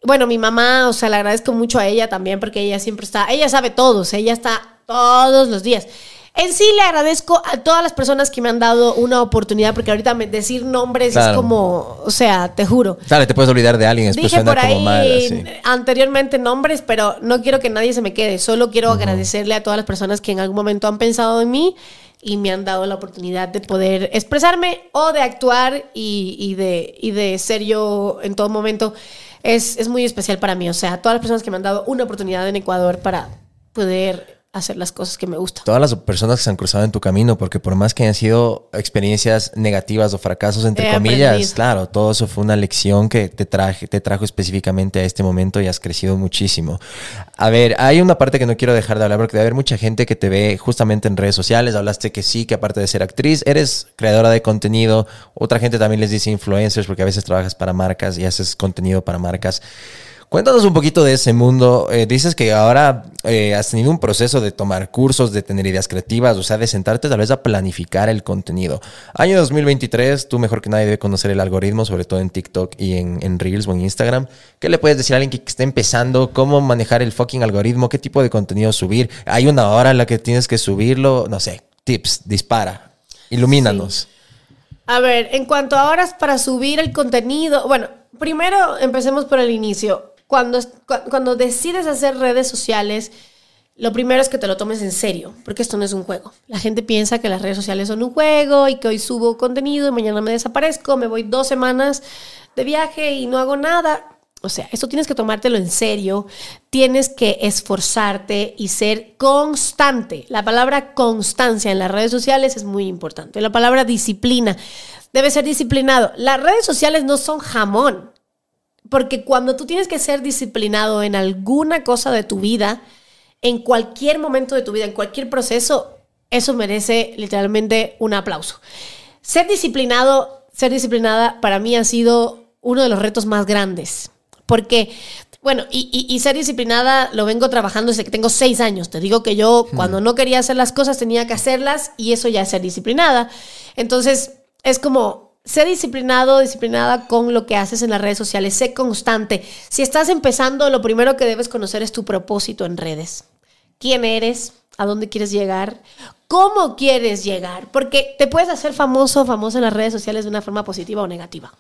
Bueno, mi mamá, o sea, le agradezco mucho a ella también porque ella siempre está, ella sabe todo, o sea, ella está todos los días. En sí le agradezco a todas las personas que me han dado una oportunidad porque ahorita me- decir nombres es como, o sea, te juro. Claro, te puedes olvidar de alguien, después Dije por como ahí mal. así. anteriormente nombres, pero no quiero que nadie se me quede. Solo quiero agradecerle a todas las personas que en algún momento han pensado en mí y me han dado la oportunidad de poder expresarme o de actuar y, y de, y de ser yo en todo momento. Es, es muy especial para mí. O sea, todas las personas que me han dado una oportunidad en Ecuador para poder hacer las cosas que me gustan. Todas las personas que se han cruzado en tu camino, porque por más que hayan sido experiencias negativas o fracasos, entre He comillas, aprendido. claro, todo eso fue una lección que te, traje, te trajo específicamente a este momento y has crecido muchísimo. A ver, hay una parte que no quiero dejar de hablar porque debe haber mucha gente que te ve justamente en redes sociales. Hablaste que sí, que aparte de ser actriz, eres creadora de contenido. Otra gente también les dice influencers porque a veces trabajas para marcas y haces contenido para marcas. Cuéntanos un poquito de ese mundo. Eh, dices que ahora eh, has tenido un proceso de tomar cursos, de tener ideas creativas, o sea, de sentarte tal vez a planificar el contenido. Año 2023, tú mejor que nadie debe conocer el algoritmo, sobre todo en TikTok y en, Reels o en Instagram. ¿Qué le puedes decir a alguien que esté empezando? ¿Cómo manejar el fucking algoritmo? ¿Qué tipo de contenido subir? ¿Hay una hora en la que tienes que subirlo? No sé, tips, dispara. Ilumínanos. A ver, en cuanto a horas para subir el contenido, bueno, primero empecemos por el inicio. Cuando, es- cu- cuando decides hacer redes sociales, lo primero es que te lo tomes en serio, porque esto no es un juego. La gente piensa que las redes sociales son un juego y que hoy subo contenido y mañana me desaparezco, me voy dos semanas de viaje y no hago nada. O sea, esto tienes que tomártelo en serio, tienes que esforzarte y ser constante. La palabra constancia en las redes sociales es muy importante. La palabra disciplina debe ser disciplinado. Las redes sociales no son jamón, porque cuando tú tienes que ser disciplinado en alguna cosa de tu vida, en cualquier momento de tu vida, en cualquier proceso, eso merece literalmente un aplauso. Ser disciplinado, ser disciplinada para mí ha sido uno de los retos más grandes, porque Bueno, y, y- y ser disciplinada lo vengo trabajando desde que tengo seis años. Te digo que yo cuando no quería hacer las cosas tenía que hacerlas y eso ya es ser disciplinada. Entonces, es como ser disciplinado, disciplinada con lo que haces en las redes sociales. Sé constante. Si estás empezando, lo primero que debes conocer es tu propósito en redes. ¿Quién eres? ¿A dónde quieres llegar? ¿Cómo quieres llegar? Porque te puedes hacer famoso o famoso en las redes sociales de una forma positiva o negativa.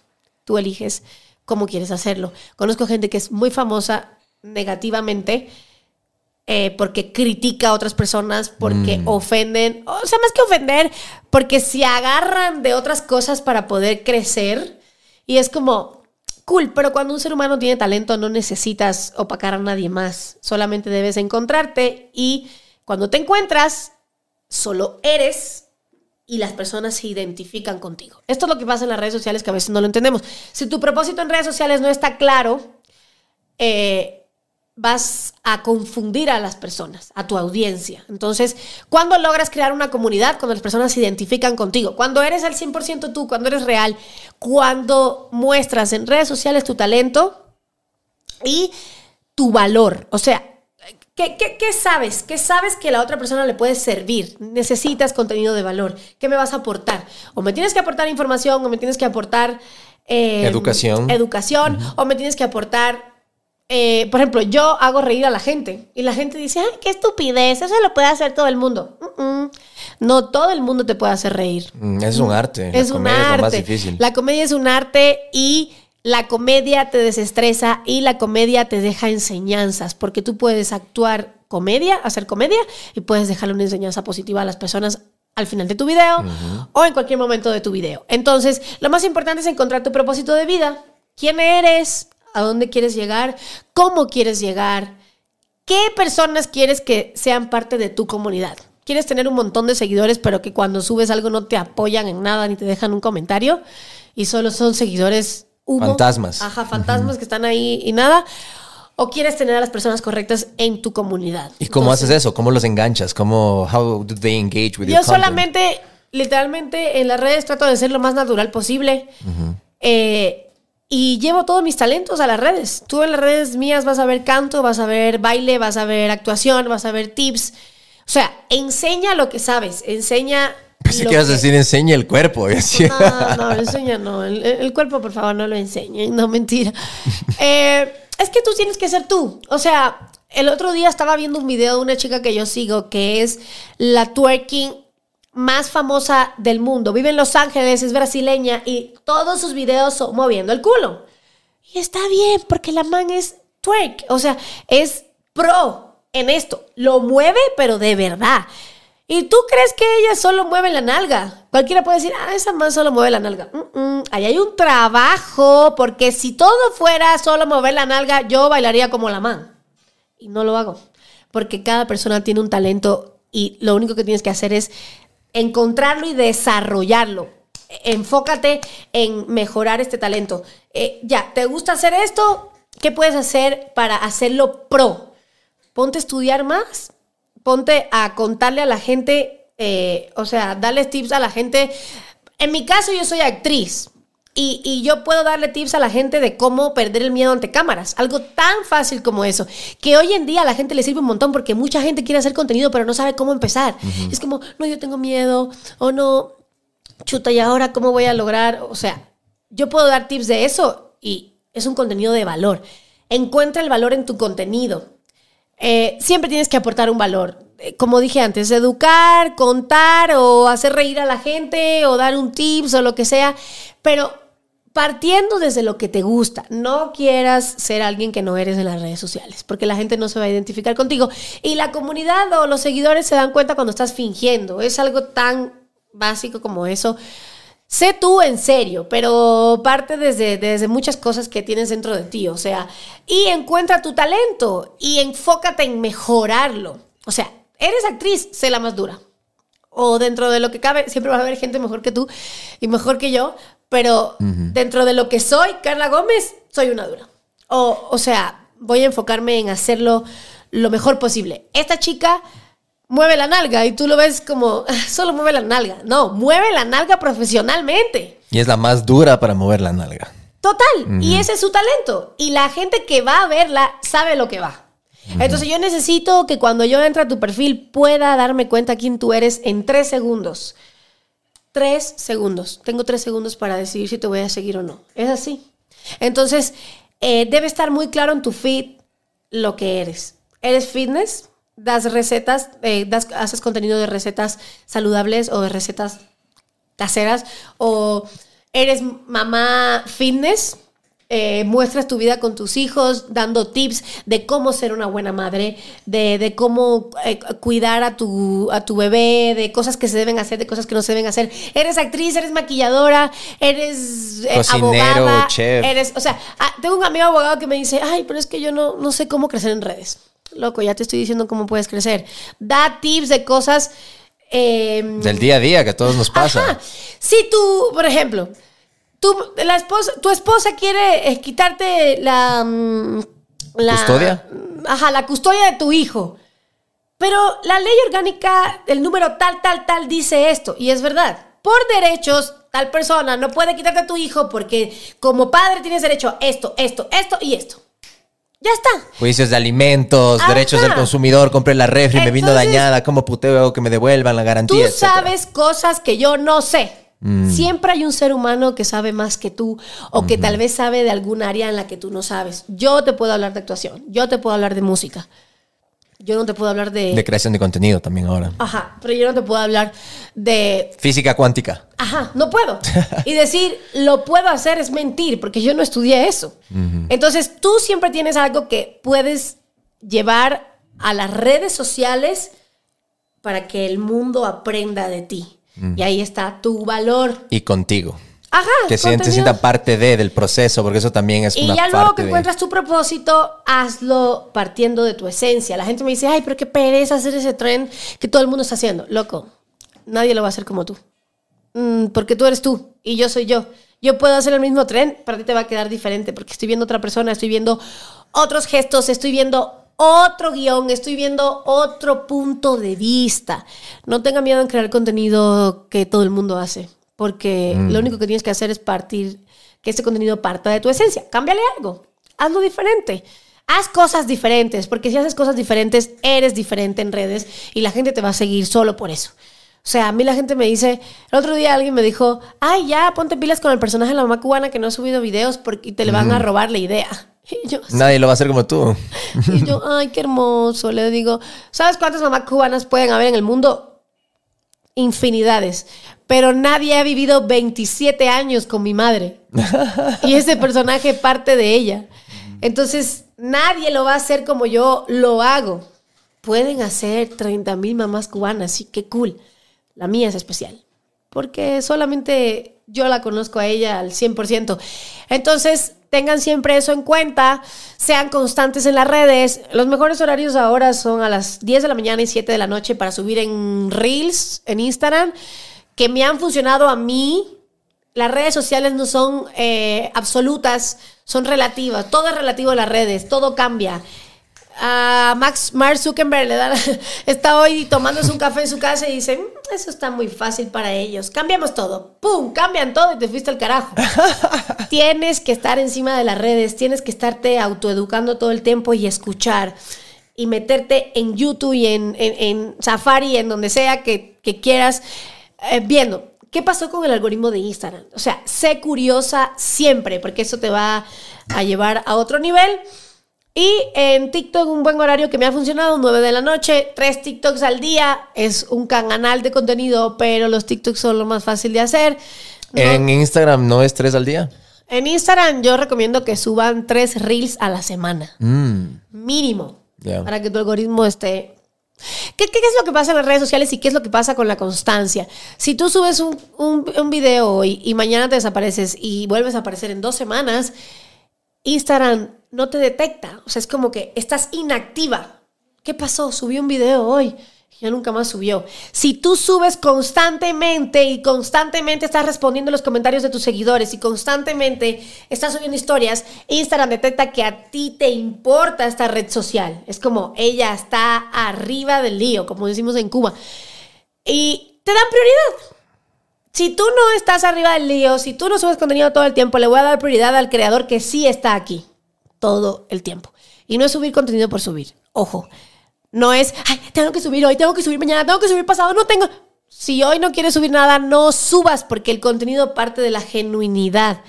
Tú eliges cómo quieres hacerlo. Conozco gente que es muy famosa negativamente eh, porque critica a otras personas, porque ofenden, o sea, más que ofender, porque se agarran de otras cosas para poder crecer. Y es como, cool, pero cuando un ser humano tiene talento no necesitas opacar a nadie más, solamente debes encontrarte y cuando te encuentras, solo eres y las personas se identifican contigo. Esto es lo que pasa en las redes sociales que a veces no lo entendemos. Si tu propósito en redes sociales no está claro, eh, vas a confundir a las personas, a tu audiencia. Entonces, cuando logras crear una comunidad, cuando las personas se identifican contigo, cuando eres el 100% tú, cuando eres real, cuando muestras en redes sociales tu talento y tu valor. O sea, ¿Qué, qué, qué sabes? ¿Qué sabes que la otra persona le puede servir? Necesitas contenido de valor. ¿Qué me vas a aportar? O me tienes que aportar información, o me tienes que aportar... eh, Educación. Educación, o me tienes que aportar... eh, por ejemplo, yo hago reír a la gente y la gente dice, ay, qué estupidez, eso lo puede hacer todo el mundo. No todo el mundo te puede hacer reír. Mm, Es un arte. Es la un comedia arte. Es lo más difícil. La comedia es un arte y la comedia te desestresa y la comedia te deja enseñanzas, porque tú puedes actuar comedia, hacer comedia y puedes dejarle una enseñanza positiva a las personas al final de tu video o en cualquier momento de tu video. Entonces, lo más importante es encontrar tu propósito de vida. ¿Quién eres? ¿A dónde quieres llegar? ¿Cómo quieres llegar? ¿Qué personas quieres que sean parte de tu comunidad? ¿Quieres tener un montón de seguidores, pero que cuando subes algo no te apoyan en nada ni te dejan un comentario? Y solo son seguidores humo. Fantasmas. Ajá, fantasmas que están ahí y nada. ¿O quieres tener a las personas correctas en tu comunidad? ¿Y cómo Entonces, haces eso? ¿Cómo los enganchas? ¿Cómo, how do they engage with Yo your solamente, literalmente, en las redes trato de ser lo más natural posible. Eh, y llevo todos mis talentos a las redes. Tú en las redes mías vas a ver canto, vas a ver baile, vas a ver actuación, vas a ver tips. O sea, enseña lo que sabes, enseña. [LAUGHS] Pensé que ibas a decir enseña el cuerpo. No, no, enseña no. El, el cuerpo, por favor, no lo enseñen. No, mentira. [LAUGHS] Eh, es que tú tienes que ser tú. O sea, el otro día estaba viendo un video de una chica que yo sigo que es la twerking más famosa del mundo. Vive en Los Ángeles, es brasileña y todos sus videos son moviendo el culo. Y está bien, porque la man es twerk. O sea, es pro en esto. Lo mueve, pero de verdad. ¿Y tú crees que ella solo mueve la nalga? Cualquiera puede decir, ah, esa man solo mueve la nalga. Ahí hay un trabajo, porque si todo fuera solo mover la nalga, yo bailaría como la man. Y no lo hago. Porque cada persona tiene un talento y lo único que tienes que hacer es encontrarlo y desarrollarlo. Enfócate en mejorar este talento. Eh, ya, ¿te gusta hacer esto? ¿Qué puedes hacer para hacerlo pro? Ponte a estudiar más, ponte a contarle a la gente, eh, o sea, darles tips a la gente. En mi caso, yo soy actriz. Y, y yo puedo darle tips a la gente de cómo perder el miedo ante cámaras. Algo tan fácil como eso. Que hoy en día a la gente le sirve un montón porque mucha gente quiere hacer contenido pero no sabe cómo empezar. Es como, no, yo tengo miedo. O no, chuta, ¿y ahora cómo voy a lograr? O sea, yo puedo dar tips de eso y es un contenido de valor. Encuentra el valor en tu contenido. Eh, siempre tienes que aportar un valor. Eh, Como dije antes, educar, contar o hacer reír a la gente o dar un tips o lo que sea, pero partiendo desde lo que te gusta. No quieras ser alguien que no eres en las redes sociales, porque la gente no se va a identificar contigo. Y la comunidad o los seguidores se dan cuenta cuando estás fingiendo. Es algo tan básico como eso. Sé tú en serio, pero parte desde, desde muchas cosas que tienes dentro de ti, o sea, y encuentra tu talento y enfócate en mejorarlo. O sea, eres actriz, sé la más dura. O dentro de lo que cabe, siempre va a haber gente mejor que tú y mejor que yo, pero dentro de lo que soy, Carla Gómez, soy una dura. O, o sea, voy a enfocarme en hacerlo lo mejor posible. Esta chica mueve la nalga y tú lo ves como, "Ah, [LAUGHS] solo mueve la nalga. No, mueve la nalga profesionalmente. Y es la más dura para mover la nalga. Total. Y ese es su talento. Y la gente que va a verla sabe lo que va. Entonces yo necesito que cuando yo entre a tu perfil pueda darme cuenta quién tú eres en tres segundos. Tres segundos. Tengo tres segundos para decidir si te voy a seguir o no. Es así. Entonces, eh, debe estar muy claro en tu feed lo que eres. ¿Eres fitness? ¿Das recetas? eh, das- ¿Haces contenido de recetas saludables o de recetas caseras? ¿O eres mamá fitness? Eh, muestras tu vida con tus hijos, dando tips de cómo ser una buena madre, de, de cómo eh, cuidar a tu, a tu bebé, de cosas que se deben hacer, de cosas que no se deben hacer. Eres actriz, eres maquilladora, eres eh, Cocinero, abogada, chef. eres, o sea, ah, tengo un amigo abogado que me dice, ay, pero es que yo no, no sé cómo crecer en redes. Loco, ya te estoy diciendo cómo puedes crecer. Da tips de cosas. eh, Del día a día que a todos nos pasa. Ajá. Si tú, por ejemplo, tú, la esposa, tu esposa quiere eh, quitarte la, mm, la- ¿Custodia? Ajá, la custodia de tu hijo. Pero la ley orgánica, el número tal, tal, tal, dice esto. Y es verdad. Por derechos, tal persona no puede quitarte a tu hijo porque como padre tienes derecho a esto, esto, esto y esto. Ya está. Juicios de alimentos, Ajá. derechos del consumidor, compré la refri, me vino Entonces- dañada, ¿cómo puteo que me devuelvan la Tú garantía? etcétera? sabes cosas que yo no sé. Mm. Siempre hay un ser humano que sabe más que tú o que tal vez sabe de algún área en la que tú no sabes. Yo te puedo hablar de actuación, yo te puedo hablar de música. Yo no te puedo hablar de... De creación de contenido también ahora. Ajá, pero yo no te puedo hablar de... Física cuántica. Ajá, no puedo. [LAUGHS] Y decir, lo puedo hacer es mentir, porque yo no estudié eso. Entonces, tú siempre tienes algo que puedes llevar a las redes sociales para que el mundo aprenda de ti. Y ahí está tu valor. Y contigo. Ajá. Que se, contenido. sienta parte de, del proceso, porque eso también es Y una ya parte luego que de- encuentras tu propósito, hazlo partiendo de tu esencia. La gente me dice, ay, pero qué pereza hacer ese tren que todo el mundo está haciendo. Loco, nadie lo va a hacer como tú. Mm, porque tú eres tú y yo soy yo. Yo puedo hacer el mismo tren, para ti te va a quedar diferente porque estoy viendo otra persona, estoy viendo otros gestos, estoy viendo otro guion, estoy viendo otro punto de vista. No tenga miedo en crear contenido que todo el mundo hace, porque lo único que tienes que hacer es partir, que este contenido parta de tu esencia. Cámbiale algo, hazlo diferente. Haz cosas diferentes, porque si haces cosas diferentes, eres diferente en redes y la gente te va a seguir solo por eso. O sea, a mí la gente me dice, el otro día alguien me dijo, ay, ya, ponte pilas con el personaje de la mamá cubana que no ha subido videos porque te le van a robar la idea. Y yo, Nadie lo va a hacer como tú. y yo, [LAUGHS] ay, qué hermoso. Le digo, ¿sabes cuántas mamás cubanas pueden haber en el mundo? Infinidades. Pero nadie ha vivido 27 años con mi madre. y ese personaje parte de ella. Entonces, nadie lo va a hacer como yo lo hago. Pueden hacer 30 mil mamás cubanas, sí, qué cool. La mía es especial. Porque solamente yo la conozco a ella al 100%. Entonces, tengan siempre eso en cuenta. Sean constantes en las redes. Los mejores horarios ahora son a las 10 de la mañana y 7 de la noche para subir en Reels, en Instagram, que me han funcionado a mí. Las redes sociales no son eh, absolutas, son relativas. Todo es relativo a las redes, todo cambia. A Max Mark Zuckerberg le da, [LAUGHS] está hoy tomándose un café en su casa y dice, "Mm, eso está muy fácil para ellos. Cambiamos todo. ¡Pum! Cambian todo y te fuiste al carajo. [LAUGHS] tienes que estar encima de las redes, tienes que estarte autoeducando todo el tiempo y escuchar. Y meterte en YouTube y en, en- en Safari, en donde sea que, que quieras, eh, viendo. ¿Qué pasó con el algoritmo de Instagram? O sea, sé curiosa siempre, porque eso te va a llevar a otro nivel. Y en TikTok, un buen horario que me ha funcionado, 9 de la noche, tres TikToks al día. Es un canal de contenido, pero los TikToks son lo más fácil de hacer. No- En Instagram no es tres al día. en Instagram yo recomiendo que suban tres reels a la semana. Mm, Mínimo. Ya. Para que tu algoritmo esté... ¿Qué, qué es lo que pasa en las redes sociales y qué es lo que pasa con la constancia? Si tú subes un, un, un video hoy y mañana te desapareces y vuelves a aparecer en dos semanas, Instagram no te detecta. O sea, es como que estás inactiva. ¿Qué pasó? Subí un video hoy. Ya nunca más subió. Si tú subes constantemente y constantemente estás respondiendo los comentarios de tus seguidores y constantemente estás subiendo historias, Instagram detecta que a ti te importa esta red social. Es como ella está arriba del lío, como decimos en Cuba. Y te dan prioridad. si tú no estás arriba del lío, si tú no subes contenido todo el tiempo, le voy a dar prioridad al creador que sí está aquí todo el tiempo. Y no es subir contenido por subir. Ojo, no es, ay, tengo que subir hoy, tengo que subir mañana, tengo que subir pasado, no tengo. Si hoy no quieres subir nada, no subas porque el contenido parte de la genuinidad.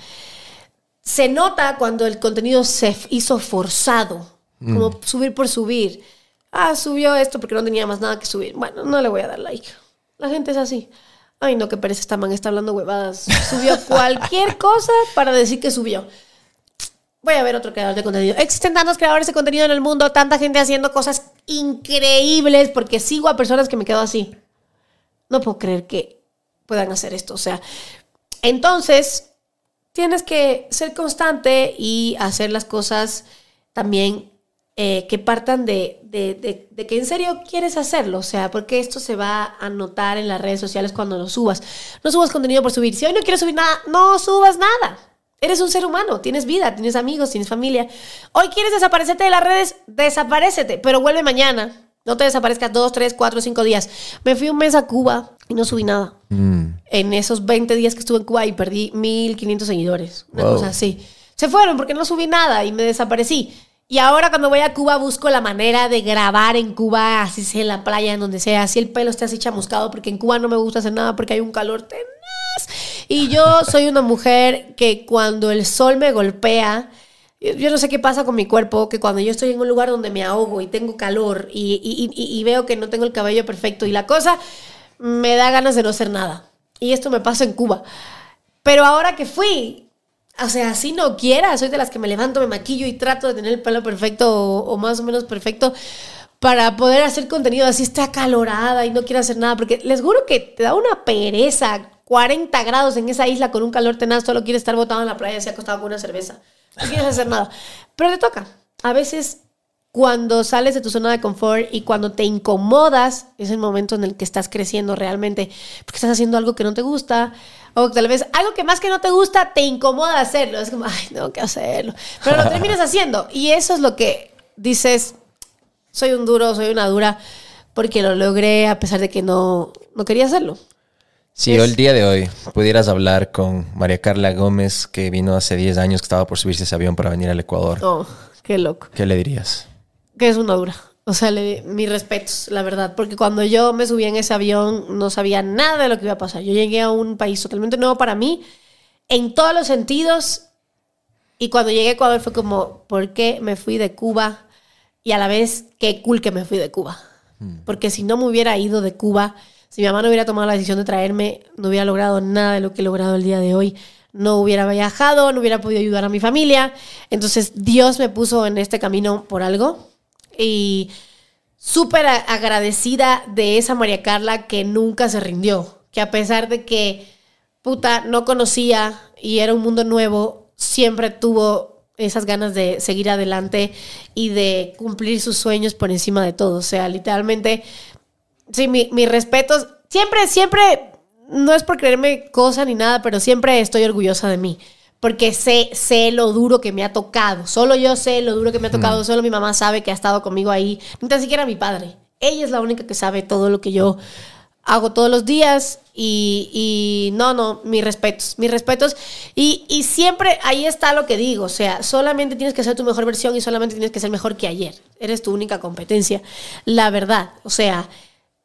Se nota cuando el contenido se hizo forzado, como subir por subir. Ah, subió esto porque no tenía más nada que subir. Bueno, no le voy a dar like. La gente es así. Ay, no, que pereza esta man, está hablando huevadas. Subió [LAUGHS] cualquier cosa para decir que subió. Voy a ver otro creador de contenido. Existen tantos creadores de contenido en el mundo, tanta gente haciendo cosas increíbles, porque sigo a personas que me quedo así. No puedo creer que puedan hacer esto. O sea, entonces tienes que ser constante y hacer las cosas también eh, que partan de, de, que en serio quieres hacerlo, o sea, porque esto se va a notar en las redes sociales cuando lo subas. No subas contenido por subir. Si hoy no quieres subir nada, no subas nada. Eres un ser humano, tienes vida, tienes amigos, tienes familia. Hoy quieres desaparecerte de las redes, desaparecete, pero vuelve mañana. No te desaparezcas dos, tres, cuatro, cinco días. Me fui un mes a Cuba y no subí nada. Mm. En esos 20 días que estuve en Cuba y perdí 1500 seguidores. Una cosa así. Se fueron porque no subí nada y me desaparecí. Y ahora cuando voy a Cuba busco la manera de grabar en Cuba, así sea en la playa, en donde sea, así el pelo esté así chamuscado, porque en Cuba no me gusta hacer nada porque hay un calor tenaz. Y yo soy una mujer que cuando el sol me golpea, yo no sé qué pasa con mi cuerpo, que cuando yo estoy en un lugar donde me ahogo y tengo calor y, veo que no tengo el cabello perfecto y la cosa, me da ganas de no hacer nada. Y esto me pasa en Cuba. Pero ahora que fui, o sea, así no quiera, soy de las que me levanto, me maquillo y trato de tener el pelo perfecto o, más o menos perfecto para poder hacer contenido así esté acalorada y no quiero hacer nada, porque les juro que te da una pereza, 40 grados en esa isla con un calor tenaz, solo quieres estar botado en la playa, así acostado con una cerveza, no quieres hacer nada, pero te toca. A veces cuando sales de tu zona de confort y cuando te incomodas, es el momento en el que estás creciendo realmente, porque estás haciendo algo que no te gusta, o tal vez algo que más que no te gusta te incomoda hacerlo. Es como, ay, tengo que hacerlo. Pero lo terminas [LAUGHS] haciendo. Y eso es lo que dices, soy un duro, soy una dura, porque lo logré a pesar de que no, no quería hacerlo. Si el día de hoy pudieras hablar con María Carla Gómez, que vino hace 10 años, que estaba por subirse ese avión para venir al Ecuador. Oh, qué loco. ¿Qué le dirías? Que es una dura. O sea, le, mis respetos, la verdad, porque cuando yo me subí en ese avión no sabía nada de lo que iba a pasar. Yo llegué a un país totalmente nuevo para mí, en todos los sentidos, y cuando llegué a Ecuador fue como, ¿por qué me fui de Cuba? Y a la vez, qué cool que me fui de Cuba. Hmm. Porque si no me hubiera ido de Cuba, si mi mamá no hubiera tomado la decisión de traerme, no hubiera logrado nada de lo que he logrado el día de hoy. No hubiera viajado, no hubiera podido ayudar a mi familia. Entonces Dios me puso en este camino por algo y súper agradecida de esa María Carla que nunca se rindió, que a pesar de que, puta, no conocía y era un mundo nuevo, siempre tuvo esas ganas de seguir adelante y de cumplir sus sueños por encima de todo. O sea, literalmente, sí, mis mi respetos, siempre, siempre, no es por creerme cosa ni nada, pero siempre estoy orgullosa de mí porque sé, sé lo duro que me ha tocado. Solo yo sé lo duro que me ha tocado. Solo mi mamá sabe que ha estado conmigo ahí. Ni tan siquiera mi padre. Ella es la única que sabe todo lo que yo hago todos los días. Y, y no, no, mis respetos, mis respetos. Y, y, siempre ahí está lo que digo. O sea, solamente tienes que ser tu mejor versión y solamente tienes que ser mejor que ayer. Eres tu única competencia. La verdad. O sea,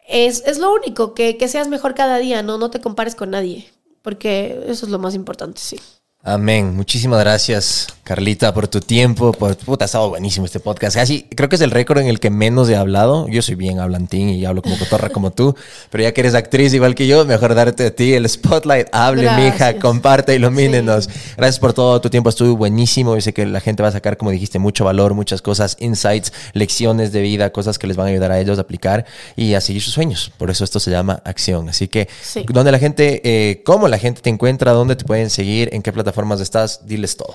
es, es lo único, que, que seas mejor cada día. No, no te compares con nadie. Porque eso es lo más importante, sí. Amén. Muchísimas gracias, Carlita, por tu tiempo. Por, puta, ha estado buenísimo este podcast. Casi, creo que es el récord en el que menos he hablado. Yo soy bien hablantín y hablo como cotorra como tú. [LAUGHS] Pero ya que eres actriz igual que yo, mejor darte a ti el spotlight. Hable, mija, comparte, ilumínenos. Gracias por todo tu tiempo. Estuvo buenísimo. Yo sé que la gente va a sacar, como dijiste, mucho valor, muchas cosas, insights, lecciones de vida, cosas que les van a ayudar a ellos a aplicar y a seguir sus sueños. Por eso esto se llama acción. Así que, ¿dónde la gente, eh, cómo la gente te encuentra? ¿Dónde te pueden seguir? ¿En qué plataforma? plataformas estás? Diles todo.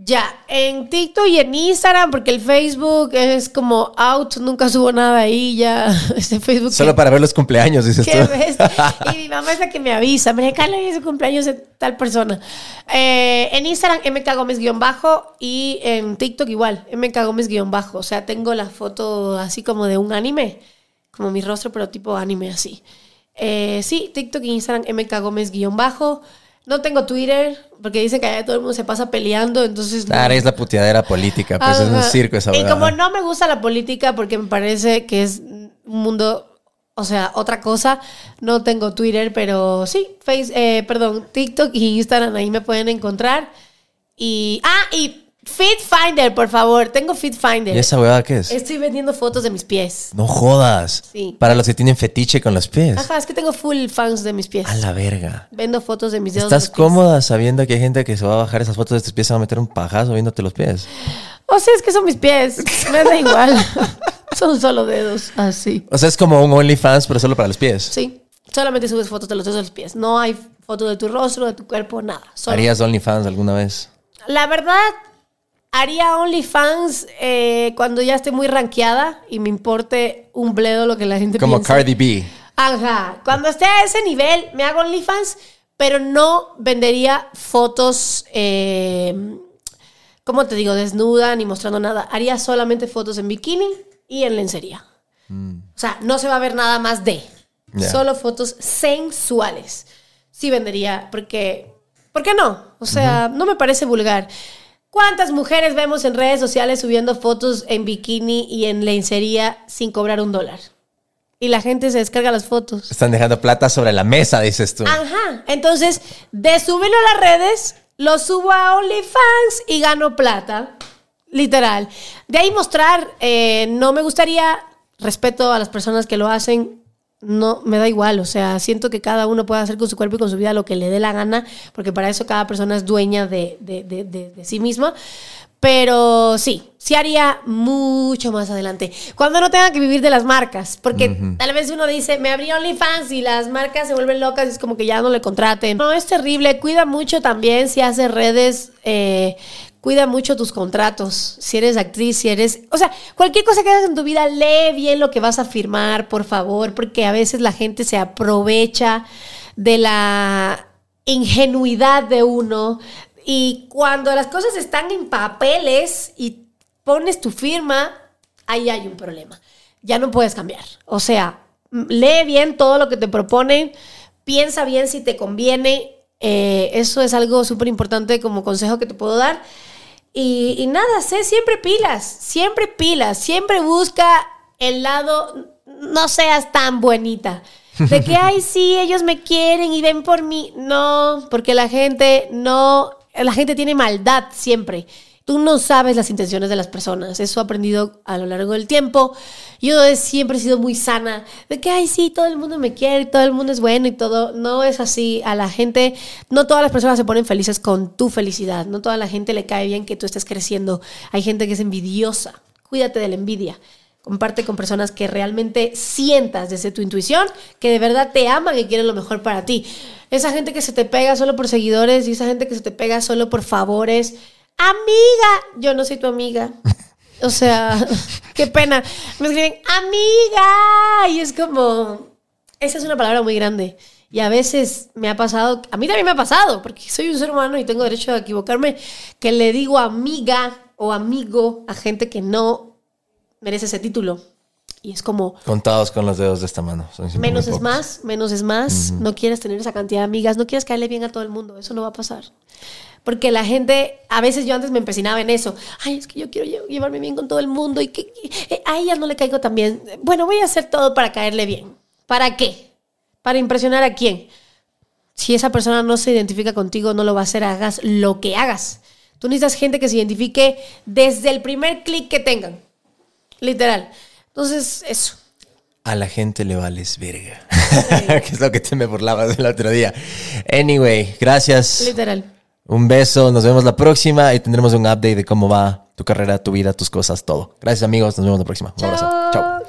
Ya, en TikTok y en Instagram, porque el Facebook es como out, nunca subo nada ahí, ya. [LAUGHS] Este Facebook. Solo para ver los cumpleaños, dices tú. [LAUGHS] Y mi mamá es la que me avisa, me Carla, es el cumpleaños de tal persona. Eh, en Instagram, MK Gómez-bajo y en TikTok igual, MK Gómez-bajo. O sea, tengo la foto así como de un anime, como mi rostro, pero tipo anime así. Eh, sí, TikTok e Instagram, MK Gómez guion bajo. No tengo Twitter, porque dicen que allá todo el mundo se pasa peleando, entonces... no. Claro, es la puteadera política, pues es un circo esa Y como no me gusta la política porque me parece que es un mundo, o sea, otra cosa, no tengo Twitter, pero sí, Face, eh, perdón, TikTok y Instagram ahí me pueden encontrar. Y ah, y Fit Finder, por favor, tengo Fit Finder. ¿Y esa huevada qué es? Estoy vendiendo fotos de mis pies. No jodas. Sí. Para los que tienen fetiche con los pies. Ajá, es que tengo full fans de mis pies. A la verga. Vendo fotos de mis dedos. de ¿Estás pies. cómoda sabiendo que hay gente que se va a bajar esas fotos de tus pies y se va a meter un pajazo viéndote los pies? [GASPS] O sea, es que son mis pies. Me da igual. [LAUGHS] son solo dedos. Así. O sea, es como un OnlyFans, pero solo para los pies. Sí. Solamente subes fotos de los dedos de los pies. No hay foto de tu rostro, de tu cuerpo, nada. Solo- ¿Harías OnlyFans alguna vez? La verdad, haría OnlyFans eh, cuando ya esté muy rankeada y me importe un bledo lo que la gente Como piensa. Cardi B. Ajá. Cuando esté a ese nivel, me hago OnlyFans, pero no vendería fotos, eh, ¿cómo te digo? Desnuda ni mostrando nada. Haría solamente fotos en bikini y en lencería. O sea, no se va a ver nada más de. Ya. Solo fotos sensuales. Sí vendería, porque... ¿Por qué no? O sea, no me parece vulgar. ¿Cuántas mujeres vemos en redes sociales subiendo fotos en bikini y en lencería sin cobrar un dólar? Y la gente se descarga las fotos. Están dejando plata sobre la mesa, dices tú. Ajá. Entonces, de subirlo a las redes, lo subo a OnlyFans y gano plata. Literal. De ahí mostrar, eh, no me gustaría, respeto a las personas que lo hacen, no, me da igual. O sea, siento que cada uno puede hacer con su cuerpo y con su vida lo que le dé la gana, porque para eso cada persona es dueña de, de- de- de- sí misma. Pero sí, sí haría mucho más adelante. Cuando no tenga que vivir de las marcas. Porque tal vez uno dice, me abrí OnlyFans y las marcas se vuelven locas y es como que ya no le contraten. No, es terrible. Cuida mucho también si haces redes. eh, cuida mucho tus contratos. Si eres actriz, si eres... O sea, cualquier cosa que hagas en tu vida, lee bien lo que vas a firmar, por favor. Porque a veces la gente se aprovecha de la ingenuidad de uno. Y cuando las cosas están en papeles y pones tu firma, ahí hay un problema. Ya no puedes cambiar. O sea, m- lee bien todo lo que te proponen, piensa bien si te conviene. eh, eso es algo súper importante como consejo que te puedo dar. Y, y nada, sé siempre pilas, siempre pilas, siempre busca el lado, no seas tan bonita. De que, [LAUGHS] ay, sí, ellos me quieren y ven por mí. No, porque la gente no, la gente tiene maldad siempre. Tú no sabes las intenciones de las personas. Eso he aprendido a lo largo del tiempo. Yo he- siempre he sido muy sana. De que, ay, sí, todo el mundo me quiere, todo el mundo es bueno y todo. No es así. A la gente, no todas las personas se ponen felices con tu felicidad. No toda la gente le cae bien que tú estés creciendo. Hay gente que es envidiosa. Cuídate de la envidia. Comparte con personas que realmente sientas desde tu intuición que de verdad te aman y quieren lo mejor para ti. Esa gente que se te pega solo por seguidores y esa gente que se te pega solo por favores. Amiga, yo no soy tu amiga. O sea, [LAUGHS] qué pena. Me escriben, amiga. Y es como, esa es una palabra muy grande. Y a veces me ha pasado, a mí también me ha pasado, porque soy un ser humano y tengo derecho a equivocarme, que le digo amiga o amigo a gente que no merece ese título. Y es como, Contados con los dedos de esta mano. Menos es más, menos es más. No quieres tener esa cantidad de amigas, no quieres caerle bien a todo el mundo. Eso no va a pasar. Porque la gente, a veces yo antes me empecinaba en eso. Ay, es que yo quiero lle- llevarme bien con todo el mundo y que que- eh, a ella no le caigo tan bien. Bueno, voy a hacer todo para caerle bien. ¿Para qué? ¿Para impresionar a quién? Si esa persona no se identifica contigo, no lo va a hacer, hagas lo que hagas. Tú necesitas gente que se identifique desde el primer clic que tengan. Literal. Entonces, eso. A la gente le vales verga. [LAUGHS] que es lo que te me burlabas el otro día. Anyway, gracias. Literal. Un beso, nos vemos la próxima y tendremos un update de cómo va tu carrera, tu vida, tus cosas, todo. Gracias amigos, nos vemos la próxima. Un abrazo. Chao.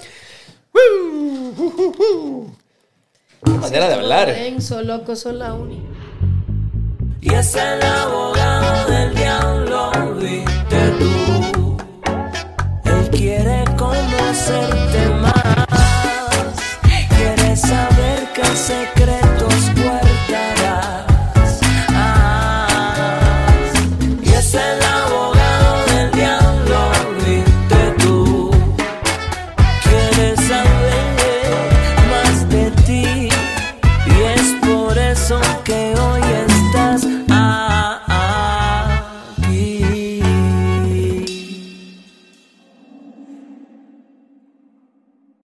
Qué manera de hablar. Denso, loco, son la uni. Y es el abogado del diablo, viste tú. Él quiere conocerte más. Quiere saber qué secreto.